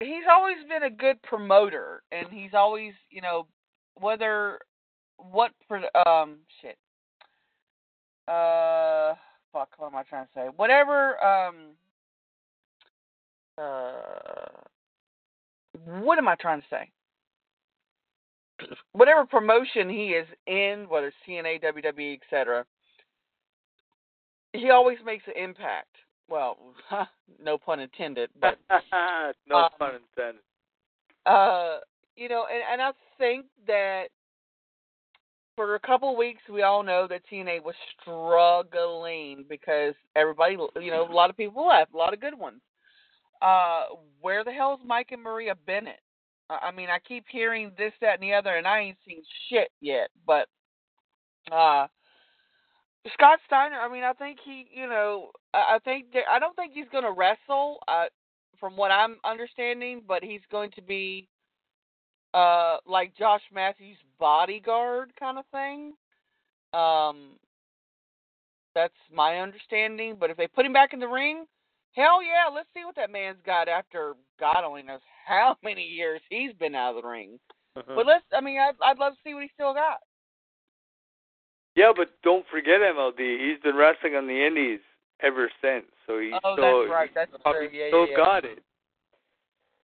he's always been a good promoter and he's always you know whether what um shit. Uh fuck what am i trying to say? Whatever um uh what am i trying to say? Whatever promotion he is in whether it's tna wwe etc he always makes an impact well no pun intended but no um, pun intended. uh you know and and i think that for a couple of weeks we all know that tna was struggling because everybody you know a lot of people left a lot of good ones uh where the hell's mike and maria bennett i I mean i keep hearing this that and the other and i ain't seen shit yet but uh Scott Steiner, I mean, I think he, you know, I think I don't think he's going to wrestle, uh, from what I'm understanding, but he's going to be, uh, like Josh Matthews' bodyguard kind of thing. Um, that's my understanding. But if they put him back in the ring, hell yeah, let's see what that man's got after God only knows how many years he's been out of the ring. Mhm. But let's, I mean, I'd, I'd love to see what he still got. Yeah, but don't forget MLD. He's been wrestling on the Indies ever since, so he's oh, still that's right. That's true. Yeah, still yeah, yeah. got it.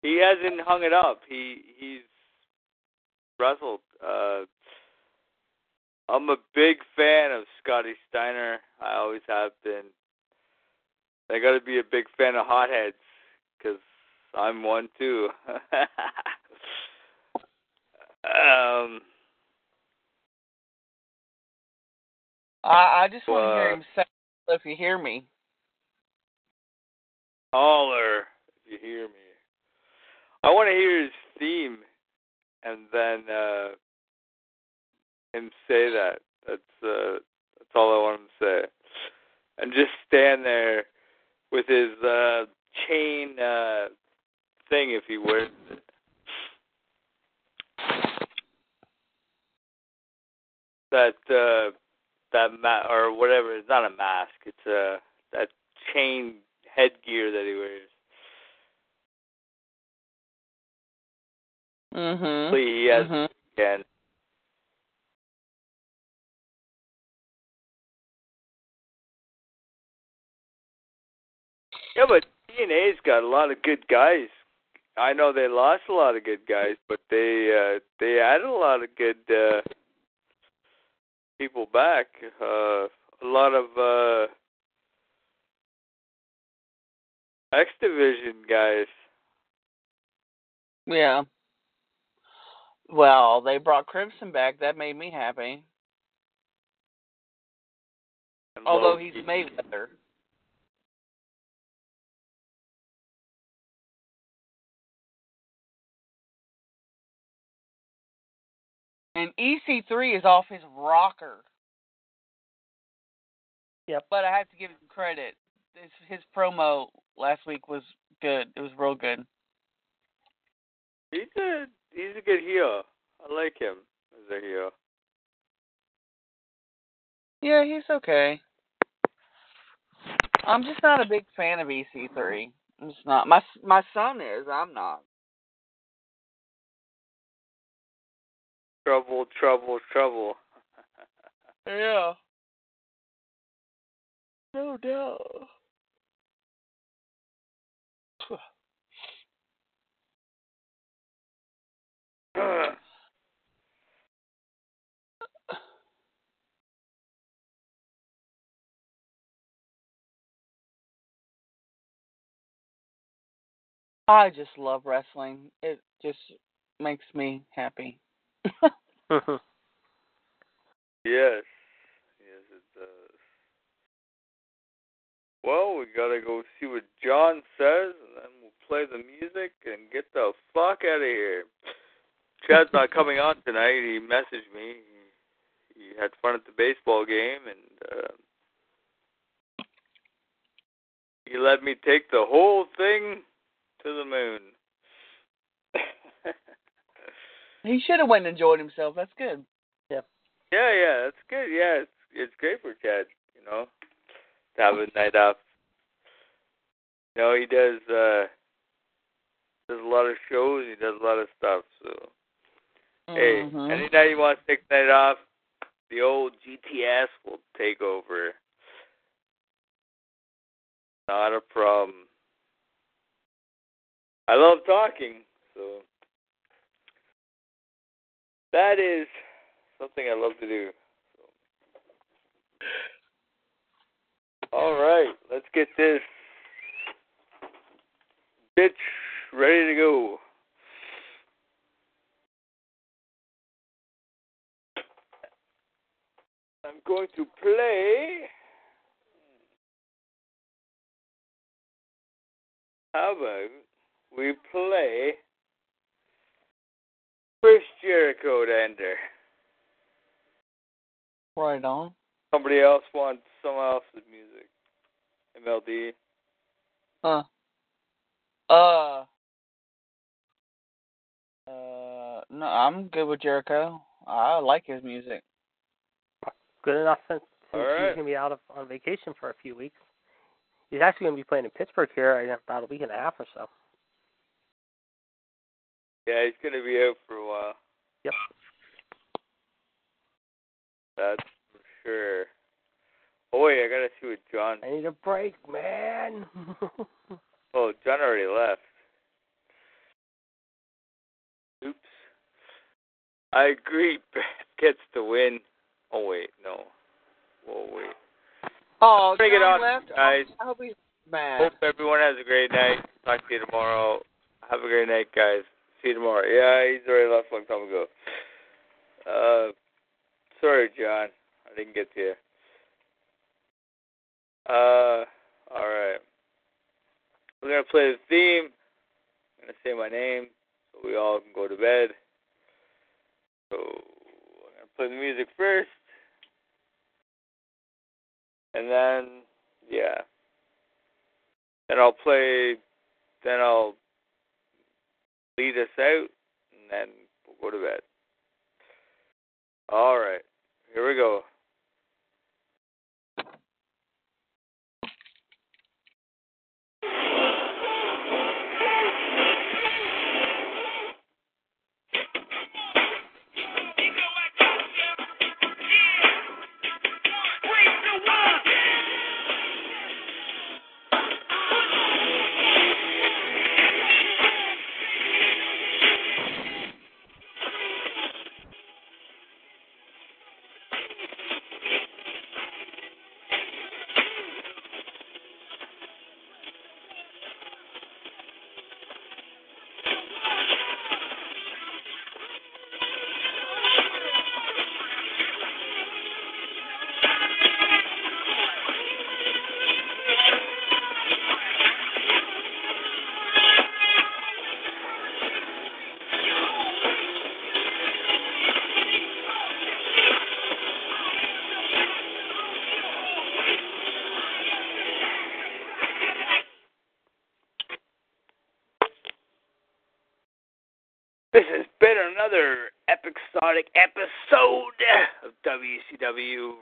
He hasn't hung it up. He he's wrestled. Uh, I'm a big fan of Scotty Steiner. I always have been. I got to be a big fan of hotheads because I'm one too. um. I, I just want to hear him say if you hear me. Holler, if you hear me. I want to hear his theme, and then uh him say that. That's uh that's all I want him to say, and just stand there with his uh chain uh thing if he wears it. That uh that ma- or whatever. It's not a mask. It's a that chain headgear that he wears. Mhm. He has Mhm. again. Yeah, but TNA's got a lot of good guys. I know they lost a lot of good guys, but they uh they added a lot of good uh people back. Uh a lot of uh X division guys. Yeah. Well, they brought Crimson back. That made me happy. and Although Loki. he's Mayweather. And EC3 is off his rocker. Yep. But I have to give him credit. His, his promo last week was good. It was real good. He's a he's a good heel. I like him as a heel. Yeah, he's okay. I'm just not a big fan of EC3. I'm just not. My my son is. I'm not. Trouble, trouble, trouble. Yeah. No doubt. I just love wrestling. It just makes me happy. yes. Yes, it does. Well, we gotta go see what John says, and then we'll play the music and get the fuck out of here. Chad's not coming on tonight. He messaged me. He, he had fun at the baseball game, and uh, he let me take the whole thing to the moon. He should have went and enjoyed himself. That's good. Yeah, yeah, yeah, that's good. Yeah, it's it's great for Chad, you know, to have a night off. You know, he does uh does a lot of shows, he does a lot of stuff, so hey, Mhm. any night you want to take the night off, the old GTS will take over. Not a problem. I love talking, so that is something I love to do. All right, let's get this bitch ready to go. I'm going to play. How about we play Chris Jericho to enter? Right on. Somebody else wants someone else's music. MLD. Huh. Uh. Uh. No, I'm good with Jericho. I like his music. Good enough since, since All right. he's gonna be out of on vacation for a few weeks. He's actually gonna be playing in Pittsburgh here in about a week and a half or so. Yeah, he's gonna be out for a while. Yep. That's for sure. Oh wait, I gotta see what John. I need a break, man. Oh, John already left. Oops. I agree. Brett gets the win. Oh wait, no. Oh wait. Oh, Bring it John on, left. guys. Oh, I hope he's mad. Hope everyone has a great night. Talk to you tomorrow. Have a great night, guys. See you tomorrow. Yeah, he's already left a long time ago. Uh, sorry, John. I didn't get to you. Uh, all right. We're gonna play the theme. I'm gonna say my name so we all can go to bed. So I'm gonna play the music first, and then yeah. Then I'll play. Then I'll lead us out, and then we'll go to bed. All right, here we go. Episode of WCW